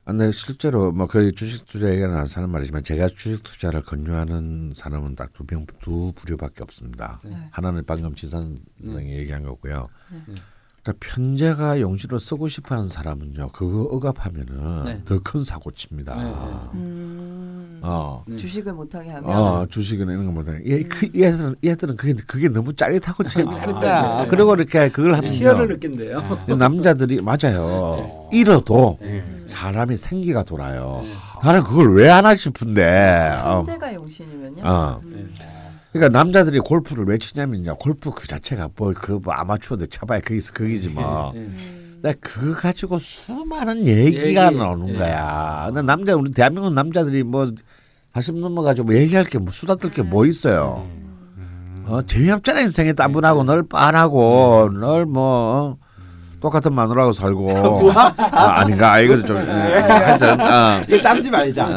A: 아, 근데 실제로 뭐 그 주식 투자 얘기가 나와서 하는 말이지만 제가 주식 투자를 권유하는 사람은 딱두병두 부류밖에 없습니다.
C: 네.
A: 하나는 방금 지산 선생이 얘기한 거고요.
C: 네.
A: 그러니까 편제가 용지로 쓰고 싶어하는 사람은요 그거 억압하면은
C: 네.
A: 더큰 사고 칩니다.
C: 네, 네.
B: 음.
A: 어.
C: 네.
B: 주식을 못하게 하면
A: 어, 주식이나 이런 거 못해. 얘, 그, 얘들은, 얘들은 그게, 그게 너무 짜릿하고 참
C: 아,
A: 짜릿다.
C: 네.
A: 그리고 이렇게 그걸
C: 희열을
A: 하면요.
C: 느낀대요.
A: 남자들이, 맞아요. 잃어도
C: 네.
A: 사람이 생기가 돌아요. 나는 그걸 왜 하나 싶은데. 어.
B: 현재가 용신이면요.
A: 어.
B: 음.
A: 그러니까 남자들이 골프를 왜 치냐면요. 골프 그 자체가 뭐그 뭐 아마추어들 쳐봐야 거기서 거기지 뭐.
C: 네.
B: 음.
A: 근데 그거 가지고 수많은 얘기가
C: 얘기.
A: 나오는
C: 예.
A: 거야. 근데 남자 우리 대한민국 남자들이 뭐40 넘어가지고 뭐 얘기할 게 뭐 수다 떨 게 뭐 있어요.
D: 음.
A: 어, 재미없잖아 인생에 따분하고 늘 빤하고 늘뭐 똑같은 마누라하고 살고 아, 아닌가 아, 이거 좀 예, 하여튼 어.
F: 이거 짬지 말자.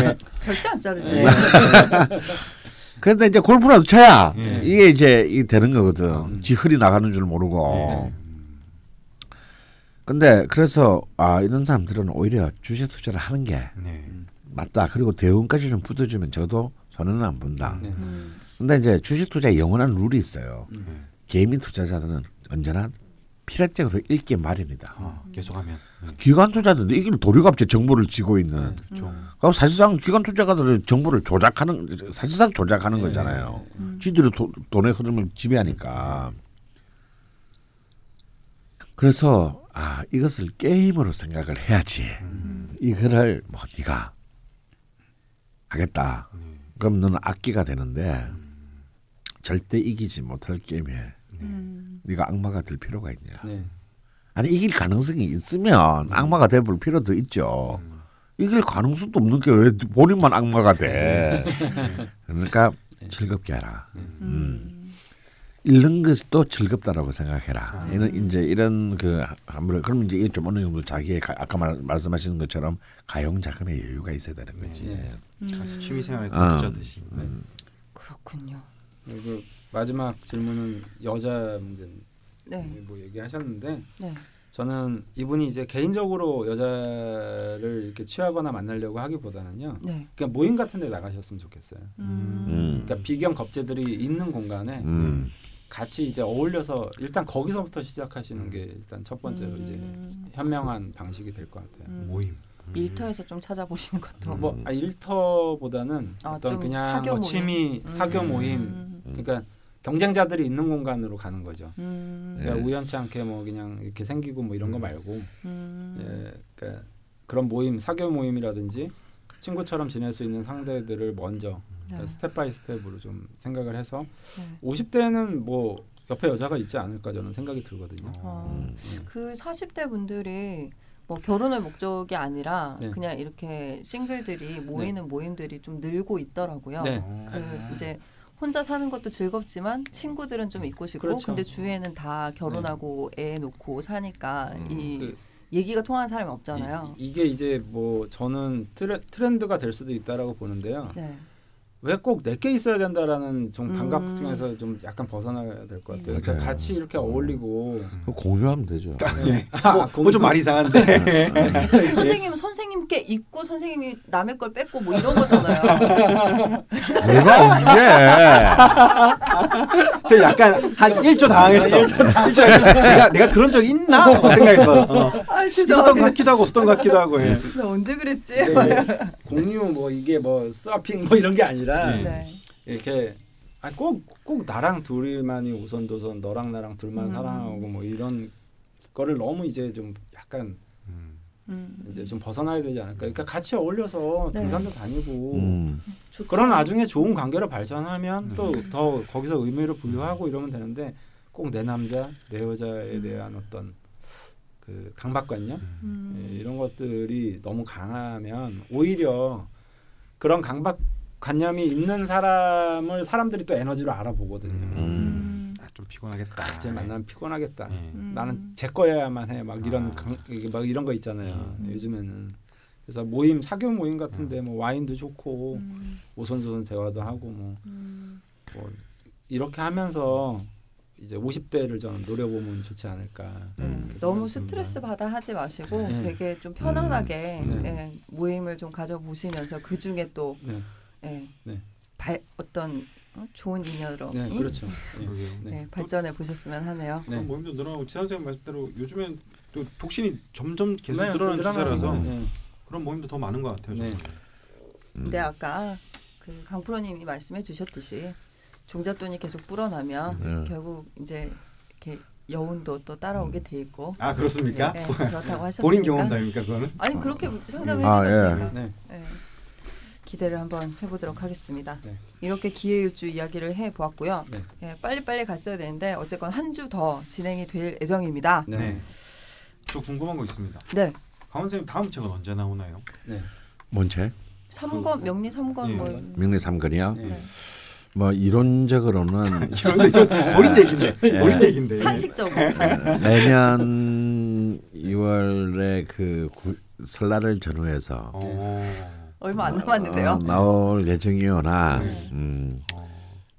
F: 네.
B: 절대 안 자르지.
A: 네. 근데 이제 골프라도 쳐야
D: 예.
A: 이게 이제 이 되는 거거든. 지 흐리 나가는 줄 모르고.
D: 네.
A: 근데 그래서 아 이런 사람들은 오히려 주식 투자를 하는 게
D: 네.
A: 맞다. 그리고 대운까지 좀 붙어주면 저도 손해는 안 본다.
C: 네.
B: 음.
A: 근데 이제 주식 투자에 영원한 룰이 있어요.
C: 음.
A: 개미 투자자들은 언제나 필연적으로 읽기 마련이다.
D: 아, 계속하면. 네.
A: 기관 투자자들은 이길 도리가 없지 정보를 쥐고 있는.
D: 그렇죠.
A: 그럼 사실상 기관 투자가들은 정보를 조작하는 사실상 조작하는
C: 네.
A: 거잖아요.
B: 음.
A: 쥐들이 도, 돈의 흐름을 지배하니까. 그래서 아 이것을 게임으로 생각을 해야지. 이거를 뭐 네가 하겠다. 그럼 너는 악기가 되는데 절대 이기지 못할 게임에
B: 음.
A: 네가 악마가 될 필요가 있냐?
C: 네.
A: 아니 이길 가능성이 있으면 악마가 돼볼 필요도 있죠. 이길 가능성도 없는 게 왜 본인만 악마가 돼? 그러니까 즐겁게 해라. 음. 읽는 것도 즐겁다라고 생각해라. 이런 이제 이런 그 아무래도 그러면 이제 좀 어느 정도 자기의 가, 아까 말, 말씀하신 것처럼 가용 자금의 여유가 있어야 되는 거지.
C: 네.
D: 같이 취미 생활에
A: 아.
D: 붙자듯이. 네.
B: 그렇군요.
C: 그리고 마지막 질문은 여자 문제
B: 네.
C: 뭐 얘기하셨는데
B: 네.
C: 저는 이분이 이제 개인적으로 여자를 이렇게 취하거나 만나려고 하기보다는요.
B: 네.
C: 그냥 모임 같은 데 나가셨으면 좋겠어요.
B: 음.
A: 음.
C: 그러니까 비경 겁재들이 있는 공간에
A: 음.
C: 같이 이제 어울려서 일단 거기서부터 시작하시는 게 일단 첫 번째로 이제
B: 음.
C: 현명한 방식이 될 것 같아요.
B: 음.
D: 모임.
B: 일터에서 좀 찾아보시는 것도
C: 뭐 아, 일터보다는
B: 아,
C: 어떤
B: 좀
C: 그냥
B: 사교
C: 뭐
B: 모임?
C: 취미 사교
B: 음.
C: 모임 그러니까 경쟁자들이 있는 공간으로 가는 거죠.
B: 음.
A: 네.
C: 그러니까 우연치 않게 뭐 그냥 이렇게 생기고 뭐 이런 거
D: 음.
C: 말고
B: 음.
C: 예, 그러니까 그런 모임 사교 모임이라든지 친구처럼 지낼 수 있는 상대들을 먼저
B: 네.
C: 그러니까 step by step으로 좀 생각을 해서
B: 네.
C: 50대는 뭐 옆에 여자가 있지 않을까 저는 생각이 들거든요.
B: 어.
C: 예.
B: 그 40대 분들이 뭐 결혼을 목적이 아니라
C: 네.
B: 그냥 이렇게 싱글들이 모이는 모임들이 좀 늘고 있더라고요.
C: 네.
B: 그 이제 혼자 사는 것도 즐겁지만 친구들은 좀 있고 싶고
C: 그렇죠.
B: 근데 주위에는 다 결혼하고 애 놓고 사니까
D: 음.
B: 이
C: 그
B: 얘기가 통하는 사람이 없잖아요.
C: 이, 게 이제 뭐 저는 트레, 트렌드가 될 수도 있다라고 보는데요.
B: 네.
C: 왜 꼭 내게 있어야 된다라는 좀
B: 음.
C: 반갑증에서 좀 약간 벗어나야 될 것 같아요. 그러니까
A: 맞아요.
C: 같이 이렇게 어울리고
A: 그거 공유하면 되죠.
F: 예.
C: 아,
F: 뭐좀 말이 이상한데.
B: 선생님은 선생님께 있고 선생님이 남의 걸 뺏고 뭐 이런 거잖아요.
A: 내가 언제?
F: 약간 한 1초 당황했어. 1초, 내가 내가 그런 적 있나? 어, 생각했어. 어.
B: 아,
F: 있었던 것 같기도 하고 없었던 것 같기도 하고. 예.
B: 나 언제 그랬지?
C: 네, 공유 뭐 이게 뭐 스와핑 뭐 이런 게 아니라
B: 네.
C: 이렇게 아, 꼭, 꼭 나랑 둘이만이 오선도선 너랑 나랑 둘만
B: 음.
C: 사랑하고 뭐 이런 거를 너무 이제 좀 약간
D: 음.
B: 음.
C: 이제 좀 벗어나야 되지 않을까. 그러니까 같이 어울려서
B: 네.
C: 등산도 다니고
A: 음.
C: 그런 나중에 좋은 관계로 발전하면
D: 네.
C: 또더 거기서 의미를 부여하고 이러면 되는데 꼭 내 남자 내 여자에 대한 어떤 그 강박관념
B: 음.
C: 예, 이런 것들이 너무 강하면 오히려 그런 강박 관념이 있는 사람을 사람들이 또 에너지로 알아보거든요.
B: 음.
D: 아, 좀 피곤하겠다.
C: 아, 쟤 만나면 피곤하겠다.
D: 네.
B: 음.
C: 나는 제 거여야만 해. 막 이런
D: 아.
C: 강, 막 이런 거 있잖아요.
B: 음.
C: 요즘에는 그래서 모임 사교 모임 같은데 뭐 와인도 좋고
B: 음.
C: 오손도손 대화도 하고 뭐,
B: 음.
C: 뭐 이렇게 하면서 이제 50대를 저는 노려보면 좋지 않을까.
A: 음.
B: 너무 스트레스. 받아 하지 마시고
C: 네.
B: 되게 좀 편안하게
C: 음.
B: 예, 모임을 좀 가져보시면서 그 중에 또
C: 네,
B: 예,
C: 네.
B: 발, 어떤 어? 좋은 인연으로
C: 네, 그렇죠. 네.
D: 그러게요.
C: 네.
B: 네, 발전해 보셨으면 하네요.
C: 네.
D: 그런 모임도 늘어나고 지난 선생님 말씀대로 요즘엔 또 독신이 점점 계속
C: 네,
D: 늘어나는 추세라서.
C: 네.
D: 그런 모임도 더 많은 것 같아요.
C: 네.
D: 저는.
B: 근데 아까 그 강프로님이 말씀해 주셨듯이 종잣돈이 계속 불어나면
A: 네.
B: 결국 이제 이렇게 여운도 또 따라오게 돼 있고
F: 아 그렇습니까?
B: 네, 네, 그렇다고 하셨으니까
F: 본인 경험담입니까 그거는?
B: 아니 그렇게 상담해
A: 아, 예.
B: 주셨으니까
C: 네.
B: 네. 기대를 한번 해보도록 하겠습니다.
C: 네.
B: 이렇게 기회일주 이야기를 해보았고요.
C: 네.
B: 예, 빨리빨리 갔어야 되는데 어쨌건 한 주 더 진행이 될 예정입니다.
C: 네.
F: 네.
D: 저 궁금한 거 있습니다.
B: 네,
D: 강원 선생님 다음 책은 언제 나오나요?
C: 네.
A: 뭔 책?
B: 삼권 명리 삼권
D: 예.
B: 뭐
A: 명리 삼건이요.
C: 네.
B: 네.
A: 뭐 이론적으로는
F: 이런 버린 얘긴데. 버린 얘긴데.
B: 상식적으로
A: 내년 2월에 그 구, 설날을 전후해서
D: 어.
B: 얼마 안 남았는데요.
A: 어, 나올 예정이오나
D: 네.
A: 음,
D: 어.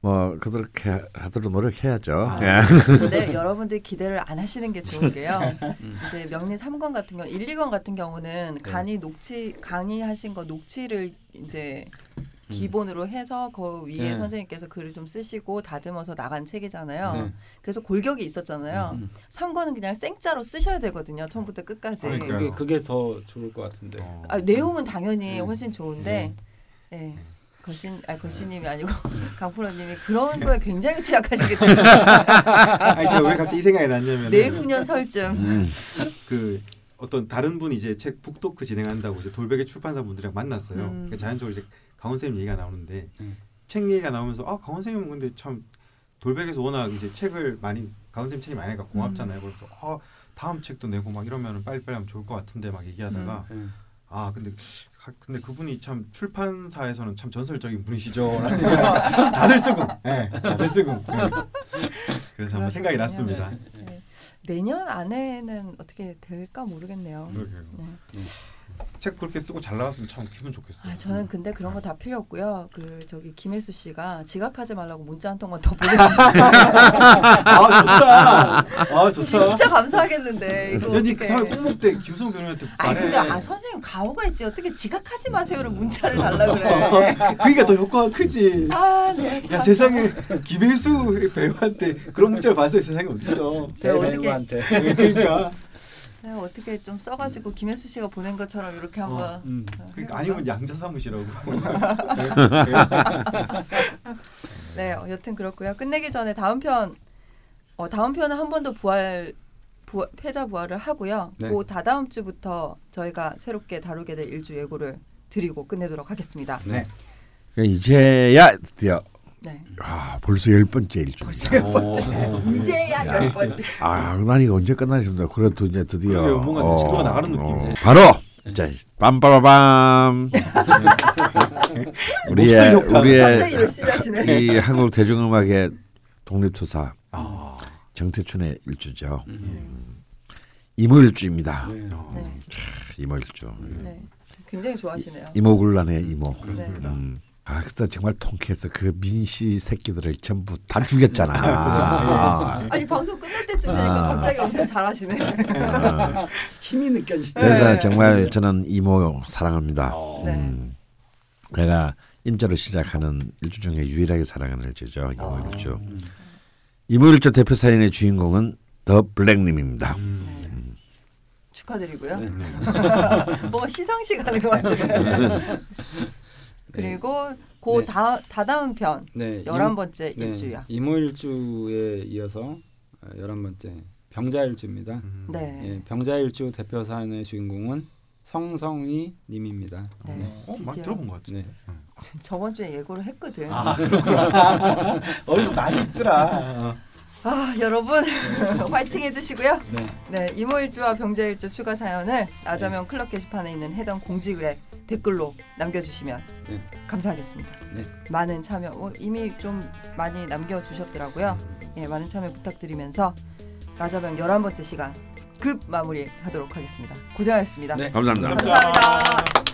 A: 뭐 그렇게 하도록 노력해야죠.
C: 아.
A: 예.
B: 근데 여러분들 기대를 안 하시는 게 좋은 게요.
C: 음.
B: 이제 명리 3권 같은 경우 1, 2권 같은 경우는
C: 네.
B: 간이 녹취 강의하신 거 녹취를 이제
C: 음.
B: 기본으로 해서 그 위에
C: 네.
B: 선생님께서 글을 좀 쓰시고 다듬어서 나간 책이잖아요.
C: 네.
B: 그래서 골격이 있었잖아요.
C: 음.
B: 3권은 그냥 생짜로 쓰셔야 되거든요. 처음부터 끝까지.
D: 그러니까요.
C: 그게 그게 더 좋을 것 같은데.
D: 어.
B: 아, 내용은 당연히
C: 음.
B: 훨씬 좋은데, 예. 거신, 아 거신님이 아니고 강프로님이 그런 거에 굉장히 취약하시기 때문에
F: 아니 제가 왜 갑자기 이 생각이 났냐면
B: 내후년 설쯤
A: 음,
D: 그 어떤 다른 분이 이제 책 북토크 진행한다고 이제 돌베개 출판사 분들이랑 만났어요.
B: 음.
D: 자연적으로 이제 강원 쌤 얘기가 나오는데
C: 음.
D: 책 얘기가 나오면서 아 강원 쌤은 근데 참 돌베개에서 워낙 이제 책을 많이 강원 쌤 책이 많이 니까 고맙잖아요. 그래서 아 다음 책도 내고 막 이러면 빨리빨리 하면 좋을 것 같은데 막 얘기하다가
C: 네.
D: 아 근데 하- 근데 그분이 참 출판사에서는 참 전설적인 분이시죠. 다들 쓰고, 네, 다들 쓰고. 네. 그래서 한번 생각이 났습니다.
B: 네. 내년 안에는 어떻게 될까 모르겠네요.
D: 그러게요.
B: 네.
D: 책 그렇게 쓰고 잘 나왔으면 참 기분 좋겠어요.
B: 아 저는 근데 그런 거 다 필요 없고요. 그 저기 김혜수 씨가 지각하지 말라고 문자 한 통만 더 보내주시면
F: 아 좋다. 아 좋다.
B: 진짜 감사하겠는데 이거
D: 아니
B: 어떻게?
D: 그 다음에 때 김성 변호한테
B: 아니
D: 말해.
B: 근데 아 선생님 가오가 있지 어떻게 지각하지 마세요를 문자를 달라 그래.
F: 그러니까 더 효과가 크지.
B: 아 네.
F: 야 세상에 김혜수 배우한테 그런 문자를 봤어요. 세상에 어딨어.
B: 네, 어떻게-.
F: 그러니까
B: 네, 어떻게 좀 써가지고 김혜수 씨가 보낸 것처럼 이렇게 한번.
C: 음.
B: 어,
D: 그러니까
B: 해볼까?
D: 아니면 양자 사무실하고.
B: 네, 어, 여튼 그렇고요. 끝내기 전에 다음 편, 어, 다음 편은 한 번 더 부활, 부, 패자 부활을 하고요.
C: 네.
B: 그 다다음 주부터 저희가 새롭게 다루게 될 일주 예고를 드리고 끝내도록 하겠습니다.
C: 네.
A: 그러니까 이제야 드디어
B: 네.
A: 아, 벌써 열 번째 일주일.
B: 벌써 열 번째. 이제야 열 번째.
A: 아, 난 이거 언제 끝나나 싶다. 그래도 이제 드디어
D: 그러게요. 뭔가 시도가 나가는 느낌이네.
A: 바로 자, 빰빠바밤. 우리의. 우리의. 이 한국 대중음악의 독립투사
D: 아.
A: 정태춘의 일주죠.
C: 음.
A: 이모일주입니다.
C: 네.
B: 네.
A: 이모일주.
B: 네. 굉장히 좋아하시네요.
A: 이모굴란의 이모.
B: 그렇습니다.
A: 음. 아, 그때 정말 통쾌해서 그 민씨 새끼들을 전부 다 죽였잖아. 아.
B: 아 니 방송 끝날 때쯤 되니까
A: 아.
B: 갑자기 엄청 잘하시네.
A: 아.
C: 힘이 느껴지.
A: 그래서
B: 네.
A: 정말 저는 이모 사랑합니다.
C: 어.
A: 음. 내가 임자로 시작하는 일주 중에 유일하게 사랑하는 일주죠. 이모일주.
C: 음.
A: 이모 일주 대표 사연의 주인공은 더 블랙님입니다.
D: 음.
B: 축하드리고요.
C: 네.
B: 뭐가 시상식 하는 것 같아요. 그리고 그
C: 네.
B: 다, 다다음 편
C: 네.
B: 열한 번째
C: 네.
B: 일주야.
C: 이모일주에 이어서 어, 열한 번째 병자일주입니다.
D: 음.
B: 네.
C: 예, 병자일주 대표 사연의 주인공은 성성이 님입니다.
B: 네.
D: 어, 많이. 들어본 것 같은데.
C: 네.
B: 저번 주에 예고를 했거든.
F: 아
B: 아,
F: 그렇구나. 어디서 많이 있더라.
B: 여러분 화이팅 해주시고요.
C: 네.
B: 네 이모일주와 병자일주 추가 사연을 나자면 클럽 게시판에 있는 해당 공지글에 댓글로 남겨주시면
C: 네.
B: 감사하겠습니다.
C: 네.
B: 많은 참여 어, 이미 좀 많이 남겨주셨더라고요. 예, 많은 참여 부탁드리면서 라자병 열한 번째 시간 급 마무리하도록 하겠습니다. 고생하셨습니다.
C: 네.
A: 감사합니다.
B: 감사합니다.